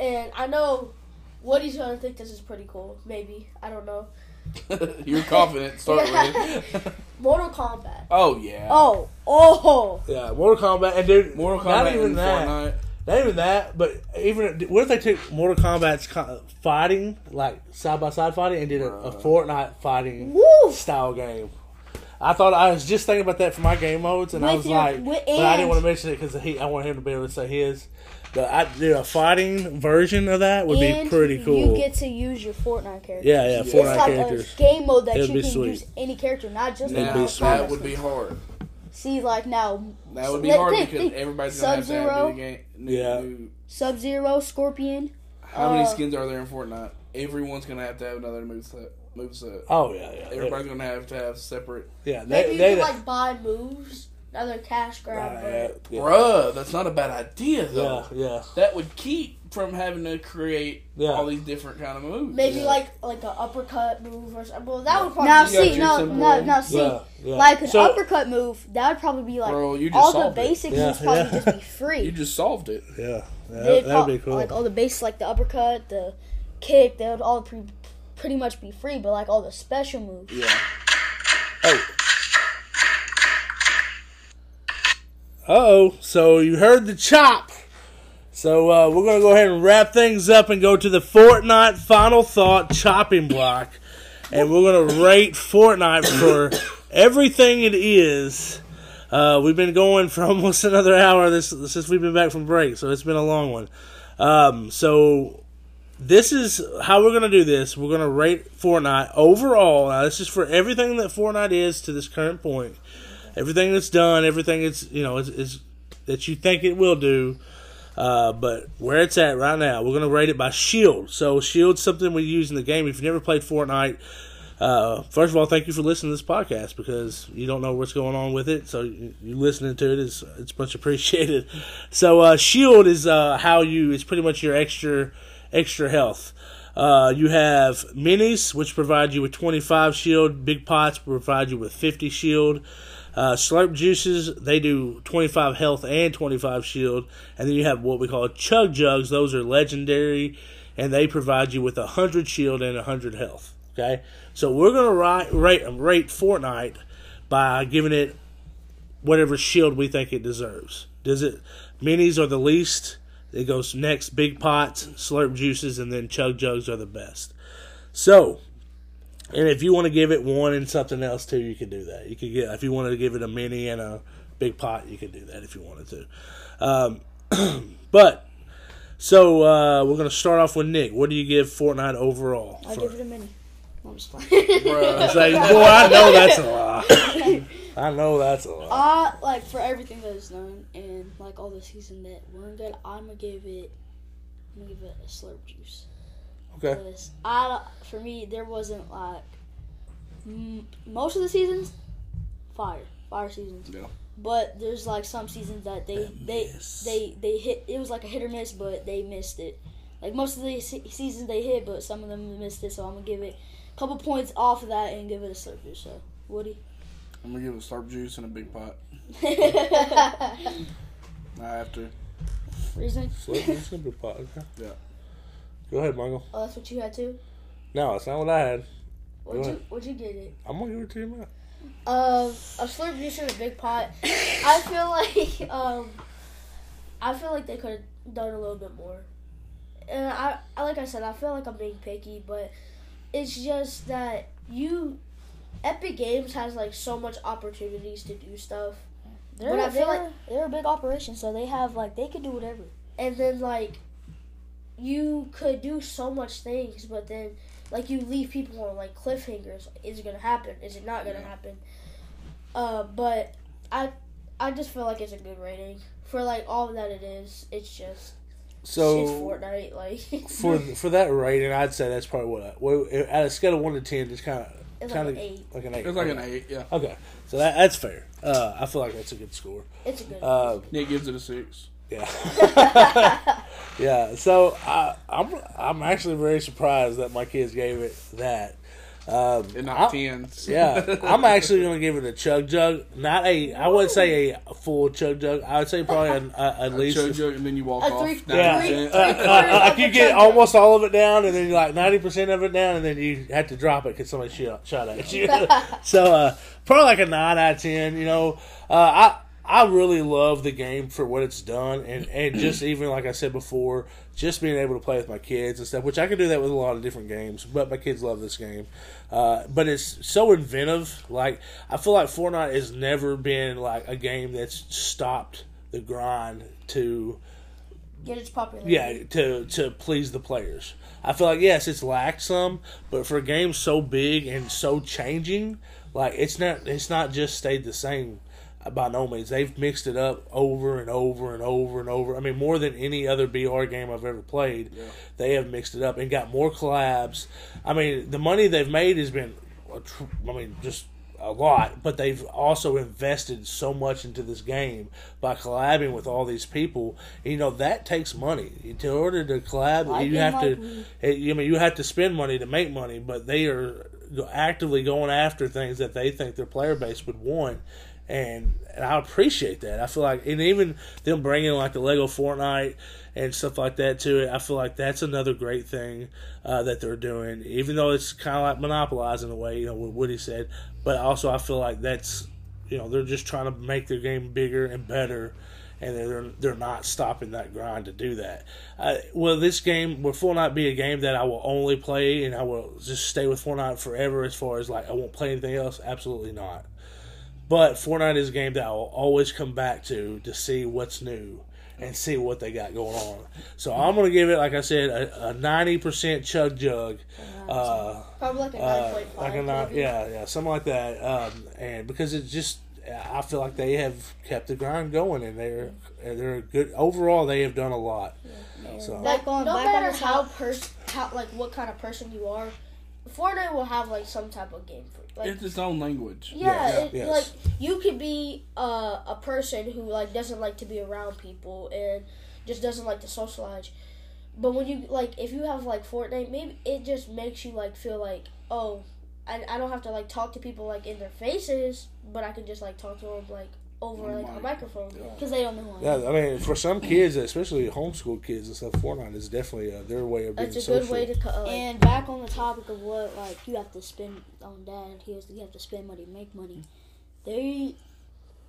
And I know Woody's gonna think this is pretty cool. Maybe I don't know. You're confident. Start with. Mortal Kombat. oh yeah. oh, oh, Yeah. Mortal Kombat and dude, Mortal Kombat not even and that. Fortnite. Not even that, but even what if they took Mortal Kombat's co- fighting, like side by side fighting, and did a, a Fortnite fighting Woo! style game? I thought I was just thinking about that for my game modes, and I was your- like, with- but I didn't want to mention it because I want him to be able to say his. But I do a fighting version of that would and be pretty cool. You get to use your Fortnite character. yeah, yeah, Fortnite It's Fortnite like characters. a game mode that It'd you can sweet. use any character, not just It'd Now, be sweet. that would be hard. See, like now, That would be Think- hard think- because think. everybody's gonna have to have Sub-Zero. new game. New, Yeah. new- Sub Zero, Scorpion. how many Uh, skins are there in Fortnite? Everyone's gonna have to have another moveset. Moveset. Oh yeah, yeah, Everybody's gonna have to have separate. yeah. Maybe They, you they, can like buy moves. Another cash grab. Right, yeah, yeah, Bruh, that's not a bad idea though. yeah, yeah. That would keep from having to create Yeah. all these different kind of moves. Maybe Yeah. like like an uppercut move or something. Well, that would probably Now be see, your no, no, now see, yeah, yeah. like an So- uppercut move, that would probably be like Bro, you just all the solved basic Yeah, moves probably yeah. just be free. You just solved it. Yeah, yeah They'd that would be cool. Like all the basics, like the uppercut, the kick, they would all pre- pretty much be free. But like all the special moves, Yeah. Oh. Oh, so you heard the chop. So uh, we're going to go ahead and wrap things up and go to the Fortnite final thought chopping block. And we're going to rate Fortnite for everything it is. Uh, we've been going for almost another hour this since we've been back from break, so it's been a long one. Um, so this is how we're going to do this. We're going to rate Fortnite overall. Now, this is for everything that Fortnite is to this current point. Everything that's done, everything that's you know is, is that you think it will do. Uh, but where it's at right now, we're going to rate it by Shield. So Shield's something we use in the game. If you've never played Fortnite, uh, first of all, thank you for listening to this podcast because you don't know what's going on with it. So you, you listening to it is it's much appreciated. So uh, Shield is uh, how you it's pretty much your extra extra health. Uh, you have minis, which provide you with 25 shield. Big pots provide you with 50 shield. Uh, slurp juices, they do 25 health and 25 shield. And then you have what we call chug jugs. Those are legendary, and they provide you with 100 shield and 100 health. Okay? So we're going to rate, rate Fortnite by giving it whatever shield we think it deserves. Does it? Minis are the least. It goes next. Big pots, slurp juices, and then chug jugs are the best. So, and if you want to give it one and something else too, you can do that. You could get if you wanted to give it a mini and a big pot, you could do that if you wanted to. Um, but so uh, we're gonna start off with Nick. What do you give Fortnite overall? I for- give it a mini. I'm just playing. Bruh. It's like, boy, I know that's a lie. I know that's a lie. Uh, like for everything that is known and like all the season that weren't good, I'm gonna give it. I'm gonna give it a slurp juice. Okay. I, for me, there wasn't like m- most of the seasons, fire, fire seasons. Yeah. But there's like some seasons that they they miss. they they hit. It was like a hit or miss, but they missed it. Like most of the se- seasons they hit, but some of them missed it. So I'm gonna give it a couple points off of that and give it a slurp juice. So Woody. I'm gonna give it a slurp juice and a big pot. I have to. reasoning. Slip and slippery pot. Okay. Yeah. Go ahead, Michael. Oh, that's what you had too. No, it's not what I had. What'd Go you ahead. What'd you get it? I'm gonna give it to you, man. Um, a slurp juicer in a big pot. I feel like um, I feel like they could have done a little bit more. And I, I like I said, I feel like I'm being picky, but it's just that you, Epic Games has like so much opportunities to do stuff, They're, But I feel they're, like- they're a big operation, so they have like they could do whatever. and then like, you could do so much things, but then like you leave people on like cliffhangers. Is it gonna happen? Is it not gonna happen? Uh, but I, I just feel like it's a good rating for like all that it is. It's just So it's Fortnite. Like for for that rating, I'd say that's probably what. I, well, at a scale of one to ten, it's kind of it's kind like of an eight. like an eight. It's like an eight. Yeah. Okay, so that, that's fair. Uh, I feel like that's a good score. It's a good. Uh, Nick gives it a six. Yeah, yeah. So I, I'm I'm actually very surprised that my kids gave it that. Um, And I- not tens. Yeah, I'm actually going to give it a chug jug. Not a, I wouldn't say a full chug jug. I would say probably an, a, at A least. chug jug, and then you walk A off. three- yeah, 90%. uh, uh, like you get almost all of it down, and then you're like ninety percent of it down, and then you have to drop it because somebody shot, shot at you. so uh, probably like a nine out of ten. You know, uh, I I really love the game for what it's done, and and just even like I said before, just being able to play with my kids and stuff, which I can do that with a lot of different games. But my kids love this game, uh, but it's so inventive. Like I feel like Fortnite has never been like a game that's stopped the grind to Get its popularity. yeah, to to please the players. I feel like yes, it's lacked some, but for a game so big and so changing, like it's not it's not just stayed the same by no means. They've mixed it up over and over and over and over. I mean, more than any other BR game I've ever played. They have mixed it up and got more collabs. I mean, the money they've made has been, I mean, just a lot, but they've also invested so much into this game by collabing with all these people. You know that takes money. In order to collab, Like you have like to. we- it- I mean, you have to spend money to make money, but they are actively going after things that they think their player base would want. And, and I appreciate that. I feel like, and even them bringing like the Lego Fortnite and stuff like that to it, I feel like that's another great thing uh, that they're doing. Even though it's kind of like monopolizing a way, you know, what Woody said. But also, I feel like that's, you know, they're just trying to make their game bigger and better and they're they're not stopping that grind to do that. Uh, will this game will Fortnite be a game that I will only play and I will just stay with Fortnite forever? As far as like I won't play anything else, absolutely not. But Fortnite is a game that I will always come back to to see what's new and see what they got going on. So I'm gonna give it, like I said, a ninety percent chug jug. Uh, Probably like a uh, nine point five. like a nine, yeah, yeah, something like that. Um, and because it's just, I feel like they have kept the grind going, and they're they're good overall. They have done a lot. So Back on- no matter how top. pers- how like what kind of person you are, Fortnite will have like some type of game for like It's its own language. yeah, Yeah, it, yes. like you could be uh, a person who like doesn't like to be around people and just doesn't like to socialize. But when you like, if you have like Fortnite, maybe it just makes you like feel like, oh, I, I don't have to like talk to people like in their faces, but I can just like talk to them like over like a microphone. because they don't know who I yeah. I mean, for some kids, especially homeschool kids and stuff, Fortnite is definitely uh, their way of being It's a social. good way to cut. Like, And back on the topic of what like you have to spend on dad, here's you have to spend money, make money. They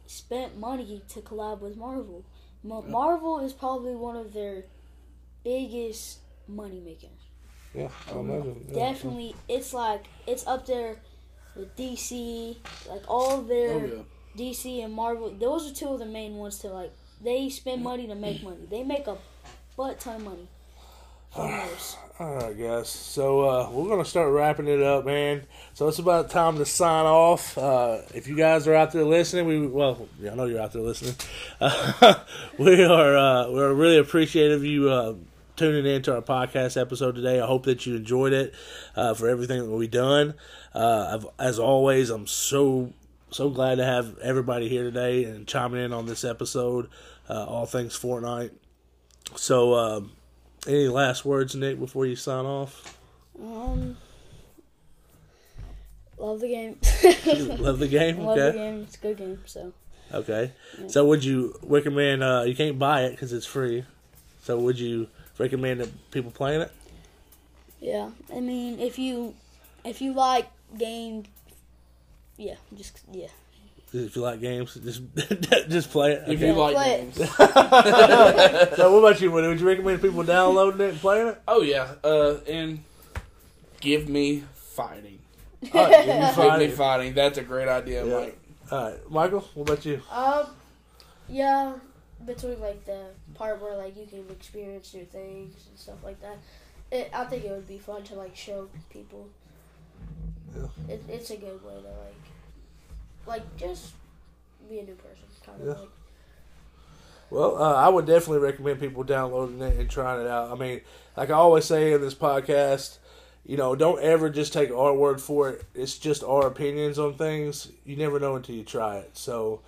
spent money to collab with Marvel. Ma- Marvel is probably one of their biggest money makers. yeah, I imagine. yeah. Definitely, it's like it's up there with DC, like all their Oh yeah. DC and Marvel. Those are two of the main ones to like. They spend money to make money. They make a butt ton of money. All right, guys. So uh, we're gonna start wrapping it up, man. So it's about time to sign off. Uh, if you guys are out there listening, we well, yeah, I know you're out there listening. Uh, we are uh, we're really appreciative of you uh, tuning in to our podcast episode today. I hope that you enjoyed it. Uh, for everything that we've done, uh, I've, as always, I'm so so glad to have everybody here today and chiming in on this episode. Uh, all things Fortnite. So. Um, any last words, Nick, before you sign off? Um, love the game. Love the game. love the game. It's a good game. So Okay. So would you, recommend? Uh, you can't buy it because it's free. So would you recommend that people playing it? Yeah, I mean, if you if you like game, yeah, just yeah. If you like games, just just play it. If Okay. you like play games. so what about you? Woody? Would you recommend people downloading it and playing it? Oh yeah, uh, and give me fighting. All right, give me Give me fighting. fighting. That's a great idea, Yeah. Mike. All right, Michael. What about you? Um, yeah, between like the part where like you can experience new things and stuff like that, it, I think it would be fun to like show people. Yeah. It, it's a good way to like, like just be a new person, kind of Yeah. like. Well, uh, I would definitely recommend people downloading it and trying it out. I mean, like I always say in this podcast, you know, don't ever just take our word for it. It's just our opinions on things. You never know until you try it. So,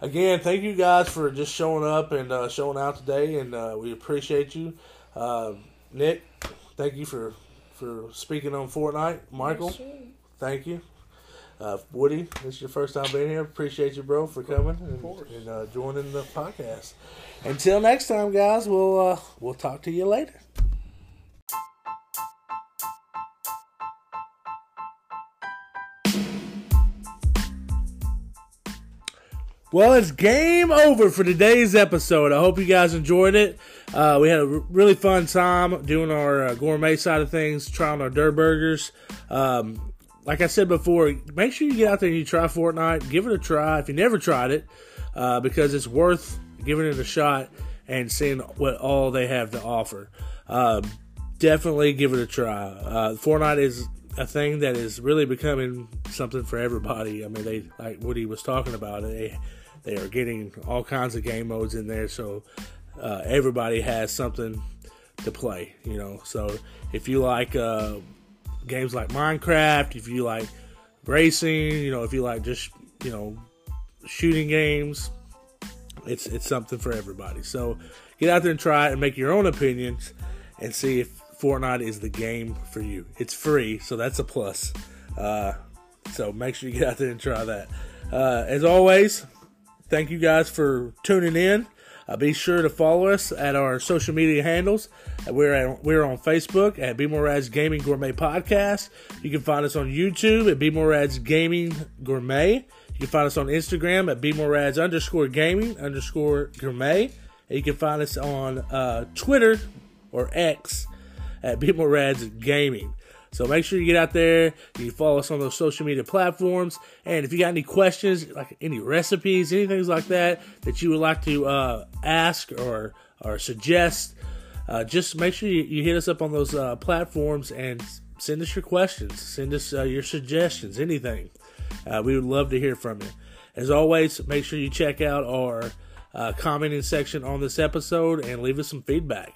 again, thank you guys for just showing up and uh, showing out today, and uh, we appreciate you. Uh, Nick, thank you for for speaking on Fortnite. Michael, thank you. Uh, Woody, this is your first time being here. Appreciate you, bro, for coming and, and uh, joining the podcast. Until next time, guys, we'll uh, we'll talk to you later. Well, it's game over for today's episode. I hope you guys enjoyed it. Uh, we had a r- really fun time doing our uh, gourmet side of things, trying our Durrr burgers. Um, like I said before, make sure you get out there and you try Fortnite. Give it a try if you never tried it, uh, because it's worth giving it a shot and seeing what all they have to offer. Um, definitely give it a try. Uh, Fortnite is a thing that is really becoming something for everybody. I mean, they like he was talking about. They they are getting all kinds of game modes in there, so uh, everybody has something to play. You know, so if you like uh, games like Minecraft, if you like racing, you know, if you like just you know shooting games, it's it's something for everybody. So get out there and try it and make your own opinions and see if Fortnite is the game for you. It's free, so that's a plus. Uh, so make sure you get out there and try that. Uh, as always, thank you guys for tuning in. Uh, be sure to follow us at our social media handles. Uh, We're at, we're on Facebook at BmoreRAD's Gaming Gourmet Podcast. You can find us on YouTube at BmoreRAD's Gaming Gourmet. You can find us on Instagram at BmoreRAD's underscore Gaming underscore Gourmet. And you can find us on uh, Twitter or X at BmoreRAD's Gaming. So make sure you get out there. You follow us on those social media platforms. And if you got any questions, like any recipes, anything like that that you would like to uh, ask or or suggest, uh, just make sure you, you hit us up on those uh, platforms and send us your questions. Send us uh, your suggestions, anything. Uh, we would love to hear from you. As always, make sure you check out our uh, commenting section on this episode and leave us some feedback.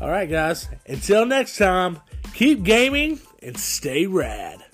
All right, guys. Until next time, keep gaming and stay rad.